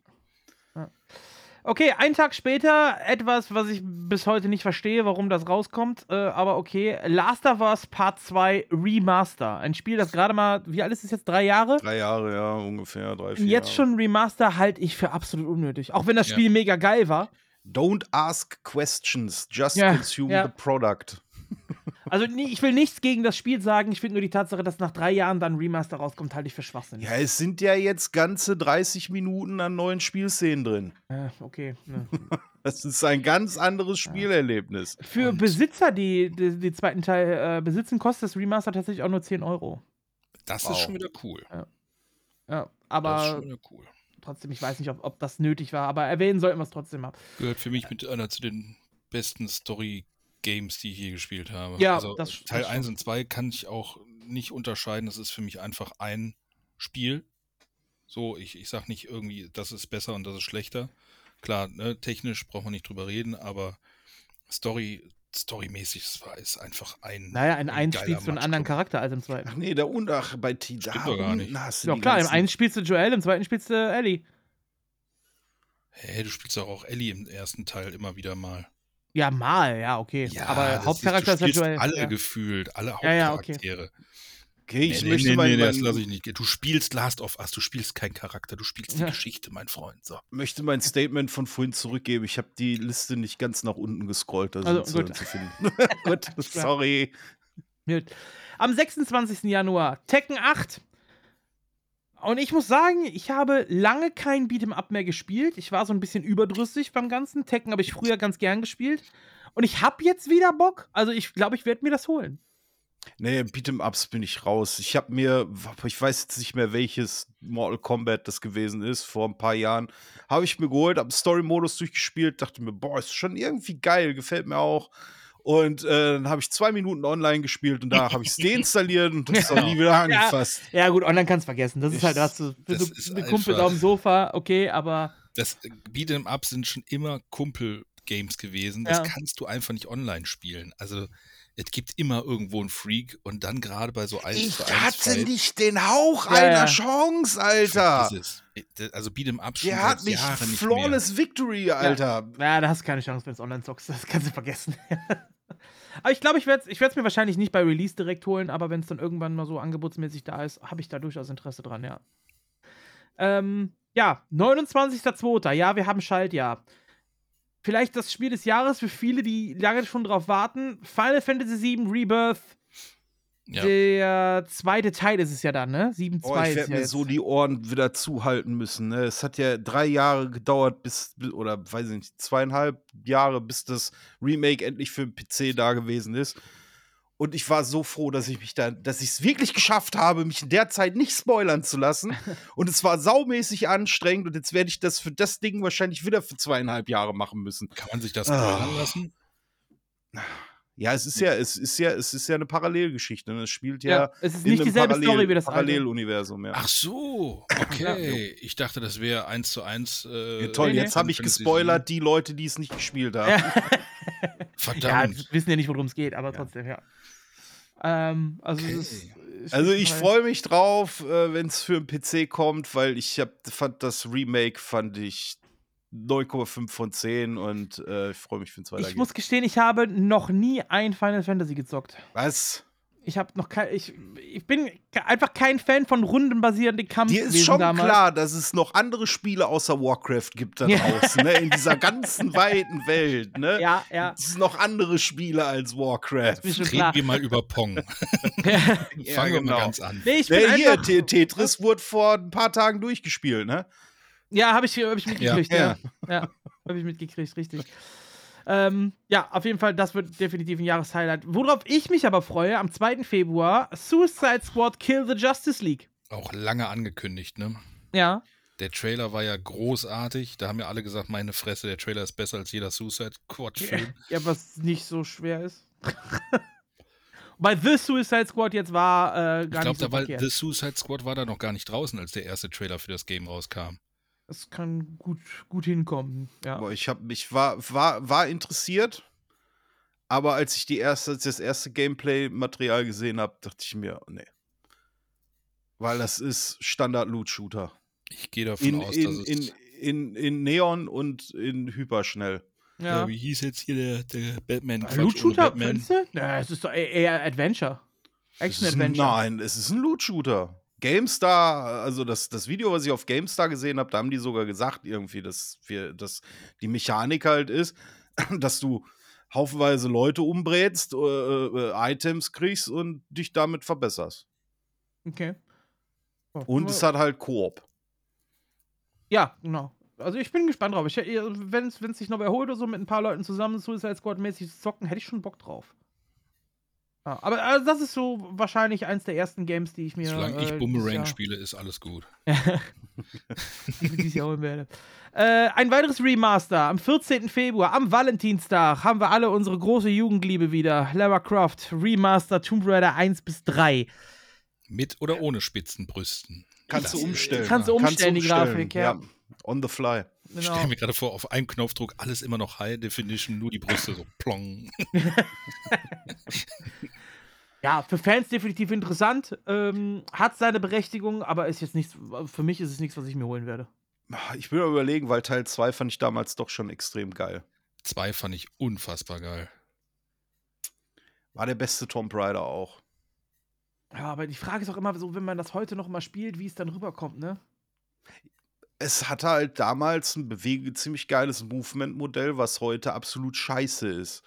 Okay, einen Tag später etwas, was ich bis heute nicht verstehe, warum das rauskommt, äh, aber okay. Last of Us Part 2 Remaster. Ein Spiel, das gerade mal, wie alt ist es jetzt? Drei Jahre? Drei Jahre, ja, ungefähr. Drei, vier Jetzt Jahre. schon Remaster halte ich für absolut unnötig. Auch wenn das Ja. Spiel mega geil war. Don't ask questions, just Ja, consume ja. the product. <laughs> Also nee, ich will nichts gegen das Spiel sagen. Ich finde nur die Tatsache, dass nach drei Jahren dann Remaster rauskommt, halte ich für Schwachsinn. Ja, es sind ja jetzt ganze 30 Minuten an neuen Spielszenen drin. Äh, okay. Ne. <laughs> Das ist ein ganz anderes Spielerlebnis. Für Und- Besitzer, die, die den zweiten Teil äh, besitzen, kostet das Remaster tatsächlich auch nur 10 Euro. Das Wow. ist schon wieder cool. Ja, Das ist aber schon wieder cool. Trotzdem, ich weiß nicht, ob, ob das nötig war, aber erwähnen sollten wir es trotzdem mal. Gehört für mich mit einer zu den besten Story-Games, die ich je gespielt habe. Ja, also das- Teil das 1 und 2 kann ich auch nicht unterscheiden. Das ist für mich einfach ein Spiel. So, ich, ich sag nicht irgendwie, das ist besser und das ist schlechter. Klar, ne, technisch braucht man nicht drüber reden, aber Story, storymäßig es war ist einfach ein. Naja, in ein spielst du einen anderen. Charakter als im zweiten. Ach nee, da unten, ach, bei T da Stimmt doch gar nicht. hast Ja klar, im einen spielst du Joel, im zweiten spielst du Ellie. Hä, du spielst doch auch Ellie im ersten Teil immer wieder mal. Ja, mal, ja, okay. Ja, aber Hauptcharakter ist du ja spielst Joel. alle ja. gefühlt, alle Ja, ja, okay. Okay, ich nee, möchte nee, mein, nee, das lasse ich nicht. Du spielst Last of Us, du spielst keinen Charakter, du spielst die Ja. Geschichte, mein Freund. So. möchte mein Statement von vorhin zurückgeben. Ich habe die Liste nicht ganz nach unten gescrollt, da Also, sind gut. zu finden. <laughs> <laughs> gut, sorry. Am 26. Januar Tekken 8. Und ich muss sagen, ich habe lange kein Beat'em Up mehr gespielt. Ich war so ein bisschen überdrüssig beim ganzen. Tekken habe ich früher ganz gern gespielt. Und ich habe jetzt wieder Bock. Also ich glaube, ich werde mir das holen. Nee, Beat'em-Ups bin ich raus. Ich habe mir, ich weiß jetzt nicht mehr, welches Mortal Kombat das gewesen ist, vor ein paar Jahren, habe ich mir geholt, habe Story-Modus durchgespielt, dachte mir, boah, ist schon irgendwie geil, gefällt mir auch. Und äh, dann habe ich zwei Minuten online gespielt und da habe ich es <laughs> deinstalliert und das auch nie wieder angefasst. Ja, gut, online kannst du vergessen. Das ist halt, da hast du, das du ist Kumpels einfach- auf dem Sofa, okay, aber Das äh, Beat'em Up sind schon immer Kumpel-Games gewesen. Das Ja. kannst du einfach nicht online spielen. Also, es gibt immer irgendwo einen Freak und dann gerade bei so 1 Ich zu 1 hatte nicht den Hauch Ja, einer ja. Chance, Alter. es. Also Beat'em Up schon Der hat nicht nicht Flawless Victory, Alter. ja, da hast du keine Chance, wenn du online zockst. Das kannst du vergessen. <laughs> aber ich glaube, ich werde es ich werd's mir wahrscheinlich nicht bei Release direkt holen, aber wenn es dann irgendwann mal so angebotsmäßig da ist, habe ich da durchaus Interesse dran, ja. Ähm, ja, 29.02. Ja, wir haben Schaltjahr. Vielleicht das Spiel des Jahres für viele, die lange schon drauf warten. Final Fantasy VII Rebirth. Ja. Der zweite Teil ist es ja dann, ne? 7.2 Oh, ich ist werde ja mir jetzt. so die Ohren wieder zuhalten müssen. Ne? Es hat ja drei Jahre gedauert, bis, bis- oder weiß ich nicht, zweieinhalb Jahre, bis das Remake endlich für den PC da gewesen ist. Und ich war so froh, dass ich mich da, dass ich es wirklich geschafft habe, mich in der Zeit nicht spoilern zu lassen. <laughs> und es war saumäßig anstrengend und jetzt werde ich das für das Ding wahrscheinlich wieder für zweieinhalb Jahre machen müssen. Kann man sich das Ah. spoilern lassen? Ja, es ist ja, es ist ja, es ist ja eine Parallelgeschichte. Ne? Es spielt ja, Ja, es ist nicht dieselbe Parallel- Story wie das. Paralleluniversum. Ja. Ach so, <laughs> okay. Ich dachte, das wäre 1 zu 1. Äh, Ja, toll, nee, nee. jetzt habe ich gespoilert die Leute, die es nicht gespielt haben. Ja. <laughs> Ja, Verdammt. wir wissen ja nicht, worum es geht, aber trotzdem, ja. Ähm, also, Okay. ist, es Also ich halt- freue mich drauf, äh, wenn es für den PC kommt, weil ich hab, fand das Remake fand ich 9,5 von 10 und äh, ich freue mich, wenn es Ich weitergeht. muss gestehen, ich habe noch nie ein Final Fantasy gezockt. Was? Ich habe noch kein. Ich, ich bin einfach kein Fan von rundenbasierenden Kampf. Dir ist schon damals. klar, dass es noch andere Spiele außer Warcraft gibt da Ja. draußen, ne? in dieser <laughs> ganzen weiten Welt. Ne? Ja, ja. Es sind noch andere Spiele als Warcraft. Reden wir mal über Pong. <laughs> Ja, Fangen wir genau. mal ganz an. nee, ich bin Nee, hier, Tetris wurde vor ein paar Tagen durchgespielt, ne? Ja, habe ich, hab ich mitgekriegt, ja. Ja. Ja, habe ich mitgekriegt, richtig. Ähm, ja, auf jeden Fall, das wird definitiv ein Jahreshighlight. Worauf ich mich aber freue, am 2. Februar, Suicide Squad Kill the Justice League. Auch lange angekündigt, ne? Ja. Der Trailer war ja großartig. Da haben ja alle gesagt, meine Fresse, der Trailer ist besser als jeder Suicide Squad-Film. Ja, was nicht so schwer ist. <laughs> Bei The Suicide Squad jetzt war äh, Ich gar glaube, nicht so da war verkehrt. The Suicide Squad war da noch gar nicht draußen, als der erste Trailer für das Game rauskam. Das kann gut, gut hinkommen. Ja. Aber ich, hab, ich war, war, war interessiert, aber als ich die erste, als das erste Gameplay-Material gesehen habe, dachte ich mir, nee. Weil das ist Standard-Loot-Shooter. Ich gehe davon In, aus, dass in, es. in, in, in Neon und in Hyperschnell. ja. ja, wie hieß jetzt hier der, der Batman? Ein Loot ohne Shooter, Batman. findest du? Ja, es ist doch eher- eher Adventure. Es Action-Adventure. nein, es ist ein Loot-Shooter. GameStar, also das, das Video, was ich auf GameStar gesehen habe, da haben die sogar gesagt, irgendwie, dass, wir, dass die Mechanik halt ist, <clears throat> dass du haufenweise Leute umbrätst, äh, äh, Items kriegst und dich damit verbesserst. Okay. Oh, Und es hat halt Koop. Ja, genau. Also ich bin gespannt drauf. Wenn es sich noch erholt oder so mit ein paar Leuten zusammen Suicide Squad-mäßig zu zocken, hätte ich schon Bock drauf. Ja, aber also das ist so wahrscheinlich eins der ersten Games, die ich mir. Solange äh, ich Boomerang Jahr- spiele, ist alles gut. <laughs> die ich Jahr holen werde. Äh, ein weiteres Remaster am 14. Februar, am Valentinstag, haben wir alle unsere große Jugendliebe wieder. Lara Croft, Remaster Tomb Raider 1 bis 3. Mit oder ohne Spitzenbrüsten. Kannst Das du umstellen. Kannst du umstellen, die Grafik, ja. On the fly. Ich Genau. stelle mir gerade vor, auf einem Knopfdruck alles immer noch High Definition, nur die Brüste so plong. <laughs> Ja, für Fans definitiv interessant. Ähm, hat seine Berechtigung, aber ist jetzt nichts. Für mich ist es nichts, was ich mir holen werde. Ich will überlegen, weil Teil 2 fand ich damals doch schon extrem geil. Zwei fand ich unfassbar geil. War der beste Tomb Raider auch. Ja, aber die Frage ist auch immer so, wenn man das heute noch mal spielt, wie es dann rüberkommt, ne? Es hatte halt damals ein bewege ziemlich geiles Movement-Modell, was heute absolut scheiße ist.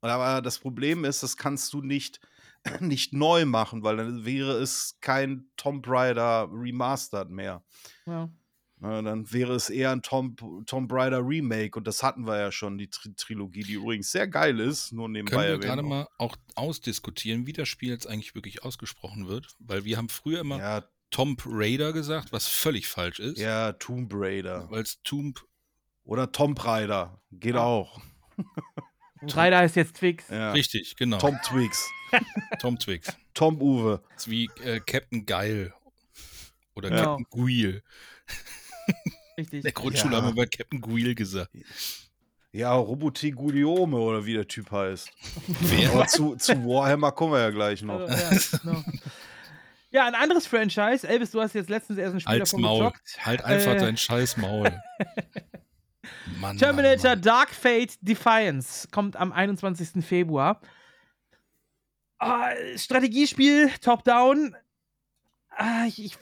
Aber das Problem ist, das kannst du nicht, <clears throat> nicht neu machen, weil dann wäre es kein Tomb Raider Remastered mehr. Ja. Na, dann wäre es eher ein Tomb, Tomb Raider Remake und das hatten wir ja schon, die Tri Trilogie, die übrigens sehr geil ist, nur nebenbei Können wir erwähnt gerade mal auch ausdiskutieren, wie das Spiel jetzt eigentlich wirklich ausgesprochen wird? Weil wir haben früher immer Ja, Tomb Raider gesagt, was völlig falsch ist. ja, Tomb Raider. Weil es Tomb. Oder Tomb Raider. Geht Ja. auch. <laughs> Ryder heißt jetzt Twix. Ja. Richtig, genau. Tom Twigs. Tom Twix. <laughs> Tom Uwe. Das ist wie äh, Captain Geil. Oder Ja. Captain Guil. <laughs> Richtig. In der Grundschule Ja. haben wir Captain Guil gesagt. Ja, Robotik Guillaume oder wie der Typ heißt. Wer? Aber zu, zu Warhammer kommen wir ja gleich noch. Also, ja, genau. Ja, ein anderes Franchise. Elvis, du hast jetzt letztens erst ein Spiel Als davon Maul. gezockt. Halt einfach Äh, dein scheiß Maul. <laughs> Mann, Terminator Mann, Mann. Dark Fate Defiance kommt am 21. Februar. Ah, Strategiespiel, Top-Down. Ah, ich, ich,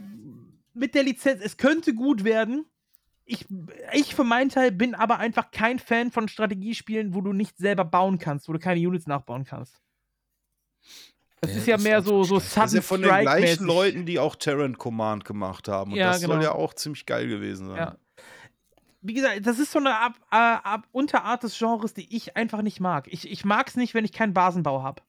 mit der Lizenz, es könnte gut werden. Ich, ich für meinen Teil bin aber einfach kein Fan von Strategiespielen, wo du nicht selber bauen kannst, wo du keine Units nachbauen kannst. Das ist ja ist mehr so, so einfach Das ist ja Sudden von den gleichen. Leuten, die auch Terran Command gemacht haben. Und Ja, das soll genau. ja auch ziemlich geil gewesen sein. Ja. Wie gesagt, das ist so eine Ab äh, Ab Unterart des Genres, die ich einfach nicht mag. Ich, ich mag es nicht, wenn ich keinen Basenbau habe.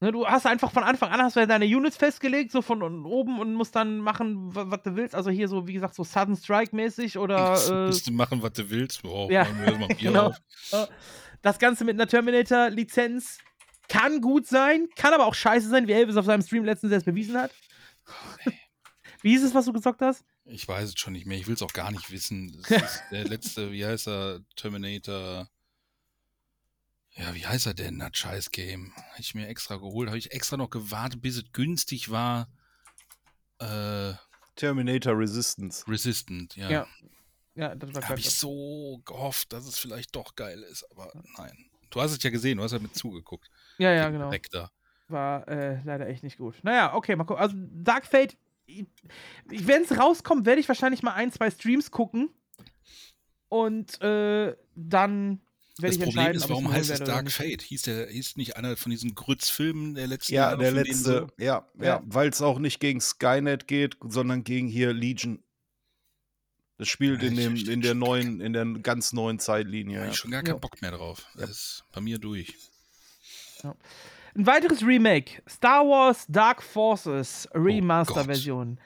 Ne, du hast einfach von Anfang an hast du ja deine Units festgelegt, so von oben und musst dann machen, wa- was du willst. Also hier so, wie gesagt, so Sudden Strike-mäßig oder äh, Musst du machen, was du willst. Oh, Ja, <laughs> genau. auf. das Ganze mit einer Terminator-Lizenz kann gut sein, kann aber auch scheiße sein, wie Elvis auf seinem Stream letztens erst bewiesen hat. Wie hieß es, was du gezockt hast? Ich weiß es schon nicht mehr. Ich will es auch gar nicht wissen. Das <laughs> ist der letzte, wie heißt er? Terminator. Ja, wie heißt er denn? Das Scheiß-Game. Habe ich mir extra geholt. Habe ich extra noch gewartet, bis es günstig war. Äh, Terminator Resistance. Resistant, ja. Ja. Ja, das war Da habe ich so gehofft, dass es vielleicht doch geil ist, aber nein. Du hast es ja gesehen, du hast ja mit zugeguckt. Ja, ja, genau. Da. War äh, leider echt nicht gut. Naja, okay, mal gucken. Also Dark Fate, wenn es rauskommt, werde ich wahrscheinlich mal ein, zwei Streams gucken. Und äh, dann werde Das ich Problem entscheiden, ist, warum heißt es Dark. Fate? Hieß der hieß nicht einer von diesen Grützfilmen der letzten Ja, Jahre? der letzte. So? Ja, ja, Ja. weil es auch nicht gegen Skynet geht, sondern gegen hier Legion. Das spielt Ja, in, dem, in der neuen, in der ganz neuen Zeitlinie. Da hab Ja. ich schon gar Ja. keinen Bock mehr drauf. Das ist bei mir durch. Ein weiteres Remake: Star Wars Dark Forces Oh Remaster-Version.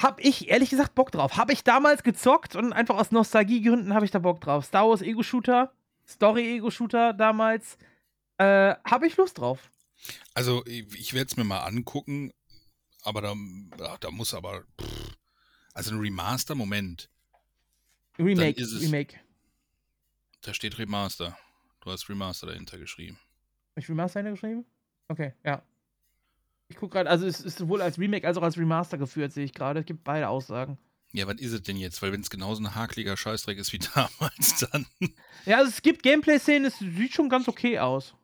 Hab ich ehrlich gesagt Bock drauf. Hab ich damals gezockt und einfach aus Nostalgiegründen habe ich da Bock drauf. Star Wars Ego-Shooter, Story-Ego-Shooter damals. Äh, hab ich Lust drauf. Also, ich, werde es mir mal angucken, aber da, ja, da muss aber. Pff, also ein Remaster, Moment. Remake, es- Remake. Da steht Remaster. Du hast Remaster dahinter geschrieben. Hab ich Remaster geschrieben? Okay, ja. Ich guck gerade, also es ist sowohl als Remake als auch als Remaster geführt, sehe ich gerade. Es gibt beide Aussagen. Ja, was ist es denn jetzt? Weil wenn es genauso ein hakeliger Scheißdreck ist wie <laughs> damals, dann. Ja, also es gibt Gameplay-Szenen, es sieht schon ganz okay aus.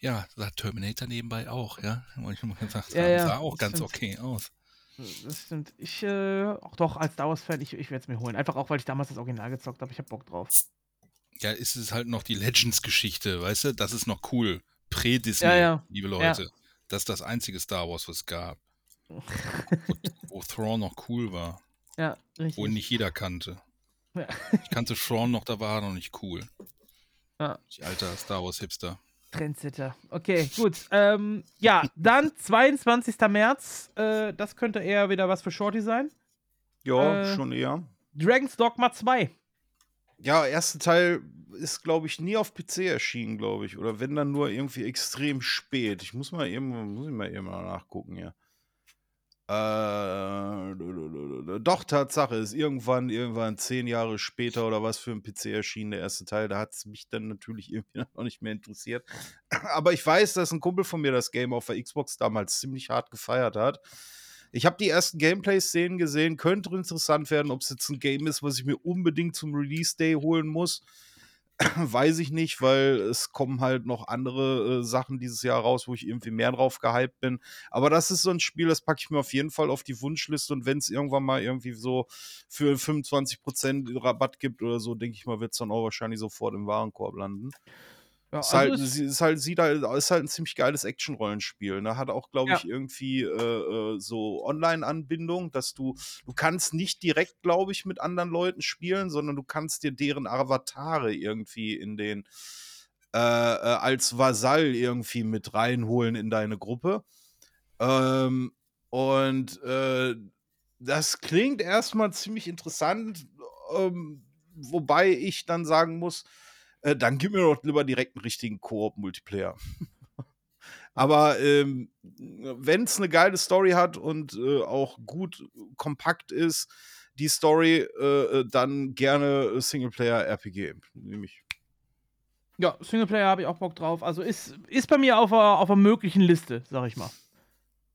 Ja, sagt Terminator nebenbei auch, ja? Wollte ich mal gesagt Ja, haben. ja, Sah auch das ganz stimmt. okay aus. Das stimmt. Ich, äh, auch doch, als Star Wars-Fan, ich, ich werde es mir holen. Einfach auch, weil ich damals das Original gezockt habe. Ich hab Bock drauf. Ja, ist es halt noch die Legends-Geschichte, weißt du? Das ist noch cool. Prä-Disney, Ja, ja. liebe Leute. Das ist das einzige Star Wars, was es gab. wo, <laughs> wo Thrawn noch cool war. Ja, Wo ihn richtig. nicht jeder kannte. Ja. Ich kannte Thrawn noch, da war er noch nicht cool. Ja. Ich alter Star Wars-Hipster. Trendsetter. Okay, gut. Ähm, ja, dann <laughs> 22. März. Äh, das könnte eher wieder was für Shorty sein. Ja, Äh, schon eher. Dragon's Dogma 2. Ja, erste Teil ist, glaube ich, nie auf PC erschienen, glaube ich. Oder wenn dann nur irgendwie extrem spät. Ich muss mal eben, muss ich mal eben nachgucken, ja. Äh, doch, Tatsache, ist irgendwann, irgendwann zehn Jahre später oder was für ein PC erschienen, der erste Teil. Da hat es mich dann natürlich <laughs> irgendwie noch nicht mehr interessiert. Aber ich weiß, dass ein Kumpel von mir das Game auf der Xbox damals ziemlich hart gefeiert hat. Ich habe die ersten Gameplay-Szenen gesehen, könnte interessant werden, ob es jetzt ein Game ist, was ich mir unbedingt zum Release-Day holen muss. <clears throat> Weiß ich nicht, weil es kommen halt noch andere äh, Sachen dieses Jahr raus, wo ich irgendwie mehr drauf gehypt bin. Aber das ist so ein Spiel, das packe ich mir auf jeden Fall auf die Wunschliste und wenn es irgendwann mal irgendwie so für 25% Rabatt gibt oder so, denke ich mal, wird es dann auch wahrscheinlich sofort im Warenkorb landen. Ja, Ist also halt, ist- sie- ist halt, sieht halt, ist halt ein ziemlich geiles Action-Rollenspiel. Ne? Hat auch, glaube Ja. ich, irgendwie äh, äh, so Online-Anbindung, dass du, du kannst nicht direkt, glaube ich, mit anderen Leuten spielen, sondern du kannst dir deren Avatare irgendwie in den äh, äh, als Vasall irgendwie mit reinholen in deine Gruppe. Ähm, und äh, das klingt erstmal ziemlich interessant, ähm, wobei ich dann sagen muss, äh, dann gib mir doch lieber direkt einen richtigen Koop-Multiplayer. <laughs> Aber ähm, wenn es eine geile Story hat und äh, auch gut kompakt ist, die Story, äh, äh, dann gerne Singleplayer-RPG. Nämlich. Ja, Singleplayer habe ich auch Bock drauf. Also ist, ist bei mir auf einer auf einer möglichen Liste, sag ich mal.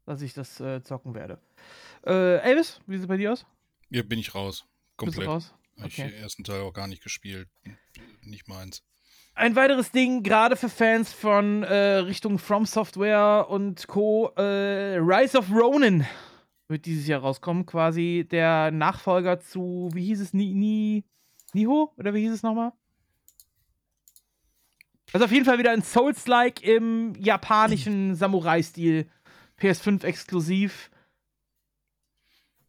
Dass ich das äh, zocken werde. Äh, Elvis, wie sieht es bei dir aus? Hier bin ich raus. Bist du Komplett. raus? Hab Ich Okay. den ersten Teil auch gar nicht gespielt. Nicht meins. Ein weiteres Ding, gerade für Fans von äh, Richtung From Software und Co. Äh, Rise of Ronin wird dieses Jahr rauskommen. Quasi der Nachfolger zu, wie hieß es, Ni, Ni, Niho? Oder wie hieß es nochmal? Also auf jeden Fall wieder ein Souls-like im japanischen Samurai-Stil. PS5 exklusiv.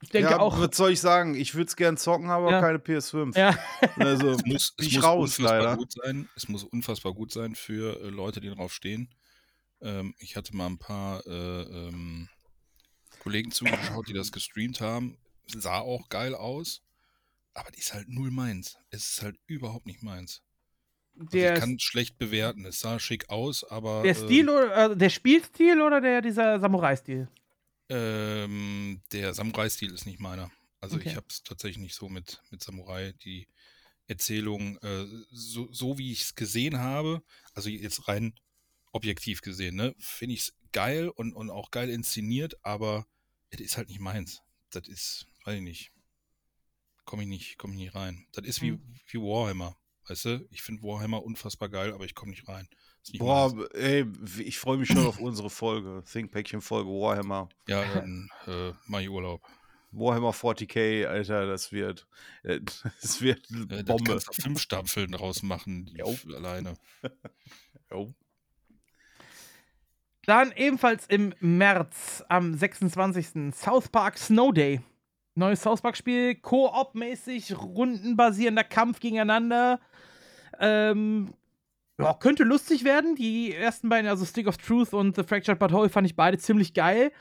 Ich denke ja, auch. was soll ich sagen? Ich würde es gern zocken, aber Ja. keine PS5. <laughs> Ja, Also, Es muss, es muss raus, unfassbar leider. gut sein. Es muss unfassbar gut sein für äh, Leute, die drauf stehen. Ähm, ich hatte mal ein paar äh, ähm, Kollegen zugeschaut, die das gestreamt haben. Sah auch geil aus. Aber die ist halt null meins. Es ist halt überhaupt nicht meins. Also der, ich kann schlecht bewerten. Es sah schick aus, aber. der äh, Stil oder äh, der Spielstil oder der dieser Samurai-Stil? Ähm, der Samurai-Stil ist nicht meiner. Also Okay. ich habe es tatsächlich nicht so mit, mit Samurai. Die Erzählung, äh, so, so wie ich es gesehen habe, also jetzt rein objektiv gesehen, ne, finde ich es geil und, und auch geil inszeniert, aber es ist halt nicht meins. Das ist, weiß ich nicht. komme ich, nicht- komm ich nicht rein. Das ist wie, Hm. wie Warhammer. Weißt du, ich finde Warhammer unfassbar geil, aber ich komme nicht rein. Boah, ey, ich freue mich schon auf unsere Folge. Thinkpäckchen-Folge Warhammer. Ja, dann äh, mach ich Urlaub. Warhammer 40k, Alter, das wird. äh, <laughs> Das wird eine Äh, da Bombe. kannst du fünf Staffeln draus machen, Jo. alleine. <laughs> Jo. Dann ebenfalls im März am 26. South Park Snow Day. Neues South Park-Spiel, Koop-mäßig, rundenbasierender Kampf gegeneinander. Ähm, ja, könnte lustig werden. Die ersten beiden, also Stick of Truth und The Fractured But Whole, fand ich beide ziemlich geil.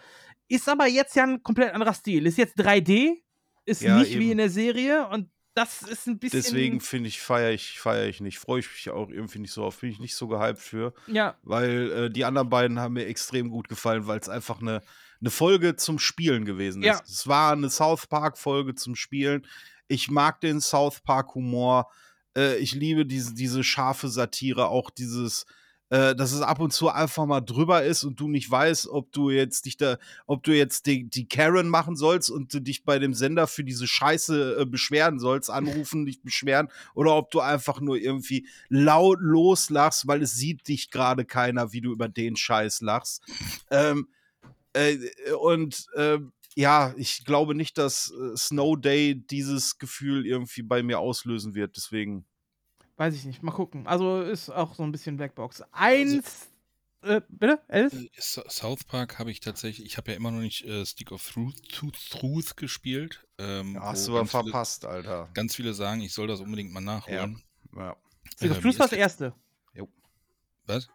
Ist aber jetzt ja ein komplett anderer Stil. Ist jetzt 3D, ist Ja, nicht wie eben. in der Serie und das ist ein bisschen. Deswegen finde ich, feiere ich, feier ich nicht. Freue ich mich auch irgendwie nicht so auf. Bin ich nicht so gehypt für. Ja, Weil äh, die anderen beiden haben mir extrem gut gefallen, weil es einfach eine, eine Folge zum Spielen gewesen ist. Ja. Es war eine South Park-Folge zum Spielen. Ich mag den South Park-Humor. Äh, ich liebe diese, diese scharfe Satire, auch dieses, äh, dass es ab und zu einfach mal drüber ist und du nicht weißt, ob du jetzt dich da, ob du jetzt die, die Karen machen sollst und du dich bei dem Sender für diese Scheiße äh, beschweren sollst, anrufen, <laughs> dich beschweren, oder ob du einfach nur irgendwie laut loslachst, weil es sieht dich gerade keiner, wie du über den Scheiß lachst. Ähm, äh, und ähm, ja, ich glaube nicht, dass äh, Snow Day dieses Gefühl irgendwie bei mir auslösen wird. Deswegen. weiß ich nicht. Mal gucken. Also ist auch so ein bisschen Blackbox. Eins. Äh, bitte? Alice? Äh, South Park habe ich tatsächlich, ich habe ja immer noch nicht äh, Stick of Truth, Truth, Truth gespielt. Ähm, Hast wo du aber ganz viele- verpasst, Alter. Ganz viele sagen, ich soll das unbedingt mal nachholen. Ja. Stick of Äh, Truth wie war ist das erste. Was?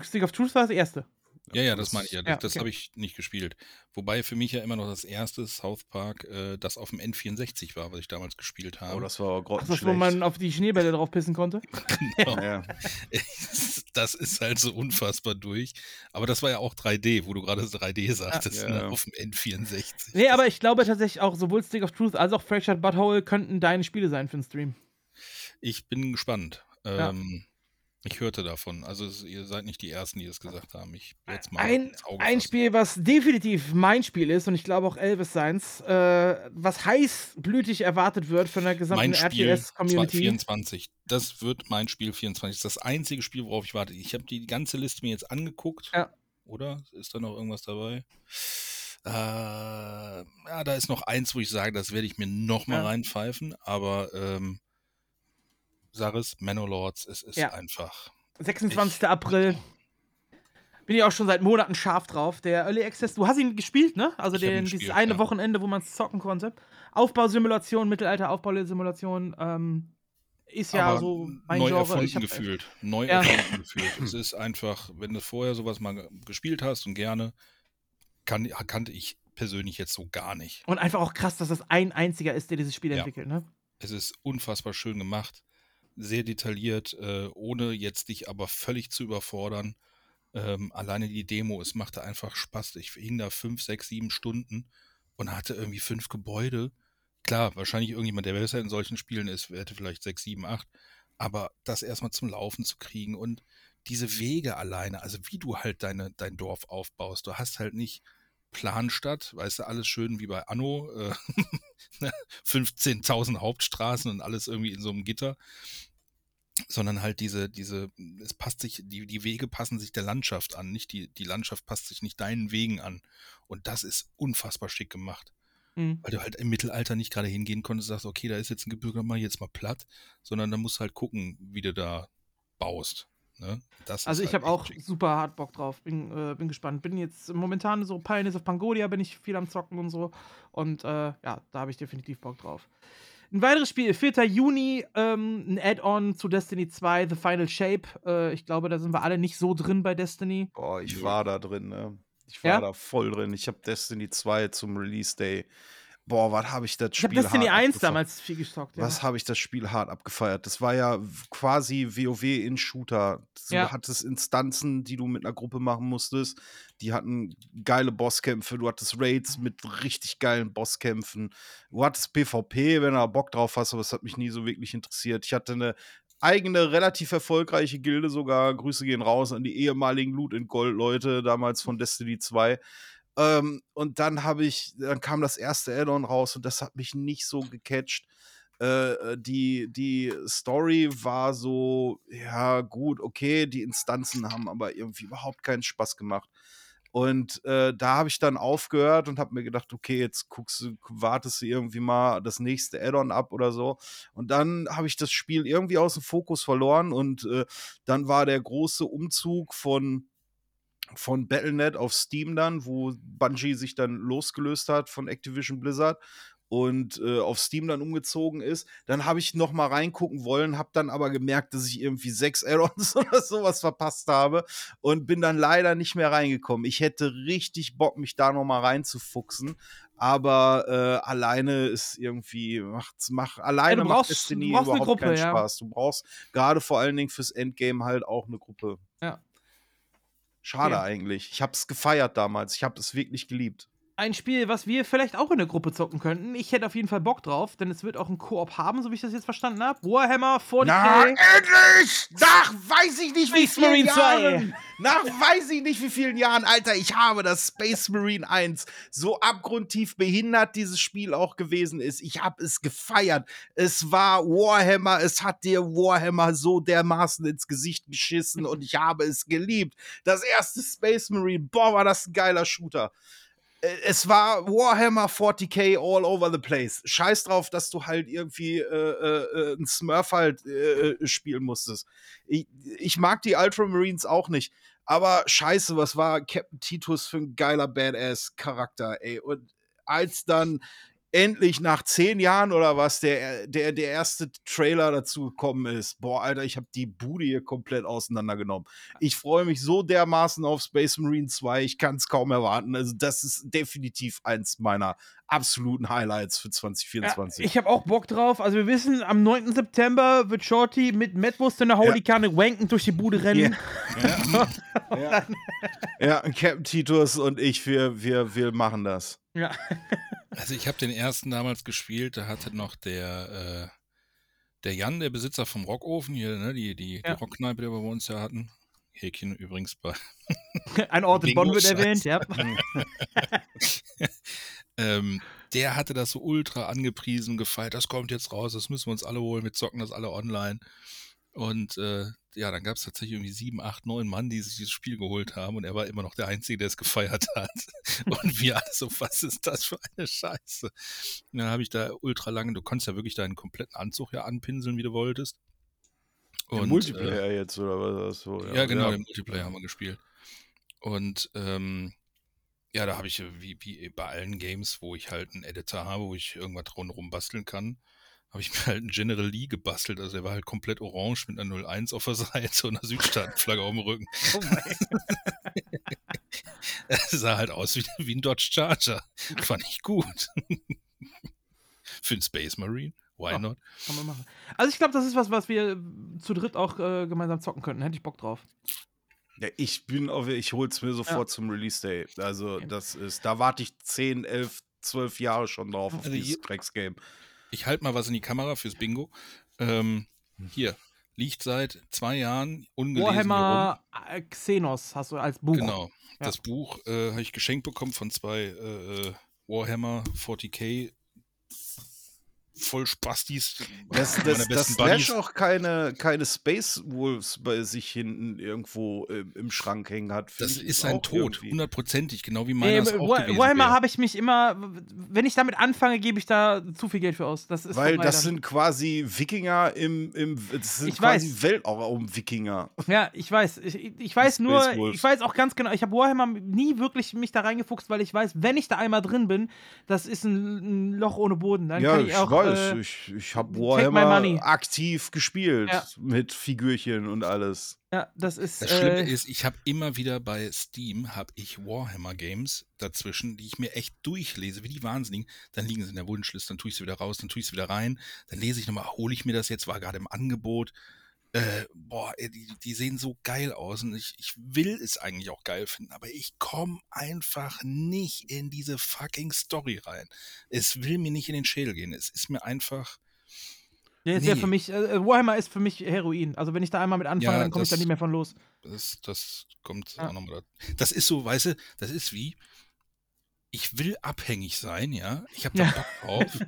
Stick of Truth war das erste. Ja, ja, das meine ich ja. Das, ja, das okay. habe ich nicht gespielt. Wobei für mich ja immer noch das erste South Park, äh, das auf dem N64 war, was ich damals gespielt habe. Oh, das war aber Ach, das, wo grottenschlecht. man auf die Schneebälle drauf pissen konnte. <laughs> <laughs> Genau. ja. <laughs> das ist halt so unfassbar durch. Aber das war ja auch 3D, wo du gerade 3D sagtest, Ja. ne, auf dem N64. Nee, aber ich glaube tatsächlich auch, sowohl Stick of Truth als auch Fractured Butthole könnten deine Spiele sein für den Stream. Ich bin gespannt. Ja. Ähm, Ich hörte davon. Also es, ihr seid nicht die Ersten, die es gesagt haben. Ich werde es mal Ein, ein. Spiel, was definitiv mein Spiel ist und ich glaube auch Elvis seins, äh, was heißblütig erwartet wird von der gesamten Mein Spiel RTS-Community. 24. Das wird mein Spiel 24. Das ist das einzige Spiel, worauf ich warte. Ich habe die ganze Liste mir jetzt angeguckt. Ja. Oder? Ist da noch irgendwas dabei? Äh, ja, da ist noch eins, wo ich sage, das werde ich mir noch mal Ja. reinpfeifen. Aber ähm, sag es, Manowlords, es ist Ja. einfach. 26. April. Bin ich auch schon seit Monaten scharf drauf. Der Early Access, du hast ihn gespielt, ne? Also Ich den, dieses gespielt, eine ja. Wochenende, wo man es zocken konnte. Aufbausimulation, Mittelalter-Aufbausimulation, ähm, ist ja aber so mein neu Genre. erfunden Ich gefühlt. Neu Ja. erfunden <laughs> gefühlt. Es ist einfach, wenn du vorher sowas mal ge- gespielt hast und gerne, kann, kannte ich persönlich jetzt so gar nicht. Und einfach auch krass, dass das ein einziger ist, der dieses Spiel Ja. entwickelt, ne? Es ist unfassbar schön gemacht, sehr detailliert, äh, ohne jetzt dich aber völlig zu überfordern. Ähm, alleine die Demo, es machte einfach Spaß. Ich hing da fünf, sechs, sieben Stunden und hatte irgendwie fünf Gebäude. Klar, wahrscheinlich irgendjemand, der besser in solchen Spielen ist, hätte vielleicht sechs, sieben, acht. Aber das erstmal zum Laufen zu kriegen und diese Wege alleine, also wie du halt deine, dein Dorf aufbaust. Du hast halt nicht Planstadt, weißt du, alles schön wie bei Anno, äh, <laughs> 15.000 Hauptstraßen und alles irgendwie in so einem Gitter, sondern halt diese, diese, es passt sich, die, die Wege passen sich der Landschaft an, nicht die, die Landschaft passt sich nicht deinen Wegen an. Und das ist unfassbar schick gemacht, Mhm. weil du halt im Mittelalter nicht gerade hingehen konntest und sagst, okay, da ist jetzt ein Gebirge, mach ich jetzt mal platt, sondern da musst du halt gucken, wie du da baust. Ne? Das Also ich halt habe auch schick. super hart Bock drauf. Bin, äh, bin gespannt. Bin jetzt momentan so Pioneers of Pangodia, bin ich viel am Zocken und so. Und äh, ja, da habe ich definitiv Bock drauf. Ein weiteres Spiel, 4. Juni, ähm, ein Add-on zu Destiny 2, The Final Shape. Äh, ich glaube, da sind wir alle nicht so drin bei Destiny. Boah, ich war da drin, ne? Ich war Ja? da voll drin. Ich habe Destiny 2 zum Release Day. Boah, was habe ich das Ich Spiel habe Destiny hart 1 abgefeiert. damals viel gestockt. Ja. Was habe ich das Spiel hart abgefeiert? Das war ja quasi WoW in Shooter. Du Ja. hattest Instanzen, die du mit einer Gruppe machen musstest. Die hatten geile Bosskämpfe. Du hattest Raids mit richtig geilen Bosskämpfen. Du hattest PvP, wenn du Bock drauf hast, aber das hat mich nie so wirklich interessiert. Ich hatte eine eigene, relativ erfolgreiche Gilde sogar. Grüße gehen raus an die ehemaligen Loot in Gold Leute damals von Destiny 2. Ähm, und dann habe ich, dann kam das erste Add-on raus und das hat mich nicht so gecatcht. Äh, äh, die, die Story war so, ja, gut, okay, die Instanzen haben aber irgendwie überhaupt keinen Spaß gemacht. Und äh, da habe ich dann aufgehört und habe mir gedacht, okay, jetzt guckst du, wartest du irgendwie mal das nächste Add-on ab oder so. Und dann habe ich das Spiel irgendwie aus dem Fokus verloren und äh, dann war der große Umzug von von Battle.net auf Steam dann, wo Bungie sich dann losgelöst hat von Activision Blizzard und äh, auf Steam dann umgezogen ist. Dann habe ich noch mal reingucken wollen, habe dann aber gemerkt, dass ich irgendwie sechs <laughs> Add-ons oder sowas verpasst habe und bin dann leider nicht mehr reingekommen. Ich hätte richtig Bock, mich da noch mal reinzufuchsen, aber äh, alleine ist irgendwie macht's mach alleine Ja, brauchst- macht Destiny du brauchst eine überhaupt Gruppe, keinen ja. Spaß. Du brauchst gerade vor allen Dingen fürs Endgame halt auch eine Gruppe. Ja. Schade Okay. eigentlich. Ich habe es gefeiert damals. Ich habe es wirklich geliebt. Ein Spiel, was wir vielleicht auch in der Gruppe zocken könnten. Ich hätte auf jeden Fall Bock drauf, denn es wird auch einen Koop haben, so wie ich das jetzt verstanden habe. Warhammer 40k. Na, endlich! Nach weiß ich nicht wie Space vielen Marine 2. Jahren. Nach weiß ich nicht wie vielen Jahren, Alter. Ich habe das Space Marine 1 so abgrundtief behindert dieses Spiel auch gewesen ist. Ich habe es gefeiert. Es war Warhammer. Es hat dir Warhammer so dermaßen ins Gesicht geschissen und ich habe es geliebt. Das erste Space Marine. Boah, war das ein geiler Shooter. Äh, Es war Warhammer 40k all over the place. Scheiß drauf, dass du halt irgendwie äh, äh, äh, ein Smurf halt äh, äh, spielen musstest. Ich, ich mag die Ultramarines auch nicht. Aber scheiße, was war Captain Titus für ein geiler Badass-Charakter, ey. Und als dann endlich nach zehn Jahren oder was der, der, der erste Trailer dazu gekommen ist, boah, Alter, ich habe die Bude hier komplett auseinandergenommen. Ich freue mich so dermaßen auf Space Marine 2, ich kann es kaum erwarten. Also, das ist definitiv eins meiner absoluten Highlights für Ja, 2024. ich habe auch Bock drauf. Also wir wissen, am 9. September wird Shorty mit Metwurst in der Holy Kanne wankend durch die Bude rennen. <laughs> ja. ja, Captain Titus und ich, wir, wir, wir machen das. Ja. Also ich habe den ersten damals gespielt, da hatte noch der, äh, der Jan, der Besitzer vom Rockofen hier, ne, die, die, Ja. die Rockkneipe, die wir bei uns ja hatten. Häkchen übrigens bei. <laughs> Ein Ort in Bonn wird erwähnt, ja. <laughs> ähm, der hatte das so ultra angepriesen, gefeiert, das kommt jetzt raus, das müssen wir uns alle holen, wir zocken das alle online. Und äh, ja, dann gab es tatsächlich irgendwie sieben, acht, neun Mann, die sich dieses Spiel geholt haben und er war immer noch der Einzige, der es <laughs> gefeiert hat. Und wir alle so, was ist das für eine Scheiße? Und dann habe ich da ultra lange, du konntest ja wirklich deinen kompletten Anzug ja anpinseln, wie du wolltest. Der Und, äh, Multiplayer jetzt, oder was? So, ja, genau, den Multiplayer haben wir gespielt. Und ähm, ja, da habe ich äh, wie, wie bei allen Games, wo ich halt einen Editor habe, wo ich irgendwas rundherum basteln kann, habe ich <laughs> mir halt einen General Lee gebastelt. Also er war halt komplett orange mit einer 01 auf der <laughs> Seite und einer Südstaatenflagge auf dem Rücken. Oh mein. <laughs> Er sah halt aus wie, wie ein Dodge Charger. Fand ich gut. Für einen Space Marine. Why Ja. not? Kann man machen. Also ich glaube, das ist was, was wir zu dritt auch äh, gemeinsam zocken könnten. Hätte ich Bock drauf. Ja, ich bin auf, ich hol's mir sofort zum Release Day. Also, Okay. das ist, da warte ich 10, 11, 12 Jahre schon drauf auf Also dieses Drecksgame. Ich halte mal was in die Kamera fürs Bingo. Ähm, Hm. hier, liegt seit zwei Jahren ungelesen. Warhammer äh, Xenos hast du als Buch. Genau. Ja. Das Buch äh, habe ich geschenkt bekommen von zwei äh, äh, Warhammer 40k Vollspastis. Das, meiner das, das Slash Buddies. auch keine, keine Space Wolves bei sich hinten irgendwo im, im Schrank hängen hat. Das ich, ist sein auch Tod, hundertprozentig, genau wie meiner Nee, auch Warhammer habe ich mich immer, wenn ich damit anfange, gebe ich da zu viel Geld für aus. Das ist Weil das sind quasi Wikinger im, im das sind Ich quasi weiß. Weltraum-Wikinger. Ja, ich weiß. Ich, ich weiß Space nur, Wolves. ich weiß auch ganz genau, ich habe Warhammer nie wirklich mich da reingefuchst, weil ich weiß, wenn ich da einmal drin bin, das ist ein, ein Loch ohne Boden. Dann Ja, kann ich, ich auch. weiß. Äh, ich ich habe. Warhammer aktiv gespielt Ja. mit Figürchen und alles. ja, das ist. Das Schlimme äh, ist, ich habe immer wieder bei Steam habe ich Warhammer Games dazwischen, die ich mir echt durchlese, wie die Wahnsinnigen. Dann liegen sie in der Wunschliste, dann tue ich sie wieder raus, dann tue ich sie wieder rein. Dann lese ich nochmal, hole ich mir das jetzt, war gerade im Angebot. Äh, boah, die, die sehen so geil aus und ich, ich will es eigentlich auch geil finden, aber ich komme einfach nicht in diese fucking Story rein. Es will mir nicht in den Schädel gehen. Es ist mir einfach. der ist ja nee. für mich, äh, Warhammer ist für mich Heroin. Also wenn ich da einmal mit anfange, Ja, dann komme ich da nicht mehr von los. Das, das kommt Ja. auch nochmal da. Das ist so, weißt du, das ist wie, ich will abhängig sein, ja. Ich habe da Ja. Bock drauf,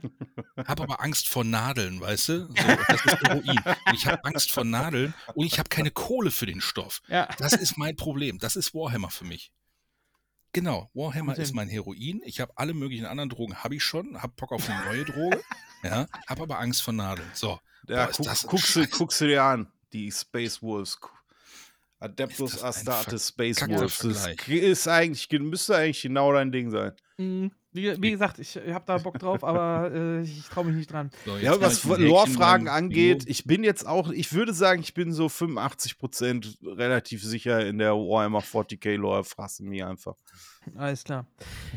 habe aber Angst vor Nadeln, weißt du? So, das ist Heroin. Und ich habe Angst vor Nadeln und ich habe keine Kohle für den Stoff. Ja. Das ist mein Problem. Das ist Warhammer für mich. Genau, Warhammer ist mein Heroin. Ich habe alle möglichen anderen Drogen, habe ich schon, habe Bock auf eine neue Droge, ja, habe aber Angst vor Nadeln. So, Ja, Boah, ist guck, guckst, du, guckst du dir an, die Space Wolves. Adeptus Astartes Space Wolves. Das ist eigentlich, müsste eigentlich genau dein Ding sein. Mhm. Wie, wie gesagt, ich habe da Bock drauf, aber äh, ich traue mich nicht dran. so Ja, was Lore-Fragen angeht, Bio. ich bin jetzt auch, ich würde sagen, ich bin so 85% relativ sicher in der Warhammer 40k Lore. Frassen mir einfach. Alles klar.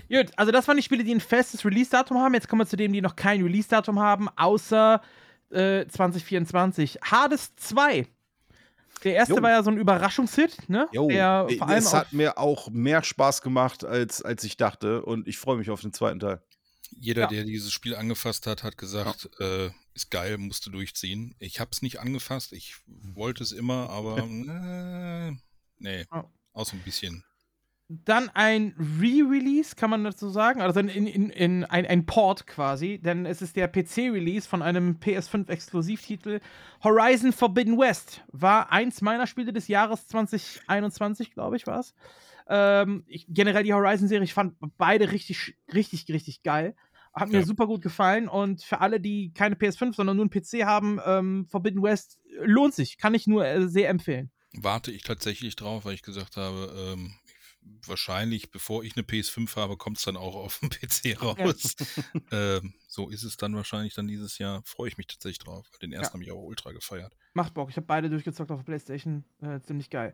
Gut, also das waren die Spiele, die ein festes Release-Datum haben. Jetzt kommen wir zu denen, die noch kein Release-Datum haben, außer äh, 2024. Hades 2. Der erste Jo. war ja so ein Überraschungshit, ne? Jo, Der vor allem es hat mir auch mehr Spaß gemacht, als, als ich dachte. Und ich freue mich auf den zweiten Teil. Jeder, Ja. der dieses Spiel angefasst hat, hat gesagt, äh, ist geil, musst du durchziehen. Ich habe es nicht angefasst, ich wollte es immer, aber äh, <laughs> nee, Oh. auch so ein bisschen. Dann ein Re-Release, kann man dazu sagen. Also in, in, in ein, ein Port quasi, denn es ist der PC-Release von einem PS5-Exklusivtitel. Horizon Forbidden West war eins meiner Spiele des Jahres 2021, glaube ich, war es. Ähm, generell die Horizon-Serie, ich fand beide richtig, richtig, richtig geil. Hat mir Ja. super gut gefallen und für alle, die keine PS5, sondern nur einen PC haben, ähm, Forbidden West lohnt sich. Kann ich nur äh, sehr empfehlen. Warte ich tatsächlich drauf, weil ich gesagt habe, ähm, wahrscheinlich, bevor ich eine PS5 habe, kommt es dann auch auf dem <laughs> PC raus. <laughs> ähm, so ist es dann wahrscheinlich dann dieses Jahr. Freue ich mich tatsächlich drauf. weil Den ersten Ja. habe ich auch ultra gefeiert. Macht Bock. Ich habe beide durchgezockt auf der Playstation. Äh, ziemlich geil.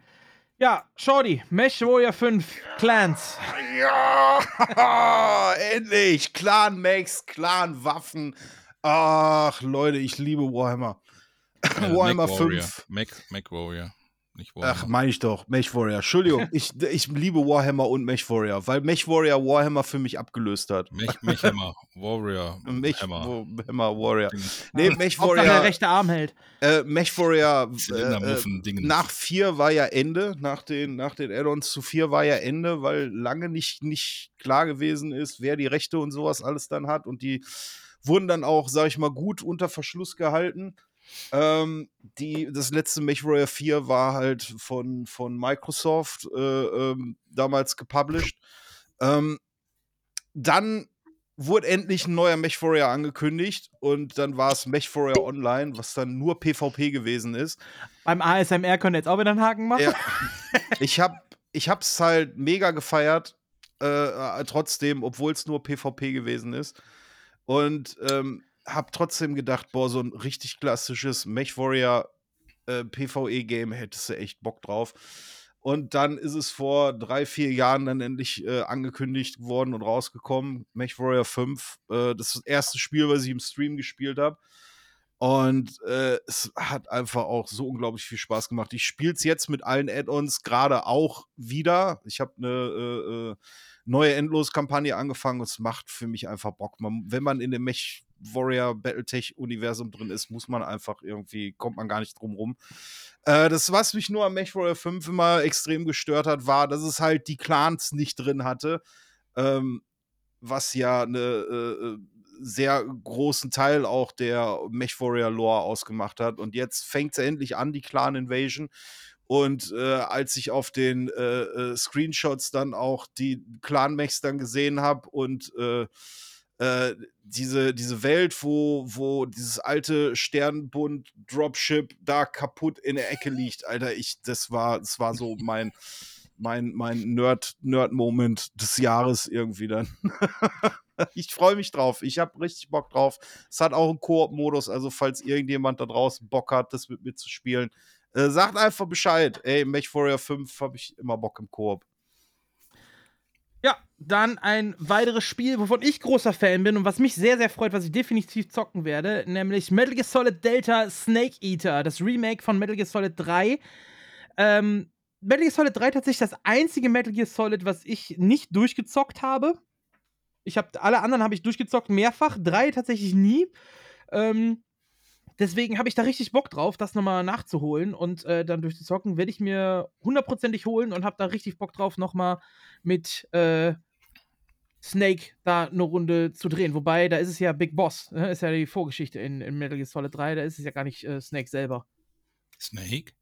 Ja, Shorty, Mesh Warrior 5, Clans. Ja, <laughs> endlich. Clan Max, Clan Waffen. Ach, Leute, ich liebe Warhammer. Äh, Warhammer Mac Warrior. 5. Mac, Mac Warrior. Nicht Ach, Warhammer. meine ich doch. Mech Warrior. Entschuldigung, <laughs> ich, ich liebe Warhammer und Mech Warrior, weil Mech Warrior Warhammer für mich abgelöst hat. Mech, Mechhammer. Warrior. Mech Hammer. Warhammer Warrior. <laughs> Nee, Mech Hauptsache der Warrior, rechte Arm hält. äh, Mech Warrior äh, äh, nach 4 war ja Ende, nach den, nach den Add-ons zu 4 war ja Ende, weil lange nicht, nicht klar gewesen ist, wer die Rechte und sowas alles dann hat. Und die wurden dann auch, sag ich mal, gut unter Verschluss gehalten. Ähm, die, das letzte MechWarrior 4 war halt von, von Microsoft äh, ähm, damals gepublished. Ähm, dann wurde endlich ein neuer MechWarrior angekündigt und dann war es MechWarrior Online, was dann nur PvP gewesen ist. Beim ASMR könnt ihr jetzt auch wieder einen Haken machen. Ja. ich habe ich hab's halt mega gefeiert, äh, äh, trotzdem, obwohl es nur PvP gewesen ist. Und ähm, habe trotzdem gedacht, boah, so ein richtig klassisches MechWarrior äh, PvE-Game hättest du echt Bock drauf. Und dann ist es vor drei, vier Jahren dann endlich äh, angekündigt worden und rausgekommen. MechWarrior 5. Äh, das das erste Spiel, was ich im Stream gespielt habe. Und äh, es hat einfach auch so unglaublich viel Spaß gemacht. Ich spiele es jetzt mit allen Add-ons gerade auch wieder. Ich habe eine äh, äh, neue Endlos-Kampagne angefangen es macht für mich einfach Bock. Man, wenn man in dem Mech Warrior Battletech-Universum drin ist, muss man einfach irgendwie, kommt man gar nicht drum rum. Äh, das, was mich nur am Mech Warrior 5 immer extrem gestört hat, war, dass es halt die Clans nicht drin hatte. Ähm, was ja eine äh, sehr großen Teil auch der Mech Warrior Lore ausgemacht hat. Und jetzt fängt es endlich an, die Clan Invasion. Und äh, als ich auf den äh, äh, Screenshots dann auch die Clan-Mechs dann gesehen habe und äh, diese, diese Welt, wo, wo dieses alte Sternbund Dropship da kaputt in der Ecke liegt, Alter, ich, das war, das war so mein, mein, mein Nerd, Nerd-Moment des Jahres irgendwie dann. <laughs> ich freue mich drauf. Ich habe richtig Bock drauf. Es hat auch einen Koop-Modus, also falls irgendjemand da draußen Bock hat, das mit mir zu spielen, äh, sagt einfach Bescheid. Ey, Mech Warrior 5 habe ich immer Bock im Koop. Ja, dann ein weiteres Spiel, wovon ich großer Fan bin und was mich sehr, sehr freut, was ich definitiv zocken werde, nämlich Metal Gear Solid Delta Snake Eater, das Remake von Metal Gear Solid 3. Ähm, Metal Gear Solid 3 tatsächlich das einzige Metal Gear Solid, was ich nicht durchgezockt habe. Ich habe alle anderen habe ich durchgezockt mehrfach, drei tatsächlich nie. Ähm, deswegen habe ich da richtig Bock drauf, das nochmal nachzuholen und äh, dann durchzuzocken. Werde ich mir hundertprozentig holen und habe da richtig Bock drauf, nochmal mit äh, Snake da eine Runde zu drehen. Wobei, da ist es ja Big Boss. Ne? Ist ja die Vorgeschichte in, in Metal Gear Solid 3. Da ist es ja gar nicht äh, Snake selber. Snake?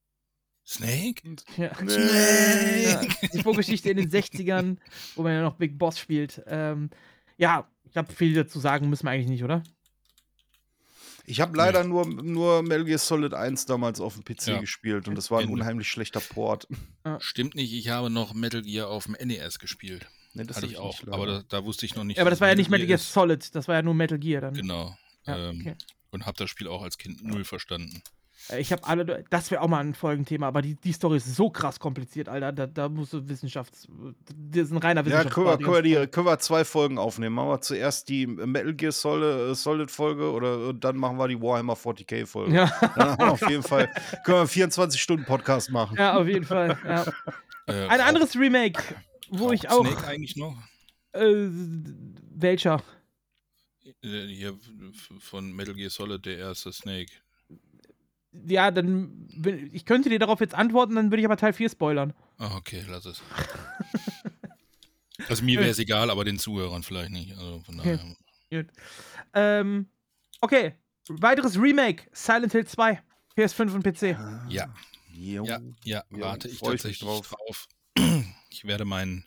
Snake? <laughs> Ja. Nee. Ja, die Vorgeschichte in den 60ern, wo man ja noch Big Boss spielt. Ähm, ja, ich glaube, viel dazu sagen müssen wir eigentlich nicht, oder? Ich habe leider nur, nur Metal Gear Solid 1 damals auf dem PC Ja. gespielt und das war ein unheimlich schlechter Port. <laughs> Stimmt nicht, ich habe noch Metal Gear auf dem NES gespielt. Nee, das Hatte ich auch. aber da, da wusste ich noch nicht. Ja, aber das war ja nicht Metal Gear ist. Solid, das war ja nur Metal Gear dann. Genau. Ja, ähm, okay. Und habe das Spiel auch als Kind null verstanden. Äh, Ich habe alle, das wäre auch mal ein Folgenthema, aber die, die Story ist so krass kompliziert, Alter. Da, da musst du Wissenschafts. Das ist ein reiner ja, können wir, können, wir die, können wir zwei Folgen aufnehmen. Machen wir zuerst die Metal Gear Solid, Solid Folge oder und dann machen wir die Warhammer 40k Folge. Ja. Dann haben wir auf jeden Fall können wir einen 24 Stunden Podcast machen. ja, auf jeden Fall. Ja. Äh, Ein anderes Remake, wo ich auch. Snake eigentlich noch? Äh, welcher? Äh, Hier von Metal Gear Solid, der erste Snake. Ja, dann. Ich könnte dir darauf jetzt antworten, dann würde ich aber Teil 4 spoilern. Ah, okay, lass es. also mir wäre es egal, aber den Zuhörern vielleicht nicht. Also von Okay. daher. Gut. Ähm, okay. Weiteres Remake: Silent Hill 2. PS5 und PC. Ja, Jo. ja, ja, Ja, warte ich freu ich mich tatsächlich drauf. drauf. <clears throat> Ich werde mein,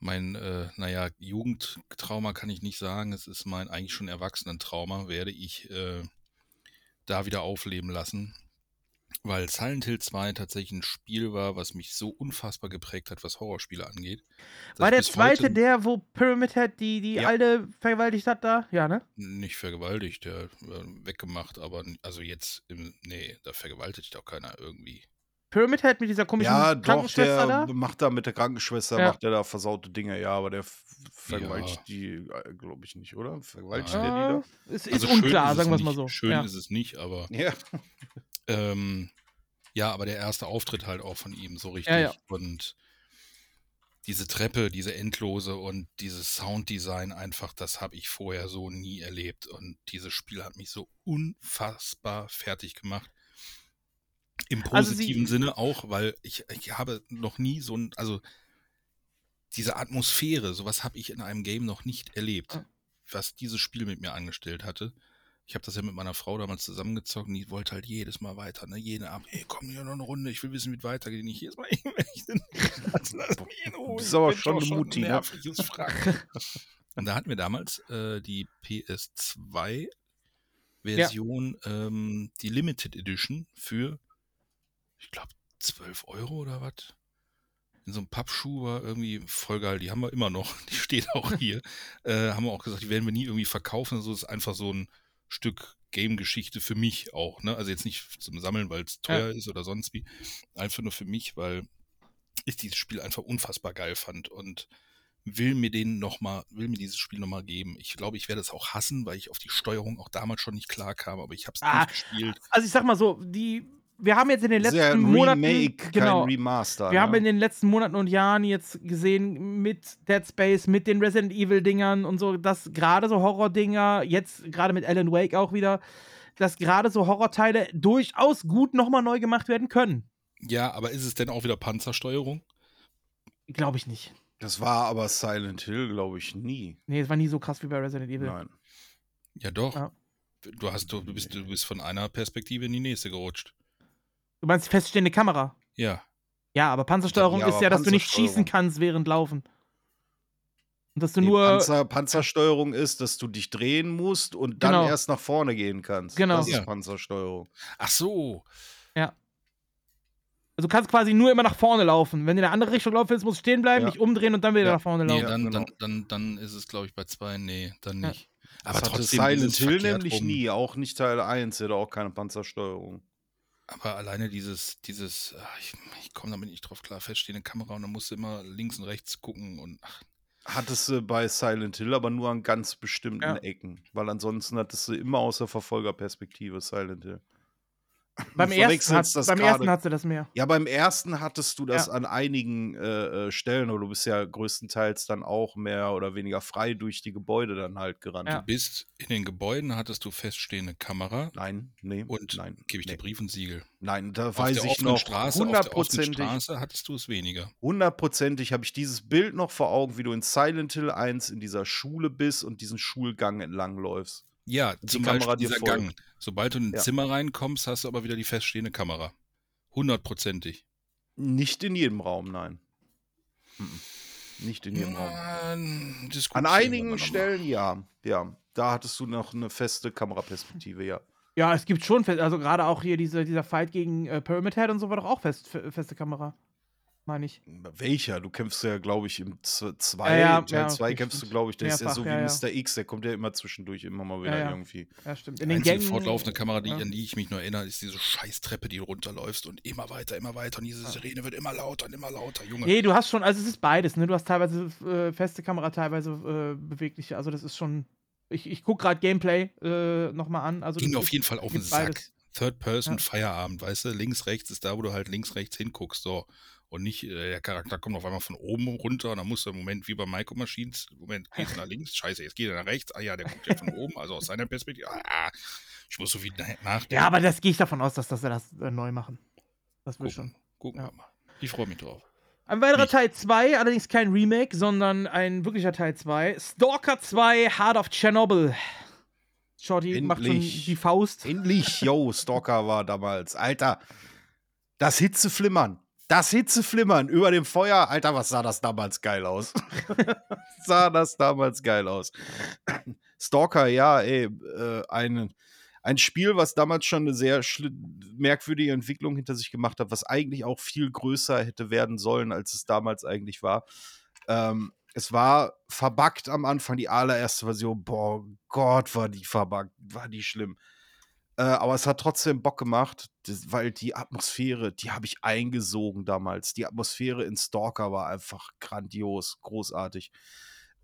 mein, äh, naja, Jugendtrauma kann ich nicht sagen. Es ist mein eigentlich schon Erwachsenentrauma, werde ich äh, da wieder aufleben lassen. Weil Silent Hill 2 tatsächlich ein Spiel war, was mich so unfassbar geprägt hat, was Horrorspiele angeht. War der zweite der, wo Pyramid Head die, die Ja. alte vergewaltigt hat da? Ja, ne? Nicht vergewaltigt, der äh, weggemacht, aber also jetzt, im, nee, da vergewaltigt auch keiner irgendwie. Pyramid Head mit dieser komischen Ja, doch, Krankenschwester der da? macht da mit der Krankenschwester, Ja. macht der da versaute Dinge, ja, aber der vergewaltigt Ja. die, glaube ich nicht, oder? Vergewaltigt Nein. der Ja, ist, ist Also unklar, es sagen wir es mal nicht. so. Schön ja. ist es nicht, aber die da? Ja. ähm, ja, aber der erste Auftritt halt auch von ihm so richtig. Ja, ja. Und diese Treppe, diese endlose und dieses Sounddesign einfach, das habe ich vorher so nie erlebt. Und dieses Spiel hat mich so unfassbar fertig gemacht. Im Also sie- positiven Sinne auch, weil ich, ich habe noch nie so ein, also diese Atmosphäre, sowas habe ich in einem Game noch nicht erlebt, Ja. was dieses Spiel mit mir angestellt hatte. Ich habe das ja mit meiner Frau damals zusammengezockt und die wollte halt jedes Mal weiter, ne? Jede Abend, hey, komm hier noch eine Runde, ich will wissen, wie es weitergeht. Nicht jedes Mal, <laughs> lass, lass mich in Ruhe. bist aber ich schon Mutti, ne? <laughs> Und da hatten wir damals äh, die PS2-Version, ähm, die Limited Edition für, ich glaube, 12 Euro oder was? In so einem Pappschuh war irgendwie voll geil. Die haben wir immer noch. Die steht auch <laughs> hier. äh, haben wir auch gesagt, die werden wir nie irgendwie verkaufen. Also das ist einfach so ein Stück Game-Geschichte für mich auch. Ne? Also jetzt nicht zum Sammeln, weil es teuer ist oder sonst wie. Einfach nur für mich, weil ich dieses Spiel einfach unfassbar geil fand und will mir den noch mal, will mir dieses Spiel nochmal geben. Ich glaube, ich werde es auch hassen, weil ich auf die Steuerung auch damals schon nicht klar kam, aber ich habe es Ah, durchgespielt. Also ich sag mal so, die, wir haben jetzt in den letzten ein Monaten. Remake, genau, kein Remaster. wir haben ne? in den letzten Monaten und Jahren jetzt gesehen mit Dead Space, mit den Resident Evil Dingern und so, dass gerade so Horror-Dinger, jetzt gerade mit Alan Wake auch wieder, dass gerade so Horrorteile durchaus gut nochmal neu gemacht werden können. Ja, aber ist es denn auch wieder Panzersteuerung? Glaube ich nicht. Das war aber Silent Hill, glaube ich, nie. Nee, es war nie so krass wie bei Resident Evil. Nein. Ja, doch. Ja. Du, hast, du, bist, du bist von einer Perspektive in die nächste gerutscht. Du meinst feststehende Kamera? Ja. Ja, aber Panzersteuerung Ja, ist aber ja, dass du nicht schießen kannst während Laufen. Und dass du Nee, nur. Panzer, Panzersteuerung ist, dass du dich drehen musst und dann Genau. erst nach vorne gehen kannst. Genau. Das ist Ja. Panzersteuerung. Ach so. Also du kannst quasi nur immer nach vorne laufen. Wenn du in eine andere Richtung laufen willst, musst du stehen bleiben, Ja. dich umdrehen und dann wieder Ja. nach vorne Nee, laufen. Ja, dann, genau. dann, dann, dann ist es, glaube ich, bei zwei. Nee, dann Ja. nicht. Das Aber hatte trotzdem Silent Hill nämlich rum. nie, auch nicht Teil 1, der hatte auch keine Panzersteuerung. Aber alleine dieses, dieses, ich, ich komme damit nicht drauf klar, feststehende Kamera und dann musst du immer links und rechts gucken und ach, Hattest du bei Silent Hill aber nur an ganz bestimmten Ja. Ecken, weil ansonsten hattest du immer aus der Verfolgerperspektive Silent Hill. Beim, ersten, hat, beim ersten hat sie das mehr. Ja, beim ersten hattest du das Ja. an einigen äh, äh, Stellen, oder du bist ja größtenteils dann auch mehr oder weniger frei durch die Gebäude dann halt gerannt. Ja. Du bist in den Gebäuden, hattest du feststehende Kamera Nein, nee, und nein, gebe ich nee. dir Brief und Siegel. Nein, da Auf weiß der ich noch Straße, auf der offenen hundertprozentig, Straße hattest du es weniger. hundertprozentig habe ich dieses Bild noch vor Augen, wie du in Silent Hill 1 in dieser Schule bist und diesen Schulgang entlang läufst. Ja, die zum Kamera Beispiel dir dieser folgt. Gang. Sobald du in ein Ja. Zimmer reinkommst, hast du aber wieder die feststehende Kamera. Hundertprozentig. Nicht in jedem Raum, nein. Mhm. Nicht in jedem Raum. Man, An einigen Stellen ja, ja. Da hattest du noch eine feste Kameraperspektive, ja. Ja, es gibt schon, fest, also gerade auch hier diese, dieser Fight gegen äh, Pyramid Head und so war doch auch fest, fe- feste Kamera. Meine ich. Welcher? Du kämpfst ja, glaube ich, im 2, Ja, ja, Teil ja, 2 okay, kämpfst du, glaube ich, der ist ja so wie ja, ja. Mr. X, der kommt ja immer zwischendurch immer mal wieder Ja, ja. irgendwie. Ja, stimmt. In den Einzige Gängen. fortlaufende Kamera, die, ja. an die ich mich nur erinnere, ist diese scheiß Treppe, die du runterläufst und immer weiter, immer weiter und diese Sirene wird immer lauter und immer lauter, Junge. Nee, du hast schon, also es ist beides, ne? Du hast teilweise äh, feste Kamera, teilweise äh, bewegliche. Also das ist schon. Ich, ich gucke gerade Gameplay äh, nochmal an. Also Ging auf ist- jeden Fall auf den Sack. beides. Third Person, Ja. Feierabend, weißt du, links, rechts ist da, wo du halt links, rechts hinguckst, so. Und nicht, äh, der Charakter kommt auf einmal von oben runter und dann musst du im Moment wie bei Micro Machines, Moment, gehst du nach links, scheiße, jetzt geht er nach rechts, ah ja, der guckt ja von oben, also aus seiner Perspektive, ah, ich muss so viel nach- nachdenken. Ja, aber das gehe ich davon aus, dass, dass wir das äh, neu machen. Das wird gucken, schon. gucken Ja. wir mal. Ich freue mich drauf. Ein weiterer Nicht. Teil 2, allerdings kein Remake, sondern ein wirklicher Teil 2. Stalker 2, Heart of Chernobyl. Shorty macht schon Endlich. die Faust. Endlich, yo, Stalker war damals. Alter, das Hitzeflimmern. Das Hitzeflimmern über dem Feuer. Alter, was sah das damals geil aus? <laughs> sah das damals geil aus. Stalker, ja, ey, äh, ein, ein Spiel, was damals schon eine sehr merkwürdige Entwicklung hinter sich gemacht hat, was eigentlich auch viel größer hätte werden sollen, als es damals eigentlich war. Ähm, es war verbuggt am Anfang, die allererste Version. Boah, Gott, war die verbuggt, war die schlimm. Äh, aber es hat trotzdem Bock gemacht, das, weil die Atmosphäre, die habe ich eingesogen damals. Die Atmosphäre in Stalker war einfach grandios, großartig.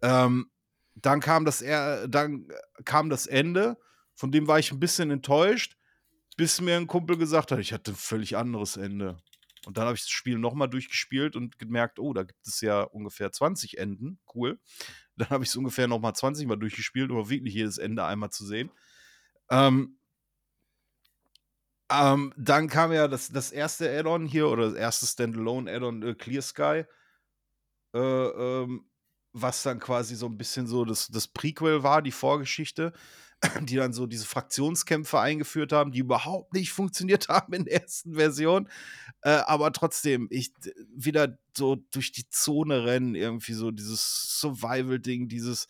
Ähm, dann kam das er dann kam das Ende, von dem war ich ein bisschen enttäuscht, bis mir ein Kumpel gesagt hat, ich hatte ein völlig anderes Ende. Und dann habe ich das Spiel nochmal durchgespielt und gemerkt, oh, da gibt es ja ungefähr 20 Enden. Cool. Dann habe ich es ungefähr nochmal 20 Mal durchgespielt, um wirklich jedes Ende einmal zu sehen. Ähm, ähm, dann kam ja das, das erste Add-on hier oder das erste Standalone-Add-on äh, Clear Sky, äh, ähm, was dann quasi so ein bisschen so das, das Prequel war, die Vorgeschichte, <clears throat> die dann so diese Fraktionskämpfe eingeführt haben, die überhaupt nicht funktioniert <laughs> haben in der ersten Version. Äh, aber trotzdem, ich wieder so durch die Zone rennen, irgendwie so dieses Survival-Ding, dieses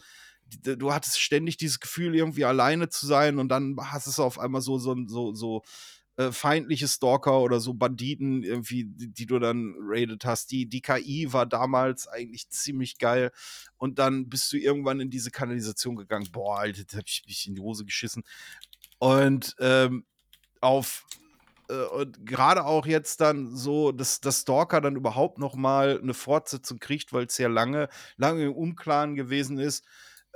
du hattest ständig dieses Gefühl, irgendwie alleine zu sein und dann hast es auf einmal so, so, so, so äh, feindliche Stalker oder so Banditen irgendwie, die, die du dann raided hast. Die, die KI war damals eigentlich ziemlich geil und dann bist du irgendwann in diese Kanalisation gegangen. Boah, Alter, da hab ich mich in die Hose geschissen. Und ähm, auf äh, und gerade auch jetzt dann so, dass das Stalker dann überhaupt noch mal eine Fortsetzung kriegt, weil es ja lange, lange im Unklaren gewesen ist.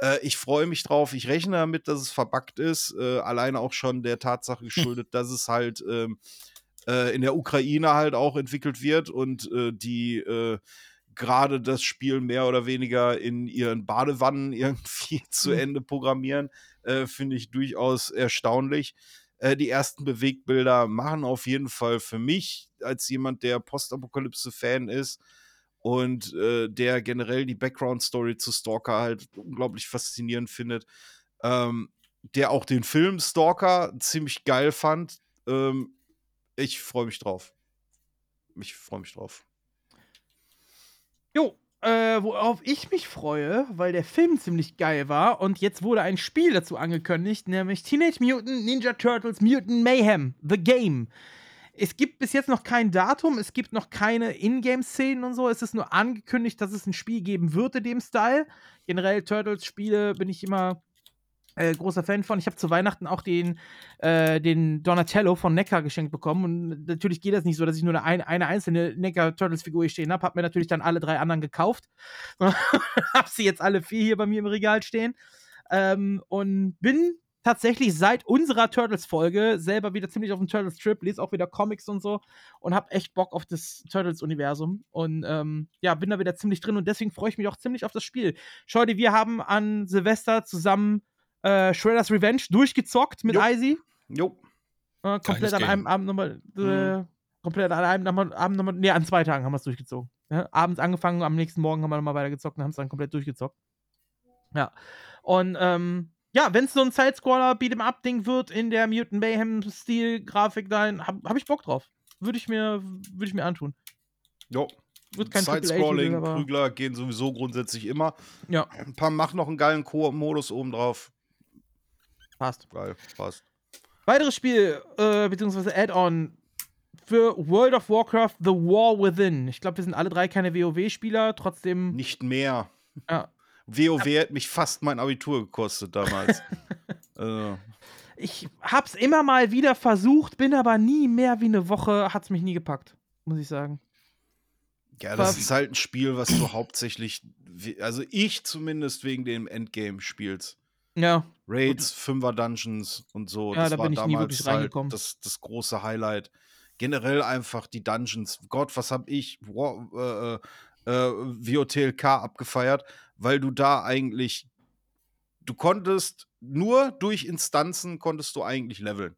Äh, ich freue mich drauf. Ich rechne damit, dass es verbuggt ist. Äh, alleine auch schon der Tatsache <laughs> geschuldet, dass es halt ähm, äh, in der Ukraine halt auch entwickelt wird und äh, die äh, gerade das Spiel mehr oder weniger in ihren Badewannen <laughs> irgendwie zu Mhm. Ende programmieren, äh, finde ich durchaus erstaunlich. Die ersten Bewegtbilder machen auf jeden Fall für mich, als jemand, der Postapokalypse-Fan ist und äh, der generell die Background-Story zu Stalker halt unglaublich faszinierend findet, ähm, der auch den Film Stalker ziemlich geil fand. Ähm, ich freue mich drauf. Ich freue mich drauf. Jo, äh, worauf ich mich freue, weil der Film ziemlich geil war und jetzt wurde ein Spiel dazu angekündigt, nämlich Teenage Mutant Ninja Turtles Mutant Mayhem, The Game. Es gibt bis jetzt noch kein Datum, es gibt noch keine Ingame-Szenen und so. Es ist nur angekündigt, dass es ein Spiel geben wird in dem Style. Generell Turtles-Spiele bin ich immer äh, großer Fan von. Ich habe zu Weihnachten auch den, äh, den Donatello von Neckar geschenkt bekommen. Und natürlich geht das nicht so, dass ich nur eine, eine einzelne Neckar Turtles-Figur hier stehen habe. Habe mir natürlich dann alle drei anderen gekauft. <laughs> habe sie jetzt alle vier hier bei mir im Regal stehen. Ähm, und bin tatsächlich seit unserer Turtles-Folge selber wieder ziemlich auf dem Turtles-Trip, lese auch wieder Comics und so und habe echt Bock auf das Turtles-Universum. Und ähm, ja, bin da wieder ziemlich drin und deswegen freue ich mich auch ziemlich auf das Spiel. Schau dir, wir haben an Silvester zusammen äh, Shredder's Revenge durchgezockt mit Jo. Icy. Jo. Äh, komplett an einem Abend nochmal. Äh, Mhm. komplett an einem nochmal- Abend nochmal. Nee, an zwei Tagen haben wir es durchgezogen. Ja, abends angefangen, am nächsten Morgen haben wir nochmal weitergezockt und haben es dann komplett durchgezockt. Ja. Und ähm, ja, wenn es so ein Sidescroller Beat'em Up Ding wird in der Mutant Mayhem Stil Grafik dahin, hab, hab ich Bock drauf. Würde ich mir würde ich mir antun. Jo. Wird kein Side-Scrolling, aber- Prügler gehen sowieso grundsätzlich immer. Ja, Ein paar mach noch einen geilen Koop-Modus oben drauf. passt. Geil, passt. Weiteres Spiel, äh, beziehungsweise Add-on für World of Warcraft The War Within. Ich glaube, wir sind alle drei keine WoW-Spieler, trotzdem. Nicht mehr. Ja. WoW hat mich fast mein Abitur gekostet damals. äh, <laughs> Ich hab's immer mal wieder versucht, bin aber nie mehr wie eine Woche, hat's mich nie gepackt, muss ich sagen. ja, das Aber- ist halt ein Spiel, was du hauptsächlich, also ich zumindest wegen dem Endgame spielst. Ja, Raids, Fünfer-Dungeons und so. Ja, das da war bin ich nie damals wirklich halt reingekommen. das, das große Highlight. Generell einfach die Dungeons. Gott, was hab ich War, äh, äh, WOTLK abgefeiert, weil du da eigentlich, du konntest nur durch Instanzen konntest du eigentlich leveln.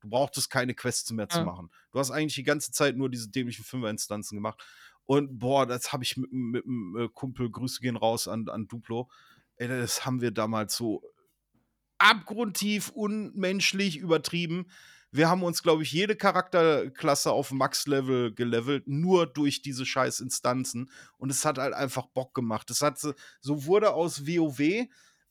Du brauchtest keine Quests mehr zu Ja. machen. Du hast eigentlich die ganze Zeit nur diese dämlichen Fünfer-Instanzen gemacht. Und boah, das habe ich mit, mit einem äh, Kumpel, Grüße gehen raus an, an Duplo. Ey, das haben wir damals so abgrundtief unmenschlich übertrieben. Wir haben uns, glaube ich, jede Charakterklasse auf Max-Level gelevelt, nur durch diese scheiß Instanzen. Und es hat halt einfach Bock gemacht. Es hat so, wurde aus WoW, äh,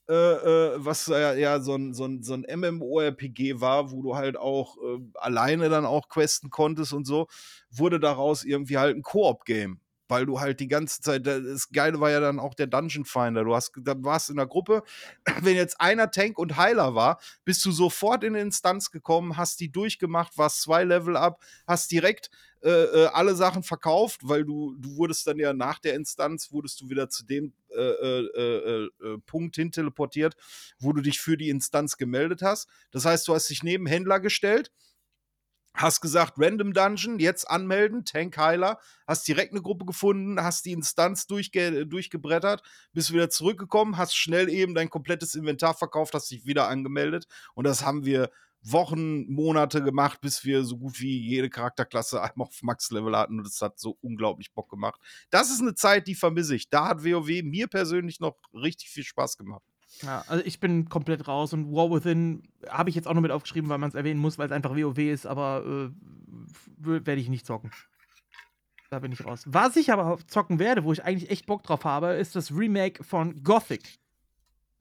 äh, was ja, ja so ein, so ein, so ein MMORPG war, wo du halt auch äh, alleine dann auch questen konntest und so, wurde daraus irgendwie halt ein Koop-Game. Weil du halt die ganze Zeit, das Geile war ja dann auch der Dungeon Finder. Du hast, da warst in der Gruppe, <clears throat> wenn jetzt einer Tank und Heiler war, bist du sofort in eine Instanz gekommen, hast die durchgemacht, warst zwei Level ab, hast direkt äh, äh, alle Sachen verkauft, weil du, du wurdest dann ja nach der Instanz, wurdest du wieder zu dem äh, äh, äh, äh, Punkt hin teleportiert, wo du dich für die Instanz gemeldet hast. Das heißt, du hast dich neben Händler gestellt, hast gesagt, Random Dungeon, jetzt anmelden, Tank Heiler, hast direkt eine Gruppe gefunden, hast die Instanz durchge durchgebrettert, bist wieder zurückgekommen, hast schnell eben dein komplettes Inventar verkauft, hast dich wieder angemeldet und das haben wir Wochen, Monate gemacht, bis wir so gut wie jede Charakterklasse <laughs> einmal auf Max-Level hatten und es hat so unglaublich Bock gemacht. Das ist eine Zeit, die vermisse ich. Da hat WoW mir persönlich noch richtig viel Spaß gemacht. Ja, also ich bin komplett raus und War Within habe ich jetzt auch noch mit aufgeschrieben, weil man es erwähnen muss, weil es einfach WoW ist, aber äh, werde ich nicht zocken. Da bin ich raus. Was ich aber zocken werde, wo ich eigentlich echt Bock drauf habe, ist das Remake von Gothic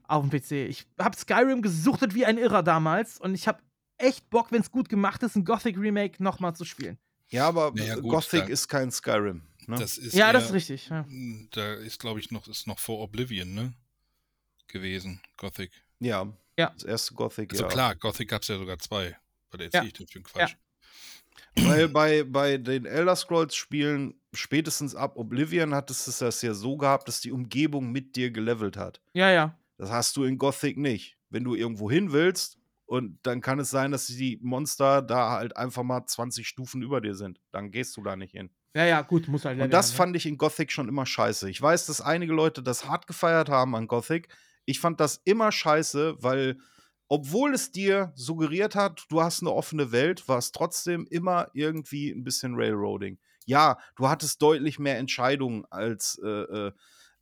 auf dem PC. Ich habe Skyrim gesuchtet wie ein Irrer damals und ich habe echt Bock, wenn es gut gemacht ist, ein Gothic Remake nochmal zu spielen. Ja, aber Naja, gut, Gothic ist kein Skyrim. Ne? Das ist ja, eher- das ist richtig. Ja. Da ist, glaube ich, noch, ist noch vor Oblivion, ne? Gewesen, Gothic. ja. Ja. Das erste Gothic, Also ja. klar, Gothic gab es ja sogar zwei. Was erzähl Ja. ich denn für Quatsch? Weil bei, bei den Elder Scrolls-Spielen, spätestens ab Oblivion, hattest du das ja so gehabt, dass die Umgebung mit dir gelevelt hat. ja, ja. Das hast du in Gothic nicht. Wenn du irgendwo hin willst, und dann kann es sein, dass die Monster da halt einfach mal 20 Stufen über dir sind. Dann gehst du da nicht hin. Ja, ja, gut, muss halt Und das ne? fand ich in Gothic schon immer scheiße. Ich weiß, dass einige Leute das hart gefeiert haben an Gothic. Ich fand das immer scheiße, weil, obwohl es dir suggeriert hat, du hast eine offene Welt, war es trotzdem immer irgendwie ein bisschen Railroading. Ja, du hattest deutlich mehr Entscheidungen als, äh, äh,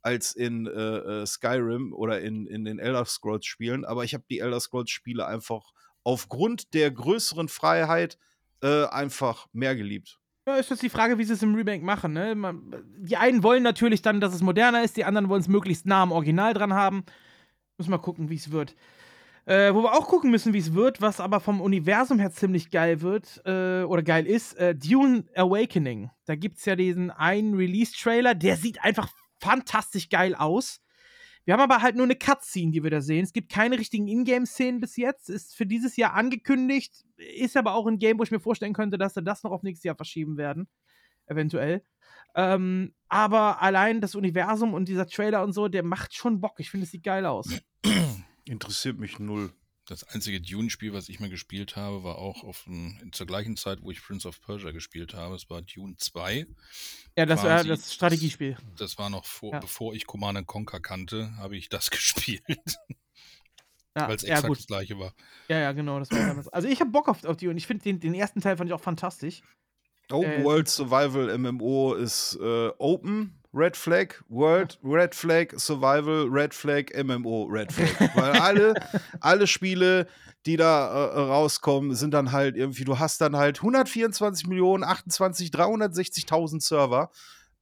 als in äh, äh, Skyrim oder in, in den Elder Scrolls-Spielen, aber ich habe die Elder Scrolls-Spiele einfach aufgrund der größeren Freiheit äh, einfach mehr geliebt. Ja, ist jetzt die Frage, wie sie es im Remake machen. Ne? Man, die einen wollen natürlich dann, dass es moderner ist, die anderen wollen es möglichst nah am Original dran haben. Müssen wir gucken, wie es wird. Äh, wo wir auch gucken müssen, wie es wird, was aber vom Universum her ziemlich geil wird äh, oder geil ist, äh, Dune Awakening. Da gibt es ja diesen einen Release-Trailer, der sieht einfach fantastisch geil aus. Wir haben aber halt nur eine Cutscene, die wir da sehen. Es gibt keine richtigen Ingame-Szenen bis jetzt. Ist für dieses Jahr angekündigt. Ist aber auch ein Game, wo ich mir vorstellen könnte, dass sie das noch auf nächstes Jahr verschieben werden. Eventuell. Ähm, aber allein das Universum und dieser Trailer und so, der macht schon Bock. Ich finde, es sieht geil aus. <clears throat> Interessiert mich null. Das einzige Dune-Spiel, was ich mal gespielt habe, war auch auf ein, zur gleichen Zeit, wo ich Prince of Persia gespielt habe. Es war Dune 2. Ja, das war Quasi das Strategiespiel. Das war noch vor, Ja. bevor ich Command Conquer kannte, habe ich das <laughs> gespielt, Ja, weil es ja, exakt gut. das gleiche war. Ja, ja, genau. Das war damals. Also ich habe Bock auf, auf die und ich finde den, den ersten Teil fand ich auch fantastisch. Open Äh, World Survival MMO ist äh, Open, Red Flag, World, Red Flag, Survival, Red Flag, MMO, Red Flag. <laughs> Weil alle, alle Spiele, die da äh, rauskommen, sind dann halt irgendwie, du hast dann halt 124 Millionen, 28, 360.000 Server.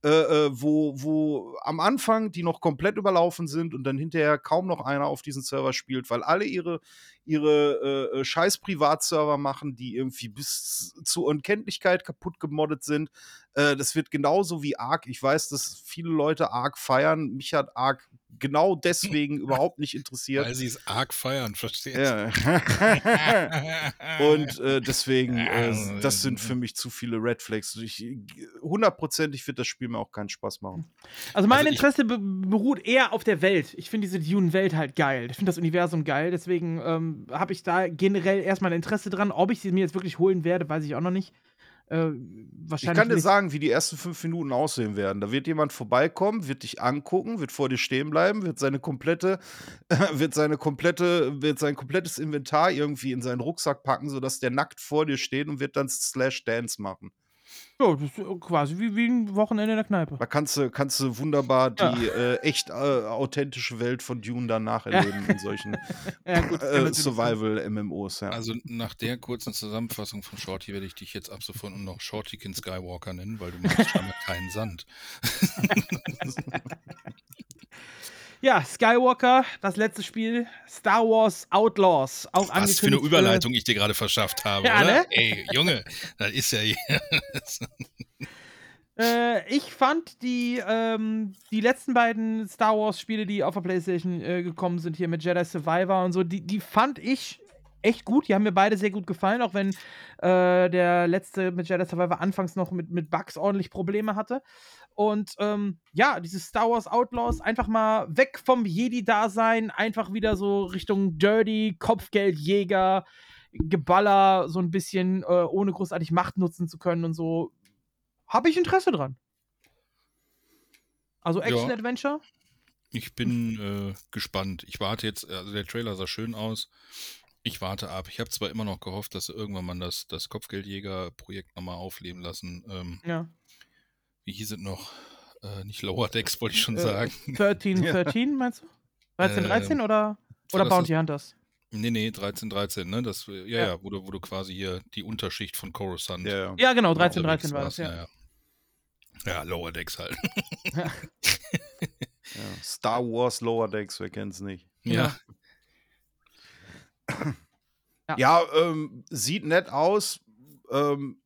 Äh, äh, wo, wo am Anfang die noch komplett überlaufen sind und dann hinterher kaum noch einer auf diesen Server spielt, weil alle ihre, ihre äh, äh, scheiß Privatserver machen, die irgendwie bis zur Unkenntlichkeit kaputt gemoddet sind. Äh, das wird genauso wie Ark. Ich weiß, dass viele Leute Ark feiern. Mich hat Ark genau deswegen <laughs> überhaupt nicht interessiert. Weil sie es arg feiern, verstehst du? Ja. <laughs> Und äh, deswegen, <laughs> äh, Ja, das sind für mich zu viele Red Flags. Ich, hundertprozentig wird das Spiel mir auch keinen Spaß machen. Also mein Also Interesse be beruht eher auf der Welt. Ich finde diese Dune-Welt halt geil. Ich finde das Universum geil. Deswegen ähm, habe ich da generell erstmal Interesse dran. Ob ich sie mir jetzt wirklich holen werde, weiß ich auch noch nicht. Äh, Ich kann dir sagen, wie die ersten fünf Minuten aussehen werden. Da wird jemand vorbeikommen, wird dich angucken, wird vor dir stehen bleiben, wird seine komplette, <laughs> wird seine komplette, wird sein komplettes Inventar irgendwie in seinen Rucksack packen, sodass der nackt vor dir steht und wird dann Slash Dance machen. Ja, das ist äh, quasi wie, wie ein Wochenende in der Kneipe. Da kannst du, kannst du wunderbar Ja. die äh, echt äh, authentische Welt von Dune dann nacherleben in solchen <laughs> Ja, gut. kann äh, natürlich sein. Survival-MMOs. Ja. Also nach der kurzen Zusammenfassung von Shorty werde ich dich jetzt ab sofort nur noch Shortykin Skywalker nennen, weil du machst scheinbar keinen Sand. <laughs> <laughs> Ja, Skywalker, das letzte Spiel. Star Wars Outlaws. Auch Was für eine Überleitung ich dir gerade verschafft habe, Ja, oder? ne? Ey, Junge, das ist ja hier. <laughs> Äh, ich fand die, ähm, die letzten beiden Star Wars-Spiele, die auf der PlayStation äh, gekommen sind, hier mit Jedi Survivor und so, die, die fand ich echt gut. Die haben mir beide sehr gut gefallen, auch wenn äh, der letzte mit Jedi Survivor anfangs noch mit, mit Bugs ordentlich Probleme hatte. Und ähm, ja, dieses Star Wars Outlaws, einfach mal weg vom Jedi-Dasein, einfach wieder so Richtung Dirty, Kopfgeldjäger, Geballer, so ein bisschen, äh, ohne großartig Macht nutzen zu können und so. Habe ich Interesse dran. Also Ja. Action-Adventure? Ich bin äh, gespannt. Ich warte jetzt, also der Trailer sah schön aus. Ich warte ab. Ich habe zwar immer noch gehofft, dass sie irgendwann mal das, das Kopfgeldjäger-Projekt nochmal aufleben lassen. Ähm, Ja. wie hieß es noch? Äh, nicht Lower Decks, wollte ich schon Äh, sagen. 13, 13, <laughs> meinst du? 13, 13 Ähm, oder, oder das Bounty Hunters? Nee, nee, 13, 13, ne? Das, äh, ja, Ja. ja, wo, du, wo du quasi hier die Unterschicht von Coruscant Ja, ja. Ja, genau, 13, unterwegs 13 war das, ja. ja. Ja, Lower Decks halt. <laughs> Ja. Star Wars Lower Decks, wer kennt's nicht? Ja. Ja. Ja, ähm, sieht nett aus. Ähm,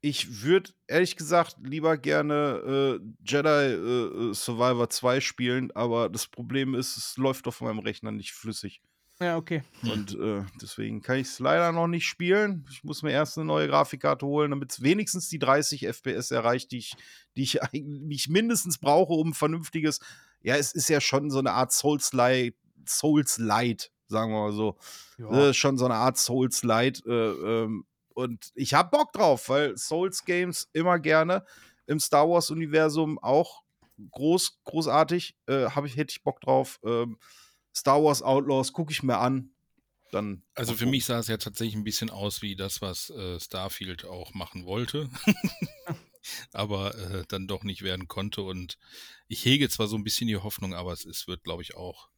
ich würde ehrlich gesagt lieber gerne äh, Jedi äh, Survivor 2 spielen, aber das Problem ist, es läuft auf meinem Rechner nicht flüssig. Ja, okay. Und äh, deswegen kann ich es leider noch nicht spielen. Ich muss mir erst eine neue Grafikkarte holen, damit es wenigstens die 30 FPS erreicht, die ich, die ich eigentlich mindestens brauche, um ein vernünftiges. Ja, es ist ja schon so eine Art Souls-Light, Souls-Light, sagen wir mal so. Ja. Äh, schon so eine Art Souls-Light. Äh, ähm, und ich habe Bock drauf, weil Souls-Games immer gerne im Star Wars-Universum auch groß, großartig. Äh, ich, hätte ich Bock drauf. Ähm, Star Wars Outlaws gucke ich mir an. Dann Also für mich sah es ja tatsächlich ein bisschen aus wie das, was äh, Starfield auch machen wollte. <laughs> aber äh, dann doch nicht werden konnte. Und ich hege zwar so ein bisschen die Hoffnung, aber es ist, wird, glaube ich, auch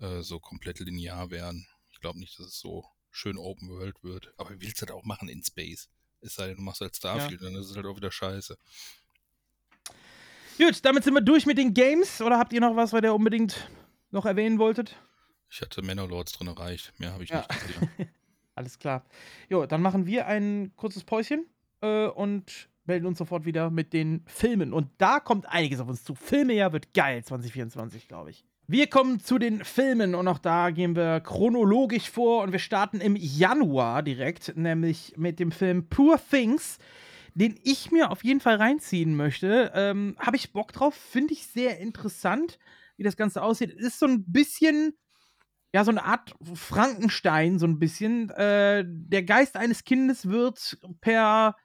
äh, so komplett linear werden. Ich glaube nicht, dass es so schön Open World wird. Aber willst du das auch machen in Space? Es sei denn, du machst halt Starfield, dann ist es halt auch wieder scheiße. Gut, damit sind wir durch mit den Games. Oder habt ihr noch was, was ihr unbedingt noch erwähnen wolltet? Ich hatte Manor-Lords drin erreicht. Mehr habe ich Ja. nicht gesehen. <laughs> Alles klar. Jo, dann machen wir ein kurzes Päuschen äh, und melden uns sofort wieder mit den Filmen. Und da kommt einiges auf uns zu. Filmejahr wird geil 2024, glaube ich. Wir kommen zu den Filmen und auch da gehen wir chronologisch vor und wir starten im Januar direkt, nämlich mit dem Film Poor Things, den ich mir auf jeden Fall reinziehen möchte. Ähm, Habe ich Bock drauf, finde ich sehr interessant, wie das Ganze aussieht. Ist so ein bisschen ja, so eine Art Frankenstein, so ein bisschen. Äh, der Geist eines Kindes wird per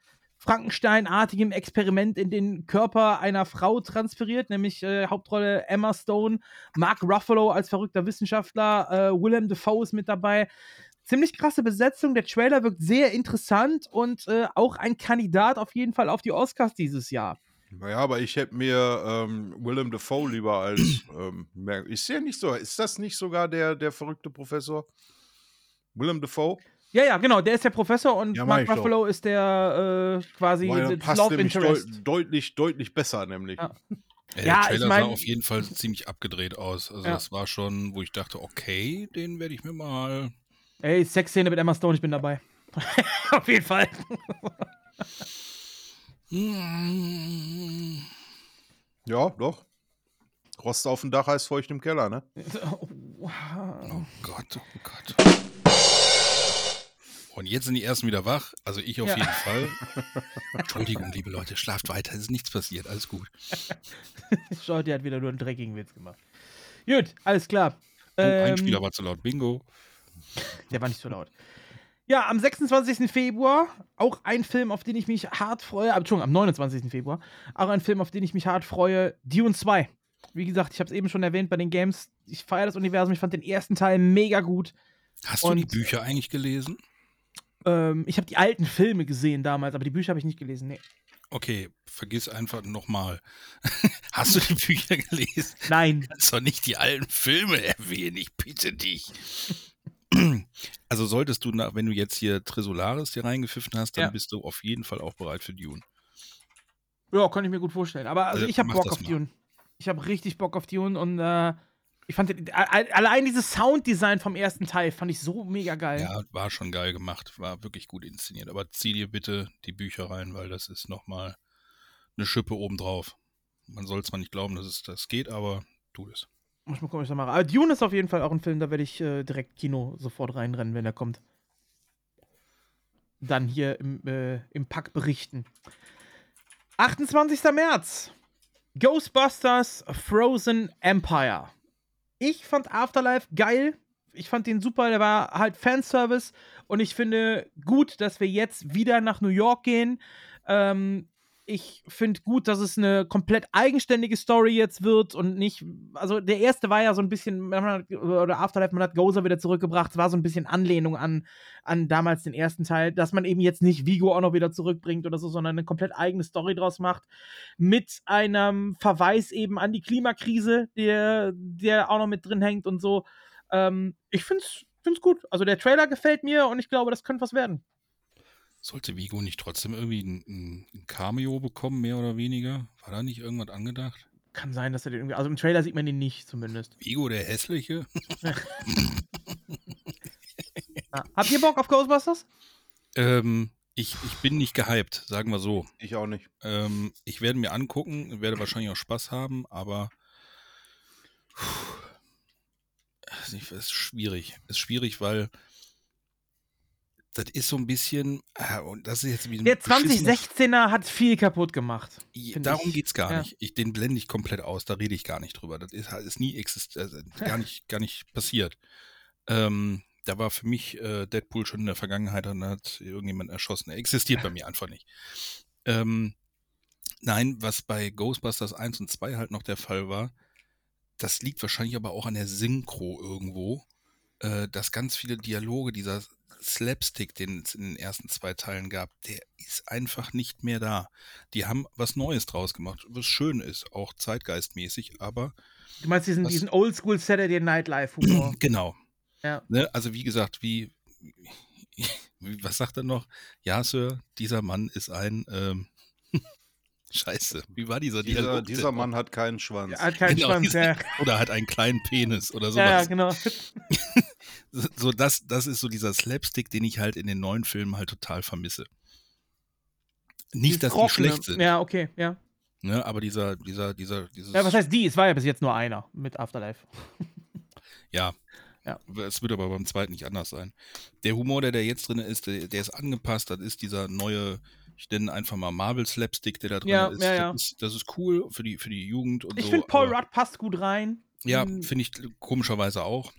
Frankenstein-artigem Experiment in den Körper einer Frau transferiert, nämlich äh, Hauptrolle Emma Stone, Mark Ruffalo als verrückter Wissenschaftler, äh, Willem Dafoe ist mit dabei. Ziemlich krasse Besetzung. Der Trailer wirkt sehr interessant und äh, auch ein Kandidat auf jeden Fall auf die Oscars dieses Jahr. Naja, aber ich hätte mir ähm, Willem Dafoe lieber als. <clears throat> Ähm, ist ja nicht so. Ist das nicht sogar der, der verrückte Professor? Willem Dafoe? Ja, ja, genau, der ist der Professor und Ja, Mark ich doch. Ruffalo ist der äh, quasi er das passt Love Interest. deutlich, deutlich besser, nämlich. Ja. Ja, Ja, der ich Trailer mein- sah auf jeden Fall ziemlich abgedreht aus. Also Ja. das war schon, wo ich dachte, okay, den werde ich mir mal. Ey, Sexszene mit Emma Stone, ich bin dabei. <laughs> auf jeden Fall. <laughs> Ja, doch. Rost auf dem Dach heißt feucht im Keller, ne? <laughs> Oh Gott, oh Gott. Und jetzt sind die ersten wieder wach. Also ich auf Ja. jeden Fall. <laughs> Entschuldigung, liebe Leute, schlaft weiter. Es ist nichts passiert. Alles gut. <laughs> Der hat wieder nur einen dreckigen Witz gemacht. Gut, alles klar. Oh, ein Ähm, Spieler war zu laut. Bingo. <laughs> Der war nicht so laut. Ja, am 26. Februar auch ein Film, auf den ich mich hart freue. Entschuldigung, am 29. Februar auch ein Film, auf den ich mich hart freue. Dune 2. Wie gesagt, ich habe es eben schon erwähnt bei den Games. Ich feiere das Universum. Ich fand den ersten Teil mega gut. Hast du die und- Bücher eigentlich gelesen? Ähm, ich habe die alten Filme gesehen damals, aber die Bücher habe ich nicht gelesen. Nee. Okay, vergiss einfach nochmal. <laughs> Hast du die Bücher gelesen? Nein. kannst doch nicht die alten Filme erwähnen, ich bitte dich. <clears throat> Also solltest du, nach, wenn du jetzt hier Tresolaris hier reingepfiffen hast, dann Ja. bist du auf jeden Fall auch bereit für Dune. Ja, kann ich mir gut vorstellen. Aber also Also, ich habe Bock auf mal. Dune. Ich habe richtig Bock auf Dune und äh, ich fand allein dieses Sounddesign vom ersten Teil fand ich so mega geil. Ja, war schon geil gemacht, war wirklich gut inszeniert. Aber zieh dir bitte die Bücher rein, weil das ist nochmal eine Schippe obendrauf. Man soll zwar nicht glauben, dass es das geht, aber tu es. Muss mal gucken, was ich da mache. Aber Dune ist auf jeden Fall auch ein Film, da werde ich äh, direkt Kino sofort reinrennen, wenn er kommt. Dann hier im, äh, im Pack berichten. 28. März. Ghostbusters Frozen Empire. Ich fand Afterlife geil. Ich fand den super. Der war halt Fanservice. Und ich finde gut, dass wir jetzt wieder nach New York gehen. Ähm, ich finde gut, dass es eine komplett eigenständige Story jetzt wird und nicht, also der erste war ja so ein bisschen, oder Afterlife, man hat Gozer wieder zurückgebracht, es war so ein bisschen Anlehnung an, an damals den ersten Teil, dass man eben jetzt nicht Vigo auch noch wieder zurückbringt oder so, sondern eine komplett eigene Story draus macht, mit einem Verweis eben an die Klimakrise, der, der auch noch mit drin hängt und so. Ähm, ich find's, find's gut. Also der Trailer gefällt mir und ich glaube, das könnte was werden. Sollte Vigo nicht trotzdem irgendwie ein, ein, Cameo bekommen, mehr oder weniger? War da nicht irgendwas angedacht? Kann sein, dass er den irgendwie, also im Trailer sieht man den nicht zumindest. Vigo der Hässliche? <laughs> <laughs> Ah. Habt ihr Bock auf Ghostbusters? Ähm, ich, ich bin nicht gehypt, sagen wir so. Ich auch nicht. Ähm, ich werde mir angucken, werde wahrscheinlich auch Spaß haben, aber ist- es ist schwierig. Es ist schwierig, weil das ist so ein bisschen, ah, und das ist jetzt wie ein Der beschissener- 2016er hat viel kaputt gemacht. Darum ich. geht's gar Ja. nicht. Ich, den blende ich komplett aus, da rede ich gar nicht drüber. Das ist, ist nie exist also <laughs> gar, nicht, gar nicht passiert. Ähm, da war für mich äh, Deadpool schon in der Vergangenheit und hat irgendjemand erschossen. Er existiert bei mir <laughs> einfach nicht. Ähm, nein, was bei Ghostbusters 1 und 2 halt noch der Fall war, das liegt wahrscheinlich aber auch an der Synchro irgendwo, äh, dass ganz viele Dialoge, dieser Slapstick, den es in den ersten zwei Teilen gab, der ist einfach nicht mehr da. Die haben was Neues draus gemacht, was schön ist, auch zeitgeistmäßig, aber Du meinst diesen, Was? diesen Oldschool Saturday Night Live Humor? <clears throat> genau. Ja. Ne? Also wie gesagt, wie, <laughs> wie, was sagt er noch? Ja, Sir, dieser Mann ist ein ähm, Scheiße, wie war dieser Dieser, Dialog dieser denn? Mann hat keinen Schwanz. Er hat keinen Genau, Schwanz, dieser- ja. <laughs> Oder hat einen kleinen Penis oder Ja, ja, sowas. genau. So, <laughs> so das, das ist so dieser Slapstick, den ich halt in den neuen Filmen halt total vermisse. Nicht, dass die schlecht sind, Ja, okay, ja. ne? aber dieser, dieser, dieser, dieses, Ja, was heißt die? Es war ja bis jetzt nur einer mit Afterlife. <laughs> ja. Ja. Es wird aber beim zweiten nicht anders sein. Der Humor, der da jetzt drin ist, der, der ist angepasst. Das ist dieser neue, ich nenne einfach mal Marvel Slapstick, der da drin Ja, ist. ja, ja. Das ist. Das ist cool für die, für die Jugend und Ich so. finde, Paul Rudd passt gut rein. Ja, Hm, finde ich komischerweise auch.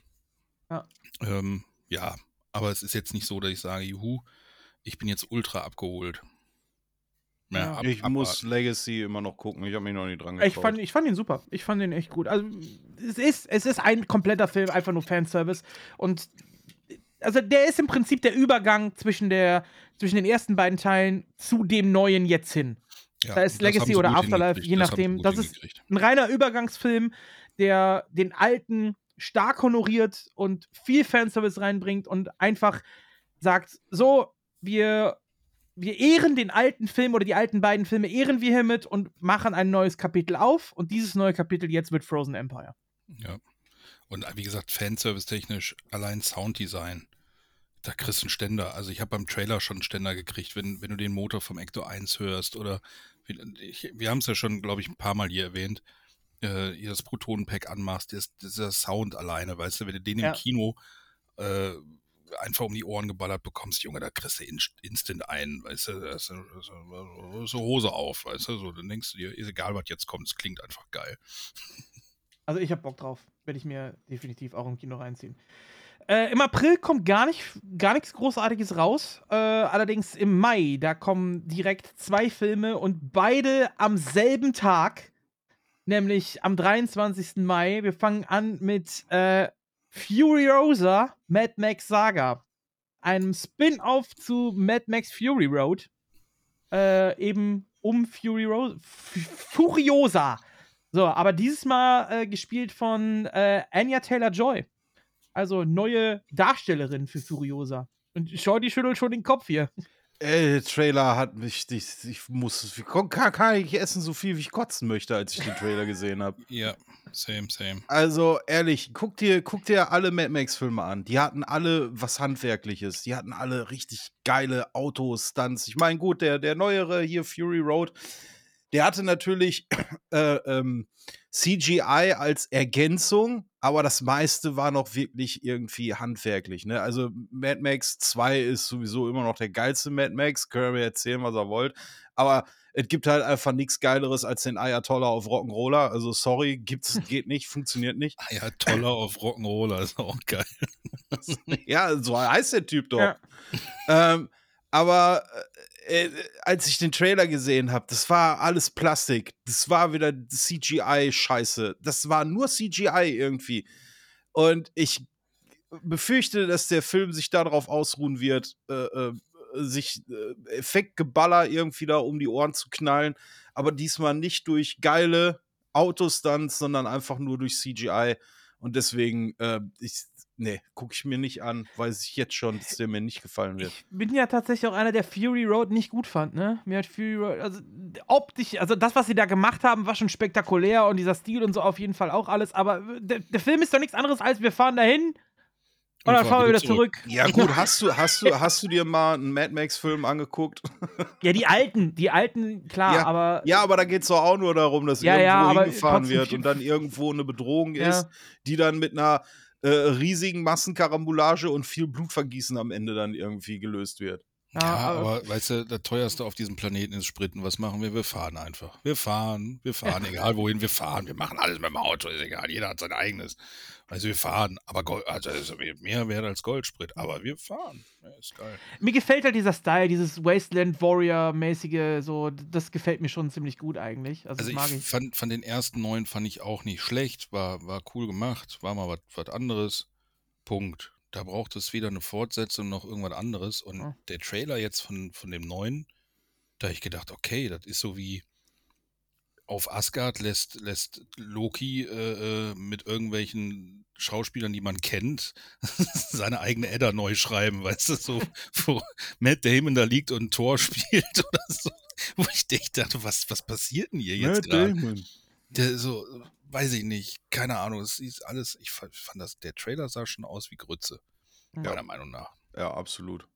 Ja. Ähm, ja, aber es ist jetzt nicht so, dass ich sage, juhu, ich bin jetzt ultra abgeholt. Ja. ab- Ich muss abwarten. Legacy immer noch gucken. Ich habe mich noch nicht dran Ich getraut. fand, ich fand ihn super. Ich fand ihn echt gut. Also, es ist, es ist ein kompletter Film, einfach nur Fanservice. Und also der ist im Prinzip der Übergang zwischen, der, zwischen den ersten beiden Teilen zu dem neuen jetzt hin. Ja, da ist das Legacy oder Afterlife, je das nachdem. gut Das ist-. Ein reiner Übergangsfilm, der den alten stark honoriert und viel Fanservice reinbringt und einfach sagt, so, wir, wir ehren den alten Film oder die alten beiden Filme ehren wir hiermit und machen ein neues Kapitel auf. Und dieses neue Kapitel jetzt wird Frozen Empire. Ja. Und wie gesagt, Fanservice-technisch, allein Sounddesign, da kriegst du einen Ständer. Also ich habe beim Trailer schon einen Ständer gekriegt, wenn, wenn du den Motor vom Ecto 1 hörst oder ich, wir haben es ja schon, glaube ich, ein paar Mal hier erwähnt, äh, hier das Protonenpack anmachst, das, dieser Sound alleine, weißt du, wenn du den Ja. im Kino äh, einfach um die Ohren geballert bekommst, Junge, da kriegst du inst instant ein, weißt du, ist so so Hose auf, weißt du, so, dann denkst du dir, ist egal, was jetzt kommt, es klingt einfach geil. Also ich hab Bock drauf. Werde ich mir definitiv auch im Kino reinziehen. Äh, Im April kommt gar, nicht, gar nichts Großartiges raus. Äh, allerdings im Mai, da kommen direkt zwei Filme und beide am selben Tag, nämlich am 23. Mai. Wir fangen an mit äh, Furiosa Mad Max Saga, einem Spin-off zu Mad Max Fury Road. Äh, eben um Fury Road. Furiosa. So, aber dieses Mal äh, gespielt von äh, Anya Taylor-Joy. Also neue Darstellerin für Furiosa. Und Shorty schüttelt schon den Kopf hier. Ey, der Trailer hat mich. Ich, ich muss. Ich kann, kann ich essen, so viel wie ich kotzen möchte, als ich den Trailer gesehen habe. <laughs> Ja, same, same. Also, ehrlich, guck dir, guck dir alle Mad Max-Filme an. Die hatten alle was Handwerkliches. Die hatten alle richtig geile Autostunts. Ich meine, gut, der, der neuere hier, Fury Road, der hatte natürlich <clears throat> äh, ähm, CGI als Ergänzung, aber das meiste war noch wirklich irgendwie handwerklich. Ne? Also Mad Max 2 ist sowieso immer noch der geilste Mad Max. Können wir erzählen, was er wollt. Aber es gibt halt einfach nichts Geileres als den Ayatollah auf Rock'n'Roller. Also sorry, gibt's, <laughs> geht nicht, funktioniert nicht. Ah ja, toller auf Rock'n'Roller, ist auch geil. <laughs> Ja, so heißt der Typ doch. Ja. Ähm, aber äh, äh, als ich den Trailer gesehen habe, das war alles Plastik. Das war wieder CGI-Scheiße. Das war nur CGI irgendwie. Und ich befürchte, dass der Film sich darauf ausruhen wird, äh, äh, sich äh, Effektgeballer irgendwie da um die Ohren zu knallen. Aber diesmal nicht durch geile Autostunts, sondern einfach nur durch CGI. Und deswegen, äh, ich, nee, gucke ich mir nicht an, weiß ich jetzt schon, dass der mir nicht gefallen wird. Ich bin ja tatsächlich auch einer, der Fury Road nicht gut fand, ne? Mir hat Fury Road, also optisch, also das, was sie da gemacht haben, war schon spektakulär und dieser Stil und so auf jeden Fall auch alles, aber der, der Film ist doch nichts anderes als wir fahren dahin und dann fahren wir wieder zurück. Ja, gut, <laughs> hast du, hast du, hast du dir mal einen Mad Max-Film angeguckt? <laughs> Ja, die alten, die alten, klar, Ja, aber Ja, aber da geht es doch auch nur darum, dass Ja, irgendwo ja, hingefahren wird und dann irgendwo eine Bedrohung ist, die dann mit einer äh, riesigen Massenkarambolage und viel Blutvergießen am Ende dann irgendwie gelöst wird. Ja, Ja, aber- aber weißt du, das teuerste auf diesem Planeten ist Spritten. Was machen wir? Wir fahren einfach. Wir fahren, wir fahren, <laughs> egal wohin wir fahren. Wir machen alles mit dem Auto, ist egal. Jeder hat sein eigenes. Also wir fahren, aber Gold, also das ist mehr wert als Goldsprit. Aber wir fahren. Ja, ist geil. mir gefällt halt dieser Style, dieses Wasteland Warrior-mäßige, so, das gefällt mir schon ziemlich gut eigentlich. Also, Also ich mag ich. fand, fand den ersten neuen fand ich auch nicht schlecht, war, war cool gemacht, war mal was anderes. Punkt. Da braucht es weder eine Fortsetzung noch irgendwas anderes. Und Ja. der Trailer jetzt von, von dem neuen, da hab ich gedacht, okay, das ist so wie auf Asgard lässt, lässt Loki äh, äh, mit irgendwelchen Schauspielern, die man kennt, <laughs> seine eigene Edda neu schreiben, weißt du, so, <laughs> wo Matt Damon da liegt und ein Tor <laughs> spielt oder so. Wo ich dachte, was, was passiert denn hier jetzt gerade? Der so, weiß ich nicht, keine Ahnung, es ist alles, ich fand, das, der Trailer sah schon aus wie Grütze, Ja. meiner Meinung nach. Ja, absolut.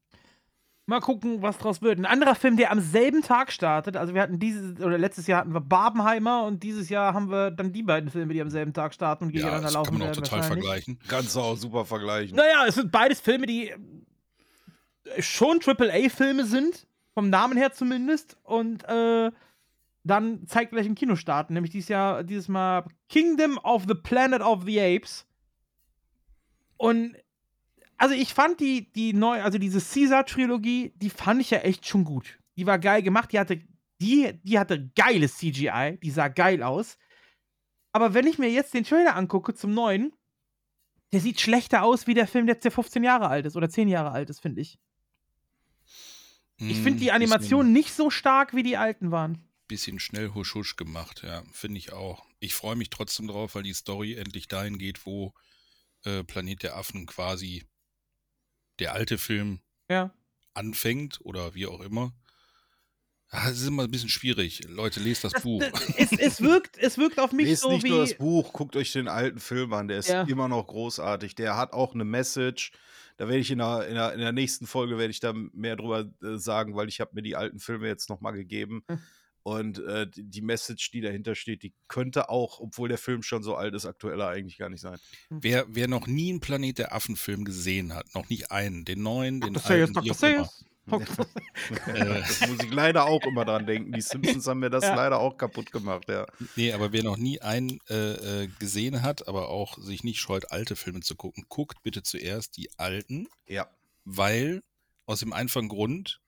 Mal gucken, was draus wird. Ein anderer Film, der am selben Tag startet. Also wir hatten dieses oder letztes Jahr hatten wir Barbenheimer und dieses Jahr haben wir dann die beiden Filme, die am selben Tag starten und Ja, gegeneinander das laufen kann man auch total vergleichen. Kannst du auch super vergleichen. Naja, es sind beides Filme, die schon AAA-Filme sind, vom Namen her zumindest. Und äh, dann zeitgleich im Kino starten, nämlich dieses Jahr, dieses Mal Kingdom of the Planet of the Apes. Und also ich fand die, die neu, also diese Caesar-Trilogie, die fand ich ja echt schon gut. Die war geil gemacht, die hatte, die, die hatte geiles CGI, die sah geil aus. Aber wenn ich mir jetzt den Trailer angucke zum neuen, der sieht schlechter aus wie der Film, der jetzt 15 Jahre alt ist oder 10 Jahre alt ist, finde ich. Ich Hm, finde die Animationen nicht so stark, wie die alten waren. Bisschen schnell husch husch gemacht, ja, finde ich auch. Ich freue mich trotzdem drauf, weil die Story endlich dahin geht, wo äh, Planet der Affen quasi der alte Film Ja. anfängt oder wie auch immer. Ah, Es ist immer ein bisschen schwierig. Leute, lest das, Das, Buch. es, es, wirkt, es wirkt auf mich Lest so nicht wie. nur das Buch, guckt euch den alten Film an, der ist Ja. immer noch großartig. Der hat auch eine Message. Da werde ich in der, in der, in der nächsten Folge werde ich da mehr drüber äh, sagen, weil ich habe mir die alten Filme jetzt noch mal gegeben. Hm. Und äh, die Message, die dahinter steht, die könnte auch, obwohl der Film schon so alt ist, aktueller eigentlich gar nicht sein. Wer, wer noch nie einen Planet der Affen-Film gesehen hat, noch nicht einen, den neuen, den Dr. Alten, Dr. Dr. <laughs> <laughs> Das muss ich leider auch immer dran denken. Die Simpsons haben mir das Ja. leider auch kaputt gemacht, ja. Nee, aber wer noch nie einen äh, äh, gesehen hat, aber auch sich nicht scheut, alte Filme zu gucken, guckt bitte zuerst die alten, Ja. weil aus dem einfachen Grund,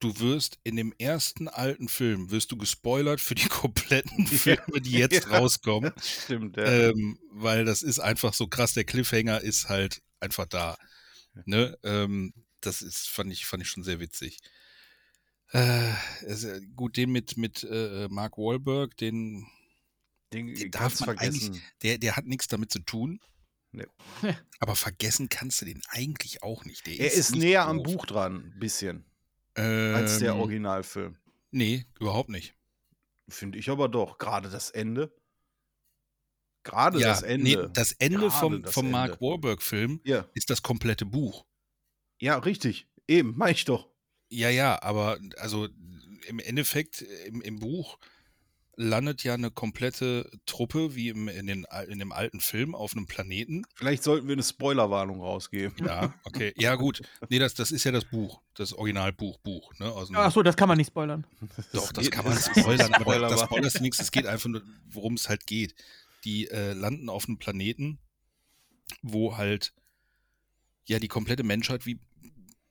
du wirst in dem ersten alten Film, wirst du gespoilert für die <laughs> kompletten Filme, die jetzt Ja. rauskommen, Stimmt, ja. ähm, weil das ist einfach so krass, der Cliffhanger ist halt einfach da. Ne? Ähm, das ist, fand ich, fand ich schon sehr witzig. Äh, äh, gut, den mit, mit äh, Mark Wahlberg, den, den den darf man vergessen. der, der hat nichts damit zu tun. Nee. Aber vergessen kannst du den eigentlich auch nicht. Der Er ist nicht näher am doof. Buch dran, ein bisschen, ähm, als der Originalfilm. Nee, überhaupt nicht. Finde ich aber doch. Gerade das Ende. Gerade ja, das Ende. Nee, das Ende Gerade vom, das vom Mark Ende. Wahlberg-Film ja. ist das komplette Buch. ja, richtig. Eben, mach ich doch. Ja, ja, aber also im Endeffekt im, im Buch landet ja eine komplette Truppe, wie im, in, den, in dem alten Film, auf einem Planeten. Vielleicht sollten wir eine Spoilerwarnung rausgeben. Ja, okay. Ja, gut. Nee, das, das ist ja das Buch, das Originalbuch, Buch. Ne, aus dem, Achso, das kann man nicht spoilern. Doch, das geht- kann man spoilern, aber Spoiler das war- spoilerst du nichts. Es geht einfach nur, worum es halt geht. Die äh, landen auf einem Planeten, wo halt ja die komplette Menschheit wie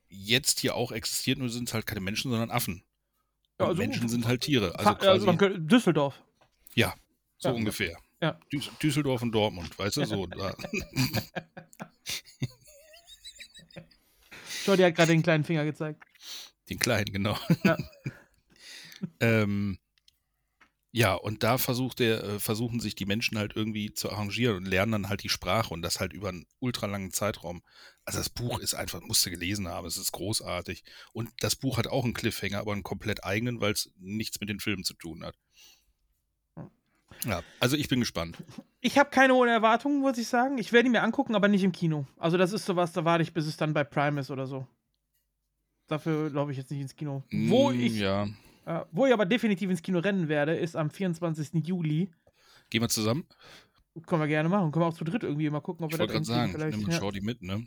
jetzt hier auch existiert, nur sind es halt keine Menschen, sondern Affen. Ja, also- Menschen sind halt Tiere. Also also könnte- Düsseldorf. so ja. ungefähr. Ja. Düs Düsseldorf und Dortmund, weißt du, so. <laughs> Da. Jordi hat gerade den kleinen Finger gezeigt. Den kleinen, genau. Ja. <laughs> ähm, ja, und da versucht der, äh, versuchen sich die Menschen halt irgendwie zu arrangieren und lernen dann halt die Sprache und das halt über einen ultralangen Zeitraum. Also das Buch ist einfach, musst du gelesen haben, es ist großartig. Und das Buch hat auch einen Cliffhanger, aber einen komplett eigenen, weil es nichts mit den Filmen zu tun hat. Ja, also ich bin gespannt. Ich habe keine hohen Erwartungen, muss ich sagen. Ich werde ihn mir angucken, aber nicht im Kino. Also, das ist sowas, da warte ich, bis es dann bei Prime ist oder so. Dafür glaube ich jetzt nicht ins Kino. Wo Mm, ich, Ja. Äh, wo ich aber definitiv ins Kino rennen werde, ist am 24. Juli. Gehen wir zusammen? Können wir gerne machen. Können wir auch zu dritt irgendwie mal gucken, ob Ich wir wollte gerade sagen, ich nehme ja, Shorty mit, ne?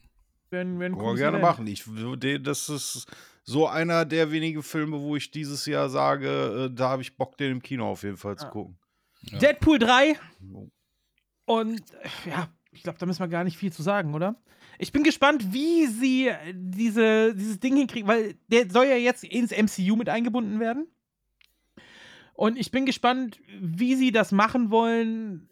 werden, werden Können wir gerne machen. Ich würde, das ist so einer der wenigen Filme, wo ich dieses Jahr sage, äh, da habe ich Bock, den im Kino auf jeden Fall zu Ah. gucken. Ja. Deadpool 3 und äh, ja, ich glaube, da müssen wir gar nicht viel zu sagen, oder? Ich bin gespannt, wie sie äh, diese, dieses Ding hinkriegen, weil der soll ja jetzt ins MCU mit eingebunden werden. Und ich bin gespannt, wie sie das machen wollen,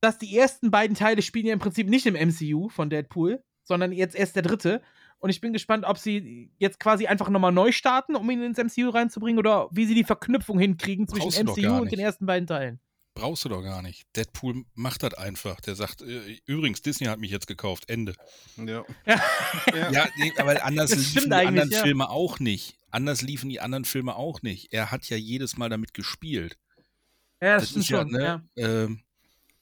dass die ersten beiden Teile spielen ja im Prinzip nicht im MCU von Deadpool, sondern jetzt erst der dritte. Und ich bin gespannt, ob sie jetzt quasi einfach nochmal neu starten, um ihn ins MCU reinzubringen, oder wie sie die Verknüpfung hinkriegen zwischen Brauchst MCU und den ersten beiden Teilen. Brauchst du doch gar nicht. Deadpool macht das einfach. Der sagt, äh, übrigens, Disney hat mich jetzt gekauft. Ende. Ja. <laughs> Ja, nee, aber anders <laughs> Das liefen stimmt die anderen ja. Filme auch nicht. Anders liefen die anderen Filme auch nicht. Er hat ja jedes Mal damit gespielt. Ja, Das ist ja, ne, ähm,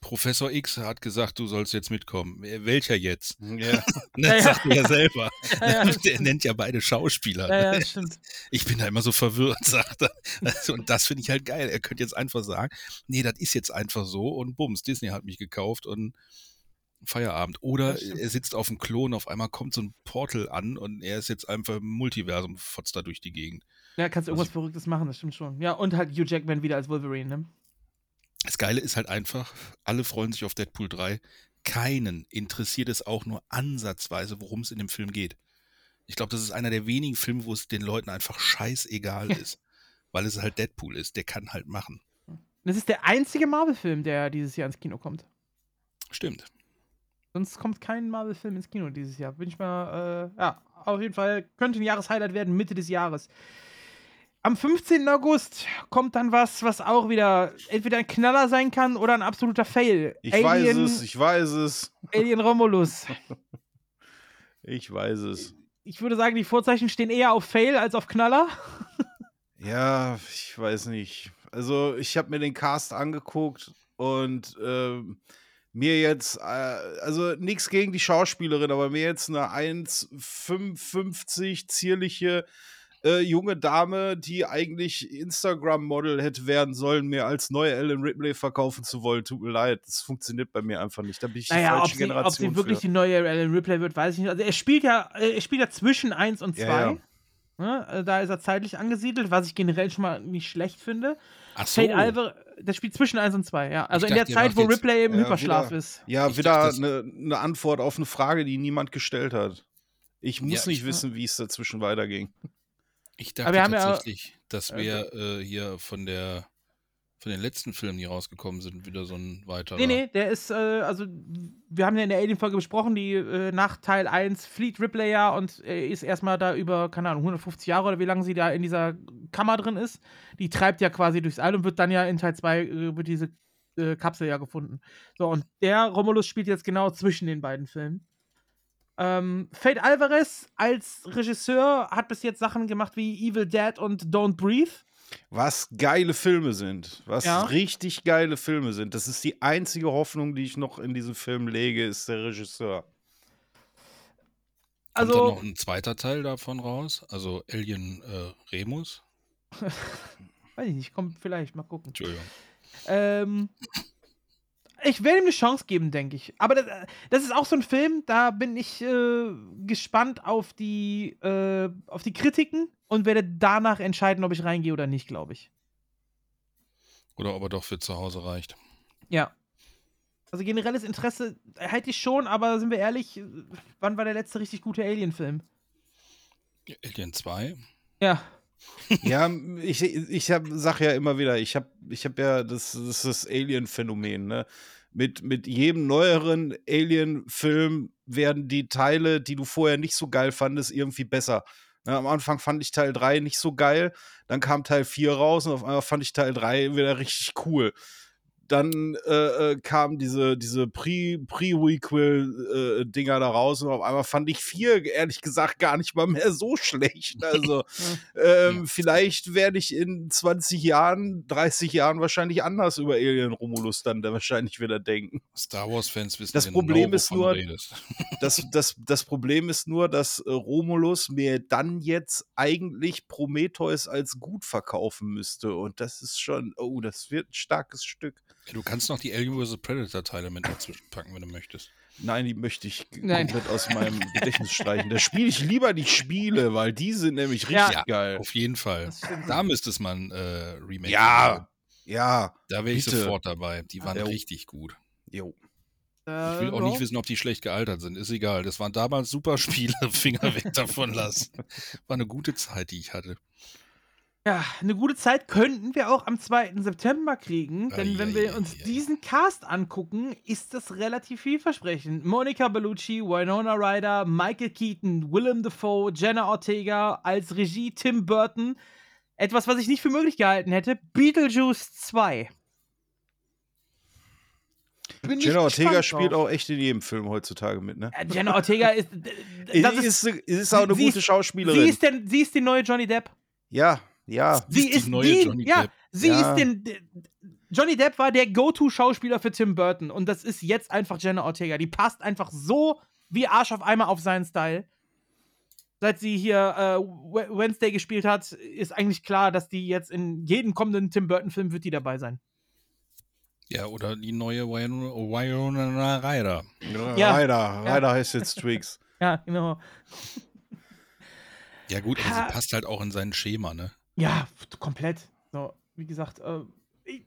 Professor X hat gesagt, du sollst jetzt mitkommen. Welcher jetzt? Ja. <laughs> Das Ja, ja. sagt er ja selber. <laughs> Ja, <laughs> Der nennt ja beide Schauspieler. Ja, ja, stimmt. Ich bin da immer so verwirrt, sagt er. Also, und das finde ich halt geil. Er könnte jetzt einfach sagen, nee, das ist jetzt einfach so und bums, Disney hat mich gekauft und Feierabend. Oder er sitzt auf dem Klo und auf einmal kommt so ein Portal an und er ist jetzt einfach im Multiversum, fotzt da durch die Gegend. Ja, kannst du Also irgendwas Verrücktes machen, das stimmt schon. Ja, und halt Hugh Jackman wieder als Wolverine, ne? Das Geile ist halt einfach, alle freuen sich auf Deadpool 3. keinen interessiert es auch nur ansatzweise, worum es in dem Film geht. Ich glaube, das ist einer der wenigen Filme, wo es den Leuten einfach scheißegal ist. Weil es halt Deadpool ist. Der kann halt machen. Das ist der einzige Marvel-Film, der dieses Jahr ins Kino kommt. Stimmt. Sonst kommt kein Marvel-Film ins Kino dieses Jahr. Bin ich mal, äh, ja, auf jeden Fall könnte ein Jahreshighlight werden, Mitte des Jahres. Am 15. August kommt dann was, was auch wieder entweder ein Knaller sein kann oder ein absoluter Fail. Ich weiß es, ich weiß es. Alien Romulus. <laughs> Ich weiß es. Ich würde sagen, die Vorzeichen stehen eher auf Fail als auf Knaller. <laughs> Ja, ich weiß nicht. Also, ich habe mir den Cast angeguckt und ähm, mir jetzt, äh, also nichts gegen die Schauspielerin, aber mir jetzt eine 1,55 zierliche äh, junge Dame, die eigentlich Instagram-Model hätte werden sollen, mir als neue Ellen Ripley verkaufen zu wollen. Tut mir leid, das funktioniert bei mir einfach nicht. Da bin ich die Naja, ob falsche sie, Generation. ob sie wirklich für. die neue Ellen Ripley wird, weiß ich nicht. Also er spielt ja, äh, er spielt ja zwischen 1 und 2. Ja, ja. Ne? Äh, Da ist er zeitlich angesiedelt, was ich generell schon mal nicht schlecht finde. Ach so. Alvarez, der spielt zwischen 1 und 2, ja. Also Ich in der Zeit, wo Ripley im Ja, Hyperschlaf wieder- ist. Ja, Ich wieder eine ne Antwort auf eine Frage, die niemand gestellt hat. Ich muss Ja, nicht ich- wissen, wie es dazwischen weiterging. Ich dachte wir haben ja- tatsächlich, dass wir äh, hier von der von den letzten Filmen, die rausgekommen sind, wieder so ein weiterer. Nee, nee, der ist, äh, also, wir haben ja in der Alien-Folge besprochen, die äh, nach Teil 1 flieht Ripley ja und äh, ist erstmal da über, keine Ahnung, 150 Jahre oder wie lange sie da in dieser Kammer drin ist. Die treibt ja quasi durchs All und wird dann ja in Teil 2 äh, wird diese äh, Kapsel ja gefunden. So, und der Romulus spielt jetzt genau zwischen den beiden Filmen. Ähm, Fate Alvarez als Regisseur hat bis jetzt Sachen gemacht wie Evil Dead und Don't Breathe. Was geile Filme sind. Was Ja. richtig geile Filme sind. Das ist die einzige Hoffnung, die ich noch in diesen Film lege, ist der Regisseur. Kommt Also, dann noch ein zweiter Teil davon raus? Also Alien äh, Remus? <laughs> weiß ich nicht, kommt vielleicht, mal gucken. Entschuldigung. Ähm, ich werde ihm eine Chance geben, denke ich. Aber das, das ist auch so ein Film, da bin ich äh, gespannt auf die, äh, auf die Kritiken und werde danach entscheiden, ob ich reingehe oder nicht, glaube ich. Oder ob er doch für zu Hause reicht. Ja. Also generelles Interesse hätte ich schon, aber sind wir ehrlich, wann war der letzte richtig gute Alien-Film? Alien 2? Ja. Ja, ich, ich hab, sag ja immer wieder, ich habe ich hab ja das, das, das Alien-Phänomen, ne? Mit, mit jedem neueren Alien-Film werden die Teile, die du vorher nicht so geil fandest, irgendwie besser. Ne, am Anfang fand ich Teil 3 nicht so geil, dann kam Teil 4 raus und auf einmal fand ich Teil 3 wieder richtig cool. Dann äh, äh, kamen diese, diese Pre- Pre-Requel-Dinger da raus und auf einmal fand ich 4, ehrlich gesagt, gar nicht mal mehr so schlecht. <laughs> Also, ähm, Ja. vielleicht werde ich in 20 Jahren, 30 Jahren wahrscheinlich anders über Alien Romulus dann da wahrscheinlich wieder denken. Star Wars-Fans wissen Das genau, Problem ist nur-. <laughs> Das, das, das Problem ist nur, dass äh, Romulus mir dann jetzt eigentlich Prometheus als gut verkaufen müsste. Und das ist schon, oh, das wird ein starkes Stück. Du kannst noch die Alien vs. Predator-Teile mit dazwischen packen, wenn du möchtest. Nein, die möchte ich Nein. komplett aus meinem Gedächtnis streichen. Da spiele ich lieber die Spiele, weil die sind nämlich Ja. richtig geil. Auf jeden Fall. Da müsste es man äh, Remake Ja, machen. ja, Da wäre ich bitte. sofort dabei. Die waren Ja. richtig gut. jo. Ich will auch nicht wissen, ob die schlecht gealtert sind. Ist egal. Das waren damals super Spiele. <laughs> Finger weg davon lassen. War eine gute Zeit, die ich hatte. Ja, eine gute Zeit könnten wir auch am 2. September kriegen, denn wenn wir uns Eieieiei. diesen Cast angucken, ist das relativ vielversprechend. Monica Bellucci, Winona Ryder, Michael Keaton, Willem Dafoe, Jenna Ortega, als Regie Tim Burton. Etwas, was ich nicht für möglich gehalten hätte, Beetlejuice 2. Bin Jenna Ortega spielt auch echt in jedem Film heutzutage mit, ne? Jenna Ortega ist. <laughs> Ist, Das ist, ist, ist, auch eine sie gute ist- Schauspielerin. sie, ist denn, sie ist die neue Johnny Depp. ja, ja. Sie ist die neue die, Johnny ja, Depp. sie Ja. ist den. Johnny Depp war der Go-To-Schauspieler für Tim Burton und das ist jetzt einfach Jenna Ortega. Die passt einfach so wie Arsch auf Eimer auf seinen Style. Seit sie hier äh, We- Wednesday gespielt hat, ist eigentlich klar, dass die jetzt in jedem kommenden Tim Burton-Film wird die dabei sein. Ja, oder die neue Winona Ryder. Ja. Ryder. Ryder heißt jetzt Twix. <laughs> Ja, genau. Ja, gut, aber Ha. sie passt halt auch in sein Schema, ne? Ja, komplett. So, wie gesagt, äh,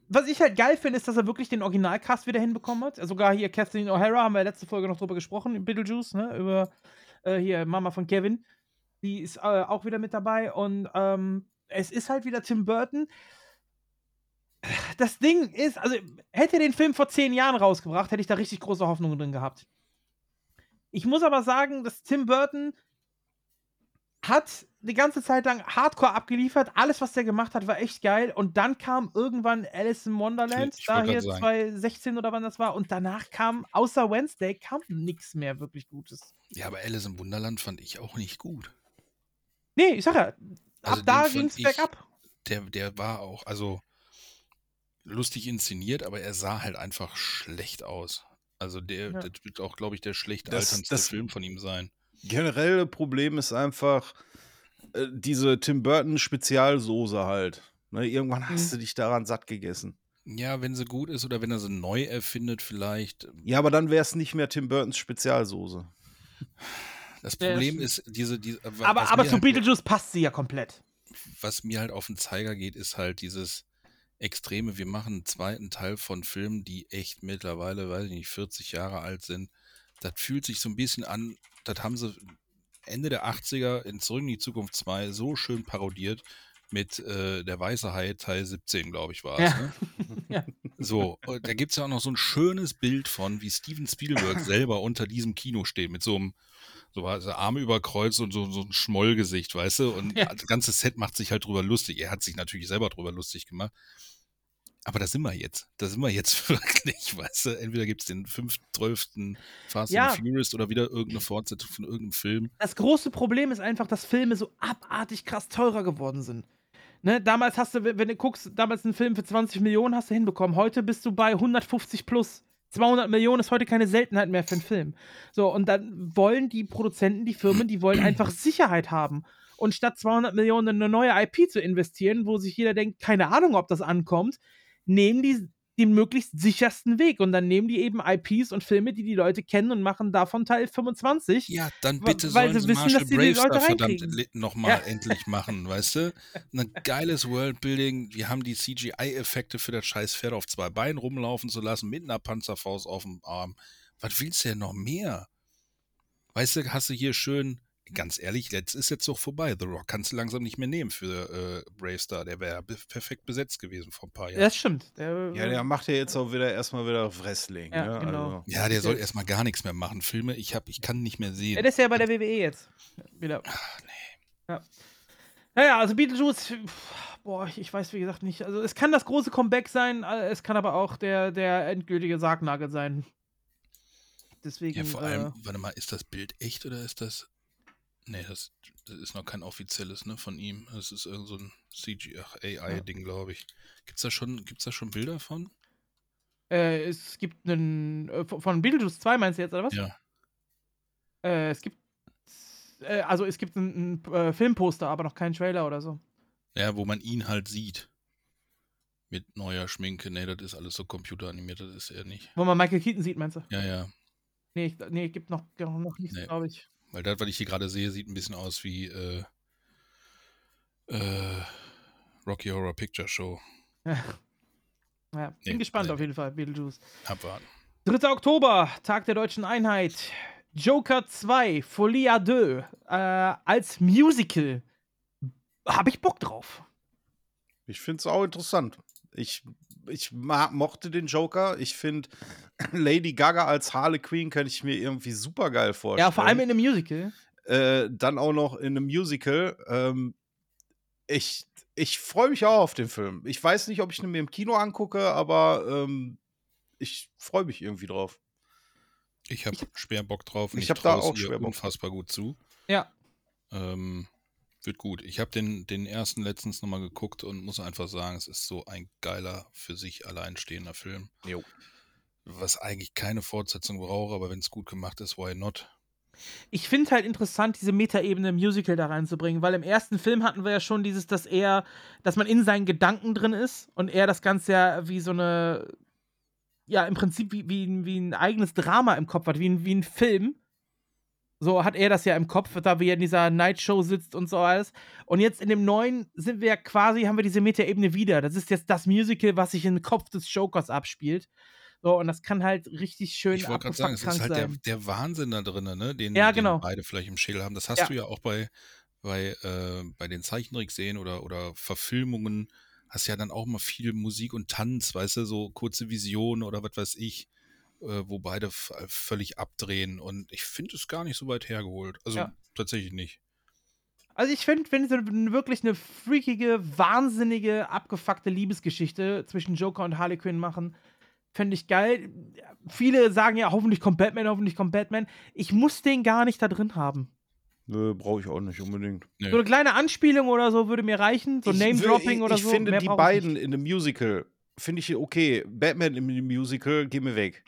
was ich halt geil finde, ist, dass er wirklich den Originalcast wieder hinbekommen hat. Sogar hier Kathleen O'Hara, haben wir letzte Folge noch drüber gesprochen, Beetlejuice, ne? Über äh, hier Mama von Kevin. Die ist äh, auch wieder mit dabei. Und ähm, es ist halt wieder Tim Burton. Das Ding ist, also hätte er den Film vor zehn Jahren rausgebracht, hätte ich da richtig große Hoffnungen drin gehabt. Ich muss aber sagen, dass Tim Burton hat die ganze Zeit lang Hardcore abgeliefert. Alles, was der gemacht hat, war echt geil. Und dann kam irgendwann Alice in Wonderland, Ich da hier grad sagen. 2016 oder wann das war. Und danach kam, außer Wednesday, kam nichts mehr wirklich Gutes. Ja, aber Alice im Wunderland fand ich auch nicht gut. Nee, ich sag ja, ab Also da den fand ging's ich- bergab. Der, der war auch, also lustig inszeniert, aber er sah halt einfach schlecht aus. Also der, Ja. das wird auch, glaube ich, der schlecht Das- alterndste das- Film von ihm sein. Generelle Problem ist einfach äh, diese Tim Burton Spezialsoße halt. Ne, irgendwann hast Mhm. du dich daran satt gegessen. Ja, wenn sie gut ist oder wenn er sie neu erfindet, vielleicht. Ja, aber dann wäre es nicht mehr Tim Burtons Spezialsoße. Das Problem ist, diese, diese was Aber, aber mir zu halt, Beetlejuice passt sie ja komplett. was mir halt auf den Zeiger geht, ist halt dieses Extreme. Wir machen einen zweiten Teil von Filmen, die echt mittlerweile, weiß ich nicht, 40 Jahre alt sind. Das fühlt sich so ein bisschen an, das haben sie Ende der 80er in Zurück in die Zukunft 2 so schön parodiert mit äh, Der Weiße Hai Teil 17, glaube ich, war es. Ja. Ne? <laughs> Ja. So, da gibt es ja auch noch so ein schönes Bild von, wie Steven Spielberg <laughs> selber unter diesem Kino steht, mit so einem so also Arme überkreuzt und so, so ein Schmollgesicht, weißt du? Und Ja. das ganze Set macht sich halt drüber lustig. Er hat sich natürlich selber drüber lustig gemacht. Aber da sind wir jetzt. Da sind wir jetzt <laughs> wirklich, weißt du? Entweder gibt es den 5., 12. Fast Ja. and Furious oder wieder irgendeine Fortsetzung von irgendeinem Film. Das große Problem ist einfach, dass Filme so abartig krass teurer geworden sind. Ne, damals hast du, wenn wenn du guckst, damals einen Film für 20 Millionen hast du hinbekommen. Heute bist du bei 150 plus. 200 Millionen ist heute keine Seltenheit mehr für einen Film. So, und dann wollen die Produzenten, die Firmen, die wollen einfach <clears throat> Sicherheit haben. Und statt 200 Millionen in eine neue IP zu investieren, wo sich jeder denkt, keine Ahnung, ob das ankommt, nehmen die den möglichst sichersten Weg. Und dann nehmen die eben IPs und Filme, die die Leute kennen und machen davon Teil 25. Ja, dann bitte weil sollen sie wissen, Marshall Leute da verdammt nochmal Ja. endlich machen, weißt du? Ein geiles Worldbuilding. Wir haben die CGI-Effekte für das scheiß Pferd auf zwei Beinen rumlaufen zu lassen, mit einer Panzerfaust auf dem Arm. Was willst du denn noch mehr? Weißt du, hast du hier schön, ganz ehrlich, jetzt ist jetzt doch vorbei. The Rock kannst du langsam nicht mehr nehmen für äh, Bravestar. Der wäre be perfekt besetzt gewesen vor ein paar Jahren. Das stimmt. Der, Ja, der macht ja jetzt auch wieder erstmal wieder Wrestling. Ja, ne? genau. Also, Ja, der soll erstmal gar nichts mehr machen. Filme, ich hab, ich kann nicht mehr sehen. Ja, der ist ja bei der WWE jetzt. Wieder. Ach, nee. Ja. Naja, also Beetlejuice, boah, ich, weiß wie gesagt nicht. Also es kann das große Comeback sein, äh, es kann aber auch der, der endgültige Sargnagel sein. Deswegen. Ja, vor äh, allem, warte mal, ist das Bild echt oder ist das. Nee, das, das ist noch kein offizielles, ne, von ihm. Das ist irgend so ein CG, AI-Ding, glaube ich. Gibt's da schon, gibt's da schon Bilder von? äh, es gibt einen. Äh, von- Beetlejuice 2 meinst du jetzt, oder was? Ja. Äh, es gibt. Äh, also es gibt ein, ein äh, Filmposter, aber noch keinen Trailer oder so. Ja, wo man ihn halt sieht. Mit neuer Schminke. Nee, das ist alles so computeranimiert, das ist er nicht. Wo man Michael Keaton sieht, meinst du? Ja, ja. Nee, ich, nee gibt noch, noch nichts, Nee. glaube ich. Weil das, was ich hier gerade sehe, sieht ein bisschen aus wie äh, äh, Rocky Horror Picture Show. <laughs> Ja, bin Nee, gespannt nee. auf jeden Fall, Beetlejuice. Abwarten. 3. Oktober, Tag der deutschen Einheit. Joker 2, Folie à deux, äh, als Musical. Habe ich Bock drauf. Ich finde es auch interessant. Ich, ich mochte den Joker. Ich finde <clears throat> Lady Gaga als Harley Quinn kann ich mir irgendwie super geil vorstellen. Ja, vor allem in einem Musical. äh, dann auch noch in einem Musical. Ähm, ich ich freue mich auch auf den Film. Ich weiß nicht, ob ich ihn mir im Kino angucke, aber ähm, ich freue mich irgendwie drauf. Ich habe schwer Bock drauf. und ich hab da auch schwer Bock unfassbar gut zu. Ja. Ähm, wird gut. Ich habe den, den ersten letztens nochmal geguckt und muss einfach sagen, es ist so ein geiler, für sich alleinstehender Film. Jo. Was eigentlich keine Fortsetzung braucht, aber wenn es gut gemacht ist, why not? Ich finde halt interessant, diese Metaebene im Musical da reinzubringen, weil im ersten Film hatten wir ja schon dieses, dass er, dass man in seinen Gedanken drin ist und er das Ganze ja wie so eine, ja, im Prinzip wie, wie, ein- wie ein eigenes Drama im Kopf hat, wie wie ein Film. So hat er das ja im Kopf, da wie er in dieser Night Show sitzt und so alles. Und jetzt in dem neuen sind wir ja quasi, haben wir diese Meta-Ebene wieder. Das ist jetzt das Musical, was sich im Kopf des Jokers abspielt. So, und das kann halt richtig schön Ich wollte gerade sagen, es ist halt der, der Wahnsinn da drin, ne? den, Ja, den genau. beide vielleicht im Schädel haben. Das hast Ja. du ja auch bei, bei, äh, bei den Zeichentrickserien oder, oder Verfilmungen, hast ja dann auch mal viel Musik und Tanz, weißt du, so kurze Visionen oder was weiß ich, äh, wo beide f- völlig abdrehen. Und ich finde es gar nicht so weit hergeholt. Also Ja. tatsächlich nicht. Also ich finde, wenn sie n- wirklich eine freakige, wahnsinnige, abgefuckte Liebesgeschichte zwischen Joker und Harley Quinn machen, fände ich geil. Viele sagen ja, hoffentlich kommt Batman, hoffentlich kommt Batman. Ich muss den gar nicht da drin haben. Nö, brauche ich auch nicht unbedingt. Nö. So eine kleine Anspielung oder so würde mir reichen. So Ich Name-Dropping oder ich so. finde mehr die ich beiden nicht. in einem Musical, finde ich okay. Batman im Musical, geh mir weg.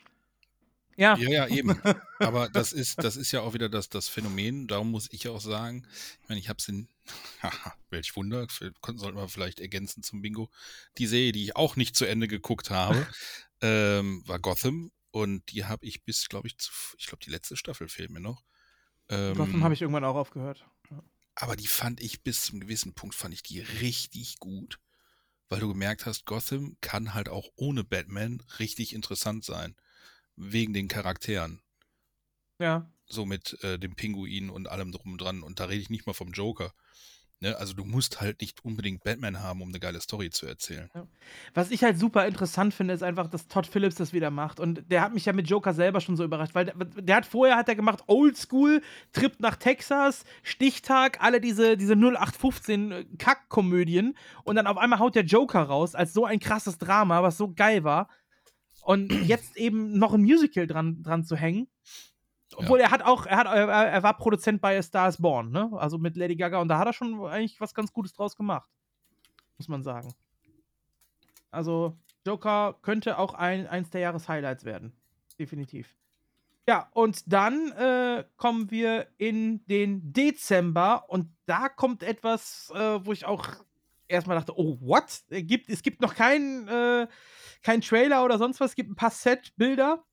Ja, Ja, ja, eben. <laughs> Aber das ist, das ist ja auch wieder das, das Phänomen. Darum muss ich auch sagen, ich meine, ich habe es in, <laughs> welch Wunder, sollten wir vielleicht ergänzen zum Bingo. Die Serie, die ich auch nicht zu Ende geguckt habe, <laughs> ähm, war Gotham. Und die habe ich bis, glaube ich, zu, ich glaube, die letzte Staffel fehlt mir noch. Ähm, davon habe ich irgendwann auch aufgehört. aber die fand ich bis zum gewissen Punkt, fand ich die richtig gut. Weil du gemerkt hast, Gotham kann halt auch ohne Batman richtig interessant sein. Wegen den Charakteren. Ja. So mit äh, dem Pinguin und allem drum und dran. Und da rede ich nicht mal vom Joker. Ne? Also du musst halt nicht unbedingt Batman haben, um eine geile Story zu erzählen. Was ich halt super interessant finde, ist einfach, dass Todd Phillips das wieder macht. Und der hat mich ja mit Joker selber schon so überrascht, weil der, der hat vorher hat er gemacht Oldschool, Trip nach Texas, Stichtag, alle diese, diese 0815 Kackkomödien. Und dann auf einmal haut der Joker raus als so ein krasses Drama, was so geil war. Und <clears throat> jetzt eben noch ein Musical dran, dran zu hängen. Obwohl er hat auch, er hat, er, er war Produzent bei A Star is Born, ne? Also mit Lady Gaga und da hat er schon eigentlich was ganz Gutes draus gemacht. Muss man sagen. Also, Joker könnte auch ein, eins der Jahreshighlights werden. Definitiv. Ja, und dann äh, kommen wir in den Dezember und da kommt etwas, äh, wo ich auch erstmal dachte, oh, what? Es gibt, es gibt noch keinen äh, kein Trailer oder sonst was, es gibt ein paar Set-Bilder,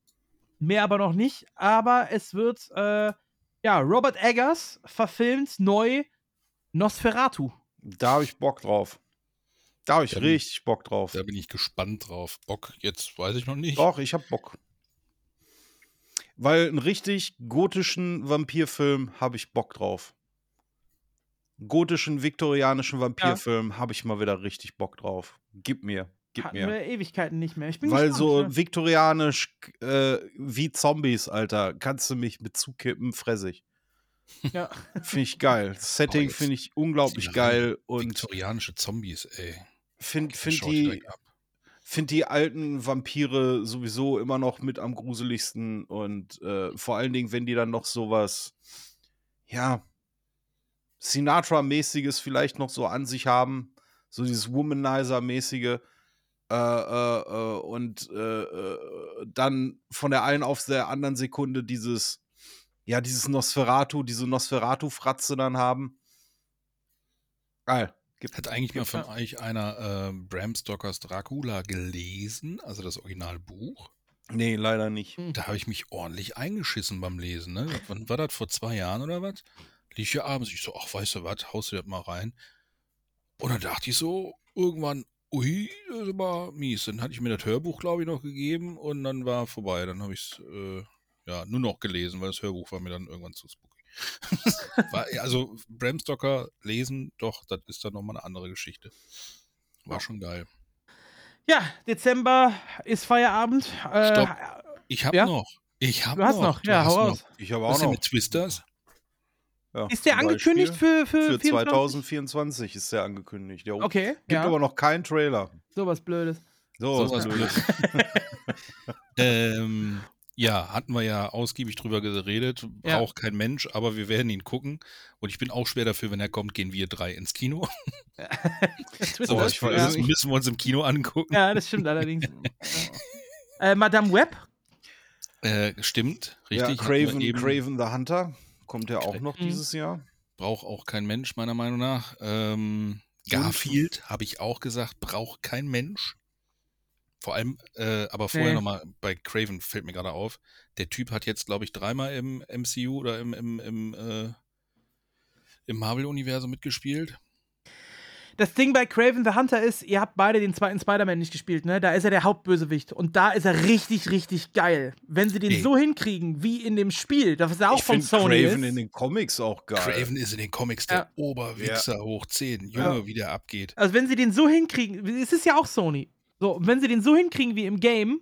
mehr aber noch nicht, aber es wird, äh, ja, Robert Eggers verfilmt neu Nosferatu. Da habe ich Bock drauf. Da habe ich Da bin- richtig Bock drauf. Da bin ich gespannt drauf. Bock, jetzt weiß ich noch nicht. Doch, ich habe Bock. Weil einen richtig gotischen Vampirfilm habe ich Bock drauf. Gotischen, viktorianischen Vampirfilm habe ich mal wieder richtig Bock drauf. Gib mir, gib Hatten mir. wir Ewigkeiten nicht mehr. Ich bin Weil gespannt, so ne? viktorianisch äh, wie Zombies, Alter, kannst du mich mit zukippen, fressig. Ja. Finde ich geil. Das <laughs> Setting finde ich unglaublich geil und Viktorianische Zombies, ey. find schaut die, find die alten Vampire sowieso immer noch mit am gruseligsten und äh, vor allen Dingen, wenn die dann noch sowas, ja, Sinatra-mäßiges vielleicht noch so an sich haben, so dieses Womanizer-mäßige äh, äh, äh, und äh, äh, dann von der einen auf der anderen Sekunde dieses, ja, dieses Nosferatu, diese Nosferatu-Fratze dann haben. Geil. Gibt, Hat eigentlich mal von euch einer äh, Bram Stokers Dracula gelesen, also das Originalbuch? nee, leider nicht. Da habe ich mich ordentlich eingeschissen beim Lesen. Ne? Wann war das? Vor zwei Jahren oder was? Ich hier abends. Ich so, ach, weißt du was, haust du das mal rein. Und dann dachte ich so, irgendwann, ui, das ist aber mies. Dann hatte ich mir das Hörbuch, glaube ich, noch gegeben und dann war vorbei. Dann habe ich es äh, ja, nur noch gelesen, weil das Hörbuch war mir dann irgendwann zu spooky. <laughs> war, also Bram Stoker lesen, doch, das ist dann nochmal eine andere Geschichte. War schon geil. Ja, Dezember ist Feierabend. Äh, Stopp. Ich habe Ja? noch. Ich habe Du hast noch. noch, ja, hau noch. raus. Ich habe Was auch ist denn noch. mit Twisters? Ja, Ist der angekündigt Beispiel. für, für, Für 24? 2024 ist der angekündigt. Ja, Okay, Gibt ja. aber noch keinen Trailer. Sowas Blödes. So, Sowas blöd. <laughs> ähm, ja, hatten wir ja ausgiebig drüber geredet. Ja. Braucht kein Mensch, aber wir werden ihn gucken. Und ich bin auch schwer dafür, wenn er kommt, gehen wir drei ins Kino. So was ja. das müssen wir uns im Kino angucken. ja, das stimmt allerdings. <laughs> äh, Madame Web? Äh, stimmt, Ja, richtig. wir Craven, eben. Craven the Hunter kommt ja auch noch dieses Jahr. Braucht auch kein Mensch, meiner Meinung nach. Ähm, Garfield, habe ich auch gesagt, braucht kein Mensch. Vor allem, äh, aber vorher Nee. nochmal bei Craven fällt mir gerade auf. Der Typ hat jetzt, glaube ich, dreimal im MCU oder im, im, im, äh, im Marvel-Universum mitgespielt. Das Ding bei Craven the Hunter ist, ihr habt beide den zweiten Spider-Man nicht gespielt, ne? Da ist er der Hauptbösewicht. Und da ist er richtig, richtig geil. Wenn sie den Nee. so hinkriegen, wie in dem Spiel, das ist ja auch ich von finde Sony Craven ist. in den Comics auch geil. Craven ist in den Comics der Ja. Oberwichser hoch 10. Junge, wie der abgeht. Also wenn sie den so hinkriegen, es ist ja auch Sony. So, wenn sie den so hinkriegen wie im Game,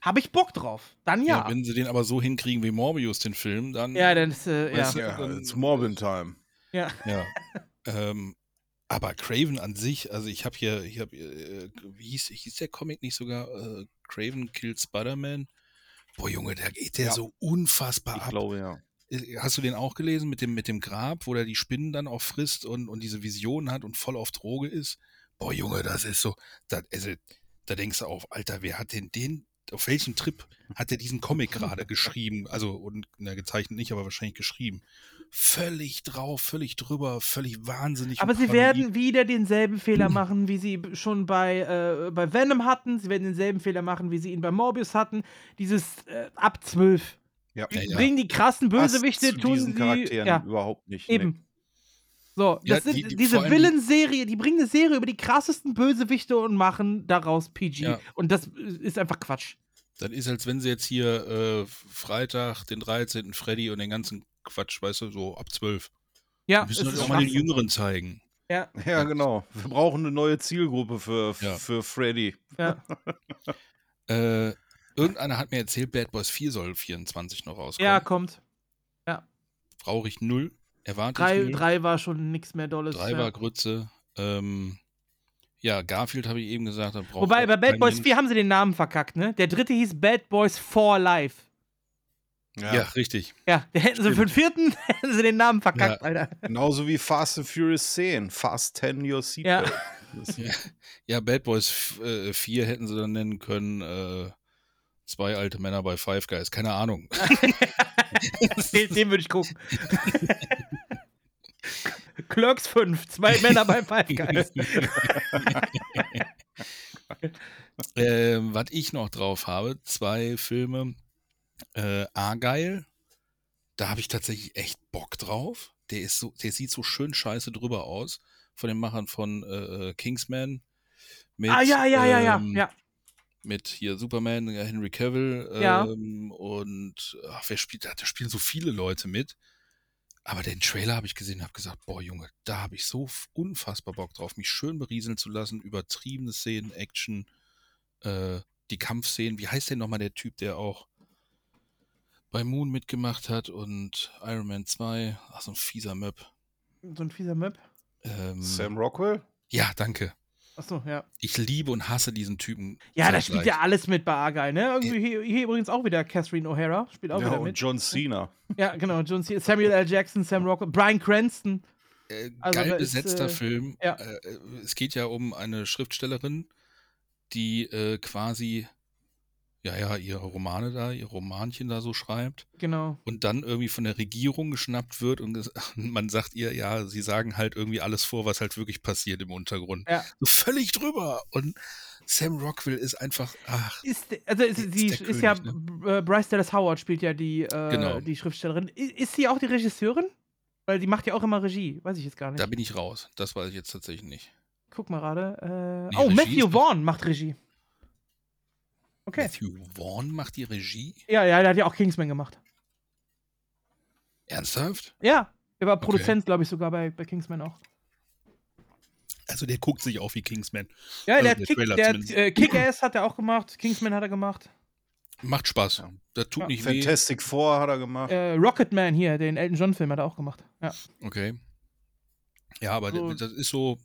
habe ich Bock drauf. Dann Ja. ja. wenn sie den aber so hinkriegen wie Morbius, den Film, dann. Ja, dann ist, äh, ja. Du, Ja, dann- it's Morbin Time. ja. Ja. <laughs> ähm, aber Craven an sich, also ich habe hier, ich habe, äh, wie hieß, hieß der Comic nicht sogar? Äh, Craven Kills Spider-Man? Boah, Junge, da geht der Ja. so unfassbar Ich ab. glaube, ja. Äh, Hast du den auch gelesen mit dem, mit dem Grab, wo der die Spinnen dann auch frisst und, und diese Vision hat und voll auf Droge ist? Boah, Junge, das ist so, da, also, da denkst du auf, Alter, wer hat denn den, auf welchem Trip hat er diesen Comic gerade <laughs> geschrieben? Also, und, na, gezeichnet nicht, aber wahrscheinlich geschrieben. Völlig drauf, völlig drüber, völlig wahnsinnig. Aber sie werden wieder denselben Fehler machen, wie sie schon bei, äh, bei Venom hatten. Sie werden denselben Fehler machen, wie sie ihn bei Morbius hatten. Dieses äh, ab 12. Ja. Ja, ja. Bringen die krassen Bösewichte, zu tun diesen sie. Charakteren Ja, überhaupt nicht. eben. So, Ja, das sind die- die- diese Villain-Serie, die bringen eine Serie über die krassesten Bösewichte und machen daraus PG. Ja. Und das ist einfach Quatsch. Das ist, als wenn sie jetzt hier äh, Freitag, den 13. Freddy und den ganzen Quatsch, weißt du, so ab 12. Ja, Wir müssen es das ist auch mal den. Jüngeren zeigen. Ja. Ja, genau. Wir brauchen eine neue Zielgruppe für, Ja. für Freddy. ja. <laughs> Äh, irgendeiner hat mir erzählt, Bad Boys 4 soll 24 noch rauskommen. ja, kommt. Brauche ich null. Erwarte Drei, ich null. drei war schon nichts mehr Dolles. Drei ja. war Grütze. Ähm, ja, Garfield habe ich eben gesagt. Wobei, bei Bad Boys Mensch. 4 haben sie den Namen verkackt, ne? Der dritte hieß Bad Boys for Life. Ja, richtig. Ja, <laughs> der hätten sie für den vierten <laughs> hätten sie den Namen verkackt, Ja. Alter. Genauso wie Fast and Furious 10. Fast 10 Your Seatbelt. Das- Ja, ja Bad Boys f- äh, 4 hätten sie dann nennen können. Äh, zwei alte Männer bei Five Guys. Keine Ahnung. <laughs> Den, den würde ich gucken. Clerks 5, zwei Männer bei Five Guys. Ähm, was ich noch drauf habe, zwei Filme. Äh, Argyle, da habe ich tatsächlich echt Bock drauf. Der ist so, der sieht so schön scheiße drüber aus. Von den Machern von äh, Kingsman. Mit, ah, ja, ja, ja, ja. ähm, ja. Mit hier Superman, äh, Henry Cavill Ja. ähm, und ach, wer spielt da? Da spielen so viele Leute mit. Aber den Trailer habe ich gesehen und habe gesagt, boah Junge, da habe ich so unfassbar Bock drauf, mich schön berieseln zu lassen, übertriebene Szenen, Action, äh, die Kampfszenen. Wie heißt denn nochmal der Typ, der auch bei Moon mitgemacht hat und Iron Man 2? Ach, so ein fieser Möb. So ein fieser Map. Ähm, Sam Rockwell? Ja, danke. Achso, ja. Ich liebe und hasse diesen Typen. Ja, da spielt ja alles mit bei Argyle, ne? Irgendwie hier, hier übrigens auch wieder Catherine O'Hara. Spielt auch Ja, wieder und mit. John Cena. Ja, genau. John C. Samuel L. Jackson, Sam Rockwell, Brian Cranston. äh, Also, geil da ist, besetzter äh, Film. ja. Äh, äh, es geht ja um eine Schriftstellerin, die äh, quasi, ja, ja, ihre Romane da, ihr Romanchen da so schreibt Genau. und dann irgendwie von der Regierung geschnappt wird und <laughs> man sagt ihr, ja, sie sagen halt irgendwie alles vor, was halt wirklich passiert im Untergrund. Ja. So völlig drüber. Und Sam Rockwell ist einfach, ach, Ist, also ist, Ist sie ist ja, König, b- äh, Bryce Dallas Howard spielt ja die, äh, Genau. die Schriftstellerin. Ist sie auch die Regisseurin? Weil die macht ja auch immer Regie. Weiß ich jetzt gar nicht. da bin ich raus. Das weiß ich jetzt tatsächlich nicht. Guck mal gerade. Äh, Nee, oh, Regie Matthew Vaughn macht Regie. Okay. Matthew Vaughn macht die Regie? Ja, ja, der hat ja auch Kingsman gemacht. Ernsthaft? Ja, er war Produzent, glaube ich, sogar bei, bei Kingsman auch. Also der guckt sich auch wie Kingsman. Ja, Also der, der hat Kick, der äh, Kick-Ass hat er auch gemacht, Kingsman hat er gemacht. Macht Spaß. Ja. Das tut Ja. nicht weh. Fantastic Four hat er gemacht. Äh, Rocketman hier, den Elton John-Film hat er auch gemacht. Ja. Okay. Ja, aber So- das ist so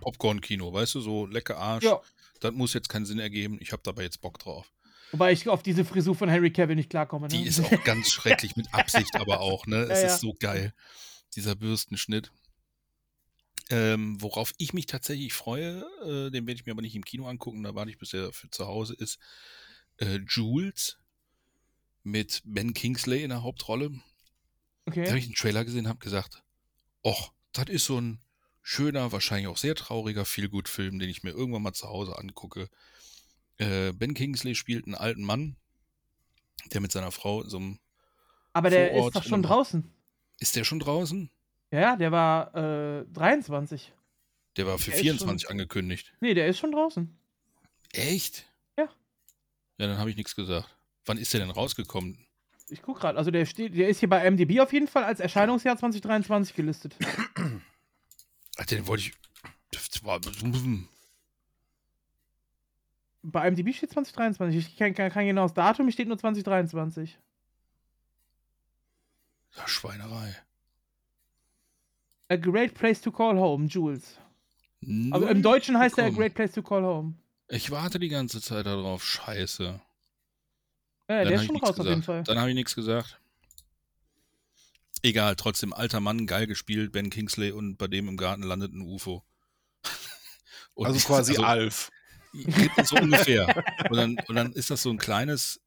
Popcorn-Kino, weißt du, so lecker Arsch. ja. Das muss jetzt keinen Sinn ergeben. Ich habe dabei jetzt Bock drauf. Wobei ich auf diese Frisur von Henry Cavill nicht klarkomme. Ne? Die ist auch ganz schrecklich, mit Absicht aber auch, ne? <laughs> Es Ja, ja. ist so geil. Dieser Bürstenschnitt. Ähm, worauf ich mich tatsächlich freue, äh, den werde ich mir aber nicht im Kino angucken, da warte ich, bis er für zu Hause ist. Äh, Jules mit Ben Kingsley in der Hauptrolle. Da habe okay. ich einen Trailer gesehen und habe gesagt, och, das ist so ein schöner, wahrscheinlich auch sehr trauriger Feelgood-Film, den ich mir irgendwann mal zu Hause angucke. Äh, ben Kingsley spielt einen alten Mann, der mit seiner Frau in so einem. Aber der Vor Ort ist doch schon draußen. Ist der schon draußen? Ja, der war äh, 23. Der war für Der ist 24 schon- angekündigt. Nee, der ist schon draußen. Echt? Ja. Ja, dann habe ich nichts gesagt. Wann ist der denn rausgekommen? Ich guck gerade. Also der steht, der ist hier bei MDB auf jeden Fall als Erscheinungsjahr 2023 gelistet. <clears throat> Ach, den wollte ich. Das war, Bei MDB steht 2023. Ich kann kein, kein genaues Datum, steht nur 2023. ja, Schweinerei. A Great Place to Call Home, Jules. Also Null im Deutschen heißt er A. Great Place to Call Home. Ich warte die ganze Zeit darauf. Scheiße. Ja, Dann der ist schon raus auf jeden gesagt. Fall. Dann habe ich nichts gesagt. Egal, trotzdem, alter Mann, geil gespielt, Ben Kingsley und bei dem im Garten landet ein UFO. <laughs> Und Also ist- quasi also, Alf. So ungefähr. Und dann, und dann ist das so ein kleines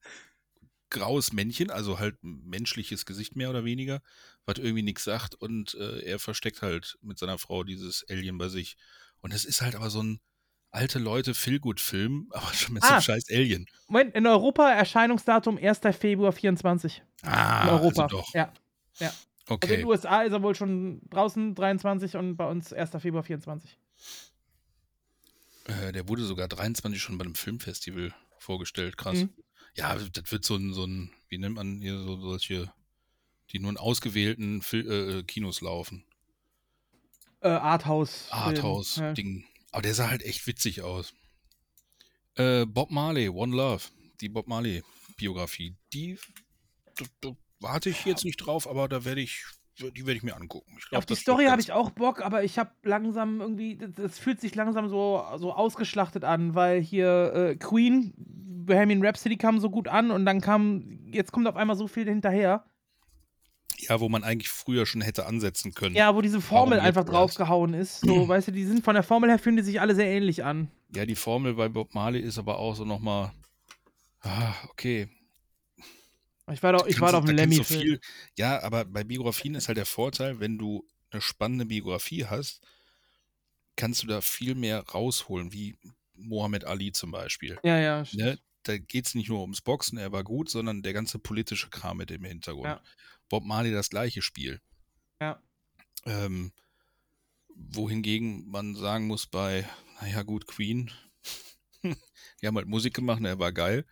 graues Männchen, also halt ein menschliches Gesicht mehr oder weniger, was irgendwie nichts sagt und äh, er versteckt halt mit seiner Frau dieses Alien bei sich. Und es ist halt aber so ein alte Leute Feelgood-Film, <laughs> aber schon mit so Ah. einem scheiß Alien. Moment, in Europa Erscheinungsdatum 1. Februar 24. Ah, In Europa. Also doch. Ja. Also in Okay. den USA ist er wohl schon draußen 23 und bei uns 1. Februar 24. Äh, der wurde sogar 23 schon bei einem Filmfestival vorgestellt. Krass. Mhm. Ja, das wird so ein, so ein, wie nennt man hier so solche, die nur in ausgewählten Fil äh, Kinos laufen. Äh, Arthouse. Arthouse-Ding. Aber der sah halt echt witzig aus. Äh, Bob Marley, One Love, die Bob Marley-Biografie, die warte ich jetzt nicht drauf, aber da werde ich, die werde ich mir angucken. Glaub, Auf die Story habe ich auch Bock, aber ich habe langsam irgendwie, das, fühlt sich langsam so, so ausgeschlachtet an, weil hier äh, Queen, Bohemian Rhapsody kam so gut an und dann kam, jetzt kommt auf einmal so viel hinterher. Ja, wo man eigentlich früher schon hätte ansetzen können. Ja, wo diese Formel Warum einfach erst? draufgehauen ist. So, <clears throat> weißt du, die sind von der Formel her fühlen die sich alle sehr ähnlich an. Ja, die Formel bei Bob Marley ist aber auch so nochmal. Ah, okay. Ich war doch, ich war doch kannst Lemmy. du viel, Ja, aber bei Biografien ist halt der Vorteil, wenn du eine spannende Biografie hast, kannst du da viel mehr rausholen, wie Mohammed Ali zum Beispiel. Ja, ja. Ne? Da geht es nicht nur ums Boxen, er war gut, sondern der ganze politische Kram mit im Hintergrund. Ja. Bob Marley das gleiche Spiel. Ja. Ähm, wohingegen man sagen muss bei, naja gut, Queen, <laughs> die haben halt Musik gemacht, und er war geil.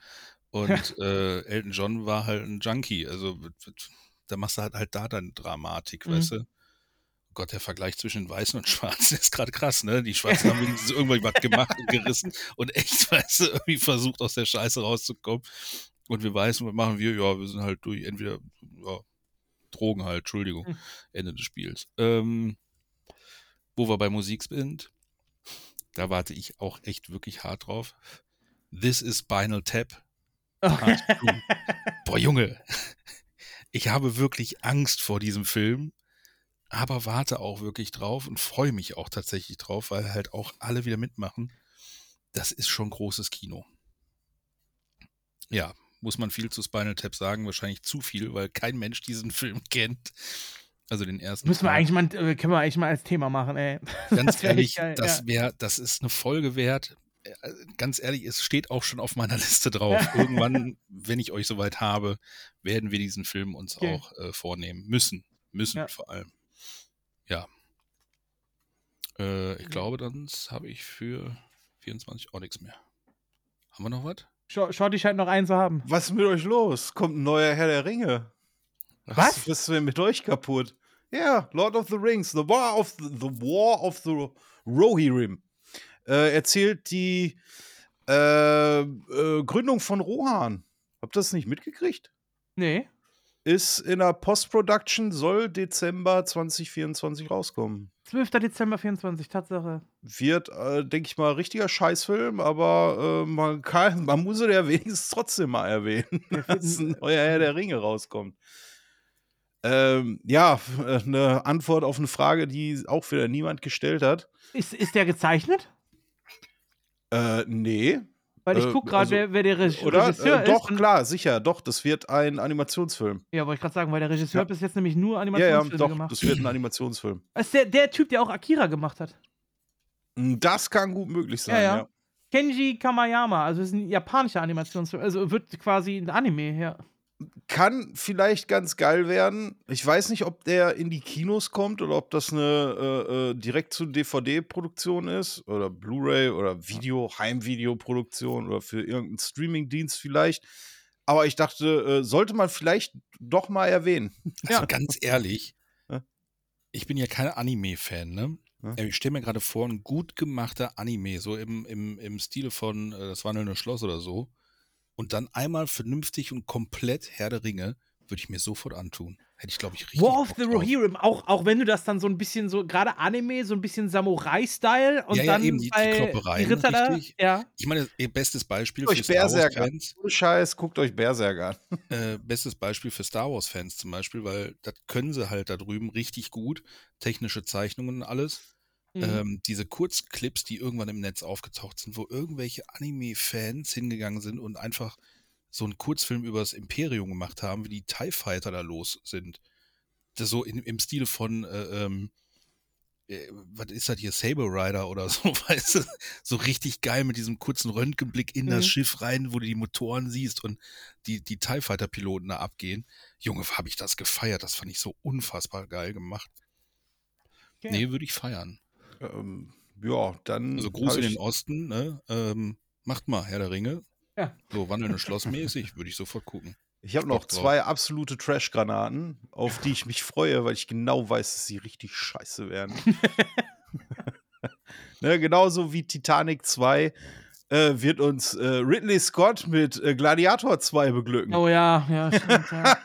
Und äh, Elton John war halt ein Junkie. Also da machst du halt, halt da dann Dramatik, Mhm. weißt du? Gott, der Vergleich zwischen Weißen und Schwarzen <laughs> ist gerade krass, ne? Die Schwarzen haben wenigstens <laughs> irgendwie was gemacht und gerissen und echt, <laughs> weißt du, irgendwie versucht aus der Scheiße rauszukommen. Und wir Weißen, was machen wir? Ja, wir sind halt durch entweder ja, Drogen halt, Entschuldigung, Hm. Ende des Spiels. Ähm, wo wir bei Musik sind, da warte ich auch echt wirklich hart drauf. This is Spinal Tap. Two. <laughs> Boah, Junge, ich habe wirklich Angst vor diesem Film, aber warte auch wirklich drauf und freue mich auch tatsächlich drauf, weil halt auch alle wieder mitmachen. Das ist schon großes Kino. Ja, muss man viel zu Spinal Tap sagen, wahrscheinlich zu viel, weil kein Mensch diesen <laughs> Film kennt. Also den ersten. Müssen wir eigentlich mal, äh, können wir eigentlich mal als Thema machen, ey. <laughs> Ganz Das ehrlich, geil, das ja. wäre, das ist eine Folge wert. Äh, Ganz ehrlich, es steht auch schon auf meiner <laughs> Liste drauf. Irgendwann, <laughs> wenn ich euch soweit habe, werden wir diesen Film uns Okay. auch äh, vornehmen müssen. Müssen Ja. vor allem. Ja. Äh, ich glaube, dann habe ich für 24 auch nichts mehr. Haben wir noch was? Schau, Shorty scheint noch einen zu haben. Was ist mit euch los? Kommt ein neuer Herr der Ringe. Was? Was ist denn mit euch kaputt? Ja, Lord of the Rings, The War of the, the War of the Rohirrim. Äh, erzählt die äh, äh, Gründung von Rohan. Habt ihr das nicht mitgekriegt? Nee. Ist in der Post-Production, soll Dezember 2024 rauskommen. 12. Dezember 24, Tatsache. Wird, äh, denke ich mal, richtiger Scheißfilm, aber äh, man, kann, man muss es ja wenigstens trotzdem mal erwähnen, <laughs> dass ein neuer Herr der Ringe rauskommt. Ähm, ja, äh, eine Antwort auf eine Frage, die auch wieder niemand gestellt hat. Ist, ist der gezeichnet? Äh, nee. Weil ich Äh, guck gerade, also, wer, wer der Re Oder? Regisseur Äh, doch, ist. und- klar, sicher, doch, das wird ein Animationsfilm. Ja, wollte ich gerade sagen, weil der Regisseur Ja. bis jetzt nämlich nur Ja, ja, Animationsfilme doch, gemacht. das wird ein Animationsfilm. Das <clears throat> ist der, der Typ, der auch Akira gemacht hat. Das kann gut möglich sein, Ja, ja. ja. Kenji Kamayama, also ist ein japanischer Animationsfilm, also wird quasi ein Anime, ja. Kann vielleicht ganz geil werden. Ich weiß nicht, ob der in die Kinos kommt oder ob das eine äh, äh, direkt zu DVD-Produktion ist oder Blu-ray oder Video, Heimvideoproduktion oder für irgendeinen Streaming-Dienst vielleicht. Aber ich dachte, äh, sollte man vielleicht doch mal erwähnen. <laughs> Also ganz ehrlich, Ja. ich bin ja kein Anime-Fan, ne? Ja. Ja, Ich stelle mir gerade vor, ein gut gemachter Anime, so im, im, im Stile von äh, Das wandelnde Schloss oder so, und dann einmal vernünftig und komplett Herr der Ringe, würde ich mir sofort antun. Hätte ich, glaube ich, richtig. War of Bock the. Rohirrim, auch, auch wenn du das dann so ein bisschen so, gerade Anime, so ein bisschen Samurai-Style und Ja, ja, dann eben, die- die bei die Ritter da, richtig. ja. Ich meine, ihr bestes Beispiel Guckt für euch Star. Wars-Fans. Scheiß, guckt euch Berserk an. <laughs> äh, bestes Beispiel für Star Wars-Fans zum Beispiel, weil das können sie halt da drüben richtig gut. Technische Zeichnungen und alles. Mhm. Ähm, diese Kurzclips, die irgendwann im Netz aufgetaucht sind, wo irgendwelche Anime-Fans hingegangen sind und einfach so einen Kurzfilm über das Imperium gemacht haben, wie die TIE Fighter da los sind. Das so in, im Stil von, äh, ähm, äh, was ist das hier, Saber Rider oder <laughs> so, weißt du? So richtig geil mit diesem kurzen Röntgenblick in das Mhm. Schiff rein, wo du die Motoren siehst und die, die TIE Fighter Piloten da abgehen. Junge, habe ich das gefeiert. Das fand ich so unfassbar geil gemacht. Okay. Nee, würde ich feiern. Ähm, ja, dann. Also Gruß in den Osten, ne? Ähm, macht mal, Herr der Ringe. Ja. So wandelnde Schlossmäßig, würde ich sofort gucken. Ich habe noch drauf. zwei absolute Trash-Granaten, auf die ich mich freue, weil ich genau weiß, dass sie richtig scheiße werden. <laughs> <laughs> ne, genauso wie Titanic 2 äh, wird uns äh, Ridley Scott mit äh, Gladiator 2 beglücken. Oh ja, ja, <laughs> stimmt, ja.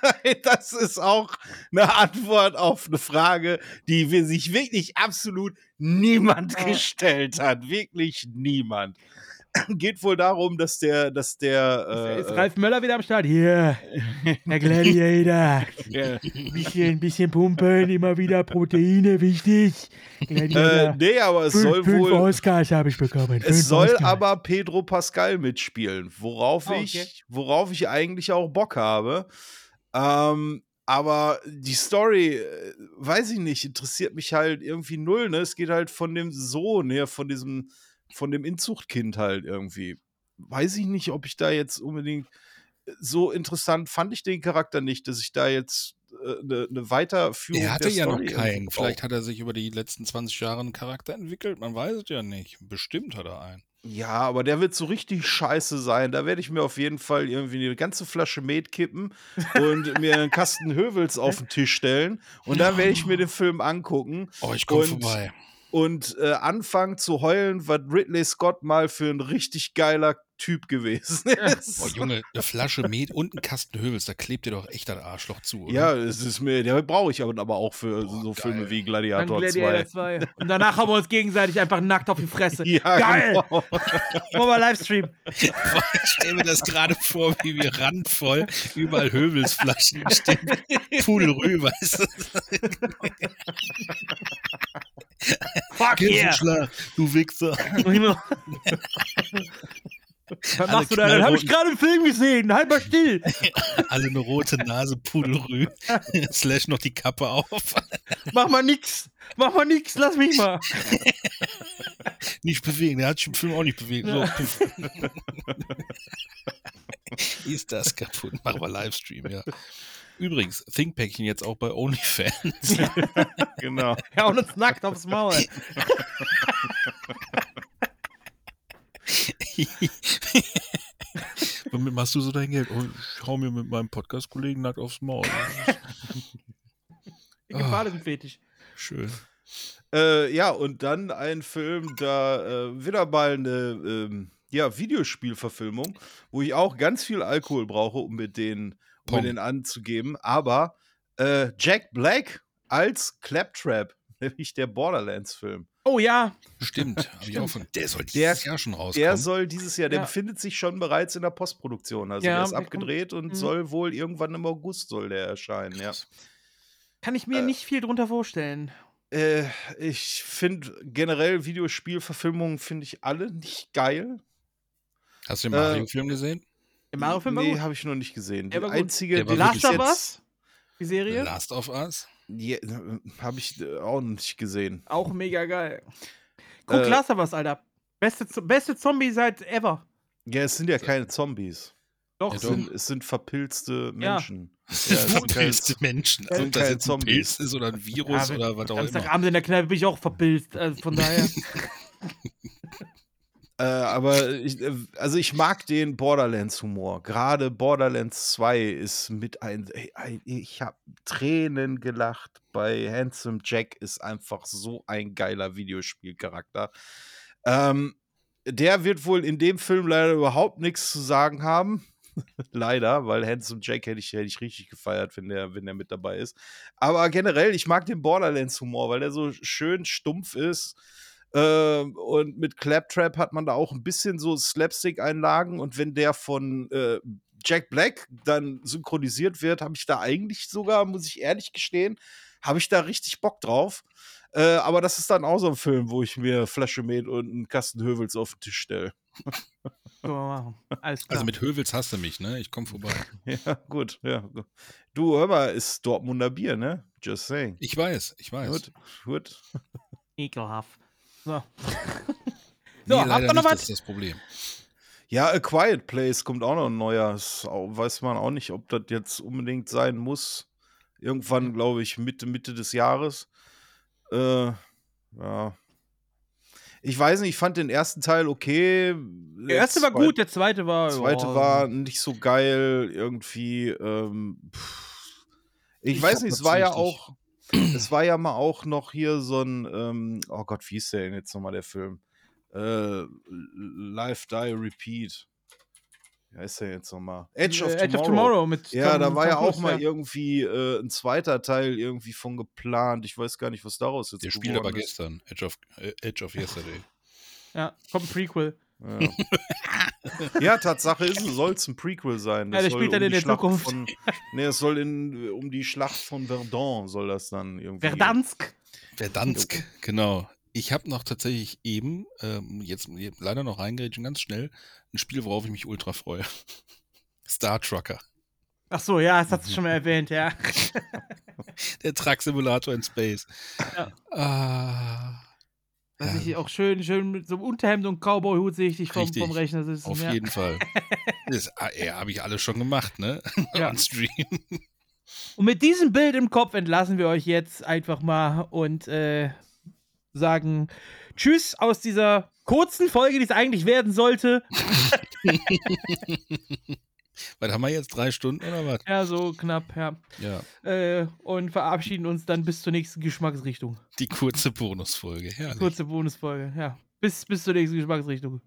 das ist auch eine Antwort auf eine Frage, die wir sich wirklich absolut niemand Ja. gestellt hat. Wirklich niemand. Geht wohl darum, dass der, dass der äh, ist Ralf Möller wieder am Start? Hier, <laughs> der Gladiator. äh, Bisschen, bisschen pumpen, immer wieder Proteine, wichtig. äh, Gladiator. nee, aber es fünf, soll fünf wohl. Oscars habe ich bekommen. fünf Es soll Oscars. aber Pedro Pascal mitspielen, worauf Oh, okay. ich, worauf ich eigentlich auch Bock habe. Ähm, aber die Story, äh, weiß ich nicht, interessiert mich halt irgendwie null. Ne? Es geht halt von dem Sohn her, von diesem, von dem Inzuchtkind halt irgendwie. Weiß ich nicht, ob ich da jetzt unbedingt äh, so interessant fand ich den Charakter nicht, dass ich da jetzt eine ne Weiterführung Er hatte ja noch Story keinen. irgendwie Vielleicht hat er sich über die letzten 20 Jahre einen Charakter entwickelt. Man weiß es ja nicht. Bestimmt hat er einen. Ja, aber der wird so richtig scheiße sein. Da werde ich mir auf jeden Fall irgendwie eine ganze Flasche Met kippen und <laughs> mir einen Kasten Hövels auf den Tisch stellen. Und dann werde ich mir den Film angucken Oh, ich komme vorbei. Und äh, anfangen zu heulen, was Ridley Scott mal für ein richtig geiler Typ gewesen ist. Boah, Junge, eine Flasche Met und ein Kasten Hövels, da klebt dir doch echt das Arschloch zu, oder? Ja, es ist mir, der brauche ich aber, aber auch für Boah, so geil. Filme wie Gladiator, Gladiator 2. 2. Und danach haben wir uns gegenseitig einfach nackt auf die Fresse. <laughs> Ja, Geil! genau. Machen wir Livestream. Boah, ich stell mir das gerade vor, wie wir randvoll überall Hövelsflaschen stehen. Pudelrü, weißt du? Fuck yeah! Du Wichser. <laughs> Was Alle machst du da? Dann habe ich gerade einen Film gesehen. Halt mal still. <laughs> Alle eine rote Nase, Pudelrü. <laughs> Slash noch die Kappe auf. Mach mal nix. Mach mal nix. Lass mich mal. Nicht bewegen, der hat sich im Film auch nicht bewegt. So. Ist das kaputt? Machen wir Livestream, ja. Übrigens, Thinkpäckchen jetzt auch bei OnlyFans. <laughs> genau. Ja, und uns nackt aufs Maul. <laughs> Womit machst du so dein Geld? Oh, ich hau mir mit meinem Podcast-Kollegen nackt aufs Maul. <laughs> Ich gefahr den Fetisch. Schön. Äh, ja, und dann ein Film, da äh, wieder mal eine ähm, ja, Videospielverfilmung, wo ich auch ganz viel Alkohol brauche, um mir den, um den anzugeben. Aber äh, Jack Black als Claptrap, <laughs> nämlich der Borderlands-Film. Oh ja. <laughs> Stimmt. Auch von, der soll Der- dieses Jahr schon rauskommen. Der soll dieses Jahr, der Ja. befindet sich schon bereits in der Postproduktion. Also Ja, der ist der abgedreht und Mhm. soll wohl irgendwann im August soll der erscheinen, ja. Kann ich mir Äh, nicht viel drunter vorstellen. Äh, ich finde generell Videospielverfilmungen finde ich alle nicht geil. Hast du den Äh, Mario-Film gesehen? Der Mario-Film nee, habe ich noch nicht gesehen. Der Die einzige, die Last of Us? Die Serie? Last of Us? Ja, habe ich äh, auch noch nicht gesehen. Auch mega geil. Guck Äh, Last of Us, Alter. Beste, beste Zombie seit ever. Ja, es sind ja keine Zombies. Doch, Ja, Es sind, es sind verpilzte Menschen. <laughs> Ja, sind es sind keine- verpilzte Menschen. sind Ob das jetzt ein Zombies. Pilz ist oder ein Virus Ja, oder was auch immer. Samstagabend in der Kneipe bin ich auch verpilzt. Also von daher. <laughs> Äh, aber ich, äh, also ich mag den Borderlands-Humor. Gerade Borderlands 2 ist mit ein. ey, Ich habe Tränen gelacht. Bei Handsome Jack ist einfach so ein geiler Videospielcharakter. Ähm, der wird wohl in dem Film leider überhaupt nichts zu sagen haben. <laughs> Leider, weil Handsome Jack hätte ich, hätte ich richtig gefeiert, wenn der, wenn der mit dabei ist. Aber generell, ich mag den Borderlands-Humor, weil der so schön stumpf ist. Ähm, und mit Claptrap hat man da auch ein bisschen so Slapstick-Einlagen. Und wenn der von äh, Jack Black dann synchronisiert wird, habe ich da eigentlich sogar, muss ich ehrlich gestehen, habe ich da richtig Bock drauf. Äh, aber das ist dann auch so ein Film, wo ich mir Flasche Met und einen Kasten Hövels auf den Tisch stelle. Also mit Hövels hast du mich, ne? Ich komme vorbei. <laughs> Ja, gut, ja. Du, hör mal, ist Dortmunder Bier, ne? Just saying. Ich weiß, ich weiß. Gut, gut. Ekelhaft. <laughs> So. Nee, so, habt leider ihr noch nicht, das was? ist das Problem. Ja, A Quiet Place kommt auch noch ein neuer. Das weiß man auch nicht, ob das jetzt unbedingt sein muss. Irgendwann, glaube ich, Mitte, Mitte des Jahres. Äh, ja. Ich weiß nicht, ich fand den ersten Teil okay. Der erste war gut, der zweite war. Der zweite ja, war nicht so geil, irgendwie. Ähm, ich, Ich weiß nicht, es war ja richtig. auch. Es war ja mal auch noch hier so ein. Ähm, oh Gott, wie hieß der denn jetzt nochmal der Film? Äh, Live, Die, Repeat. Wie heißt der jetzt nochmal? Edge of Äh, Edge Tomorrow. of Tomorrow mit Ja, Tom- da war Tom ja auch Cruise, mal irgendwie äh, ein zweiter Teil irgendwie von geplant. Ich weiß gar nicht, was daraus jetzt Der spielt aber gestern. Edge of, äh, Edge of Yesterday. Ja, kommt ein Prequel. Ja. <laughs> ja, Tatsache ist, es soll es ein Prequel sein. Ja, der spielt dann um in der Schlacht Zukunft. Von, nee, es soll in, um die Schlacht von Verdun soll das dann irgendwie. Verdansk. Verdansk, genau. Ich habe noch tatsächlich eben, ähm, jetzt leider noch reingerätschen, ganz schnell, ein Spiel, worauf ich mich ultra freue. <laughs> Star Trucker. Ach so, ja, das hat du <laughs> schon mal erwähnt, ja. Der Truck-Simulator in Space. Ja. Ah, Dass Ja. ich auch schön, schön mit so einem Unterhemd und Cowboy-Hut sehe ich dich vom, vom Rechner sitzen. auf ja. jeden Fall. <laughs> Das äh, habe ich alles schon gemacht, ne? Ja. <laughs> On Stream. Und mit diesem Bild im Kopf entlassen wir euch jetzt einfach mal und äh, sagen Tschüss aus dieser kurzen Folge, die es eigentlich werden sollte. <laughs> Was haben wir jetzt? Drei Stunden oder was? Ja, so knapp, ja. Ja. Äh, und verabschieden uns dann bis zur nächsten Geschmacksrichtung. Die kurze Bonusfolge. Herrlich. Kurze Bonusfolge, ja. Bis, bis zur nächsten Geschmacksrichtung.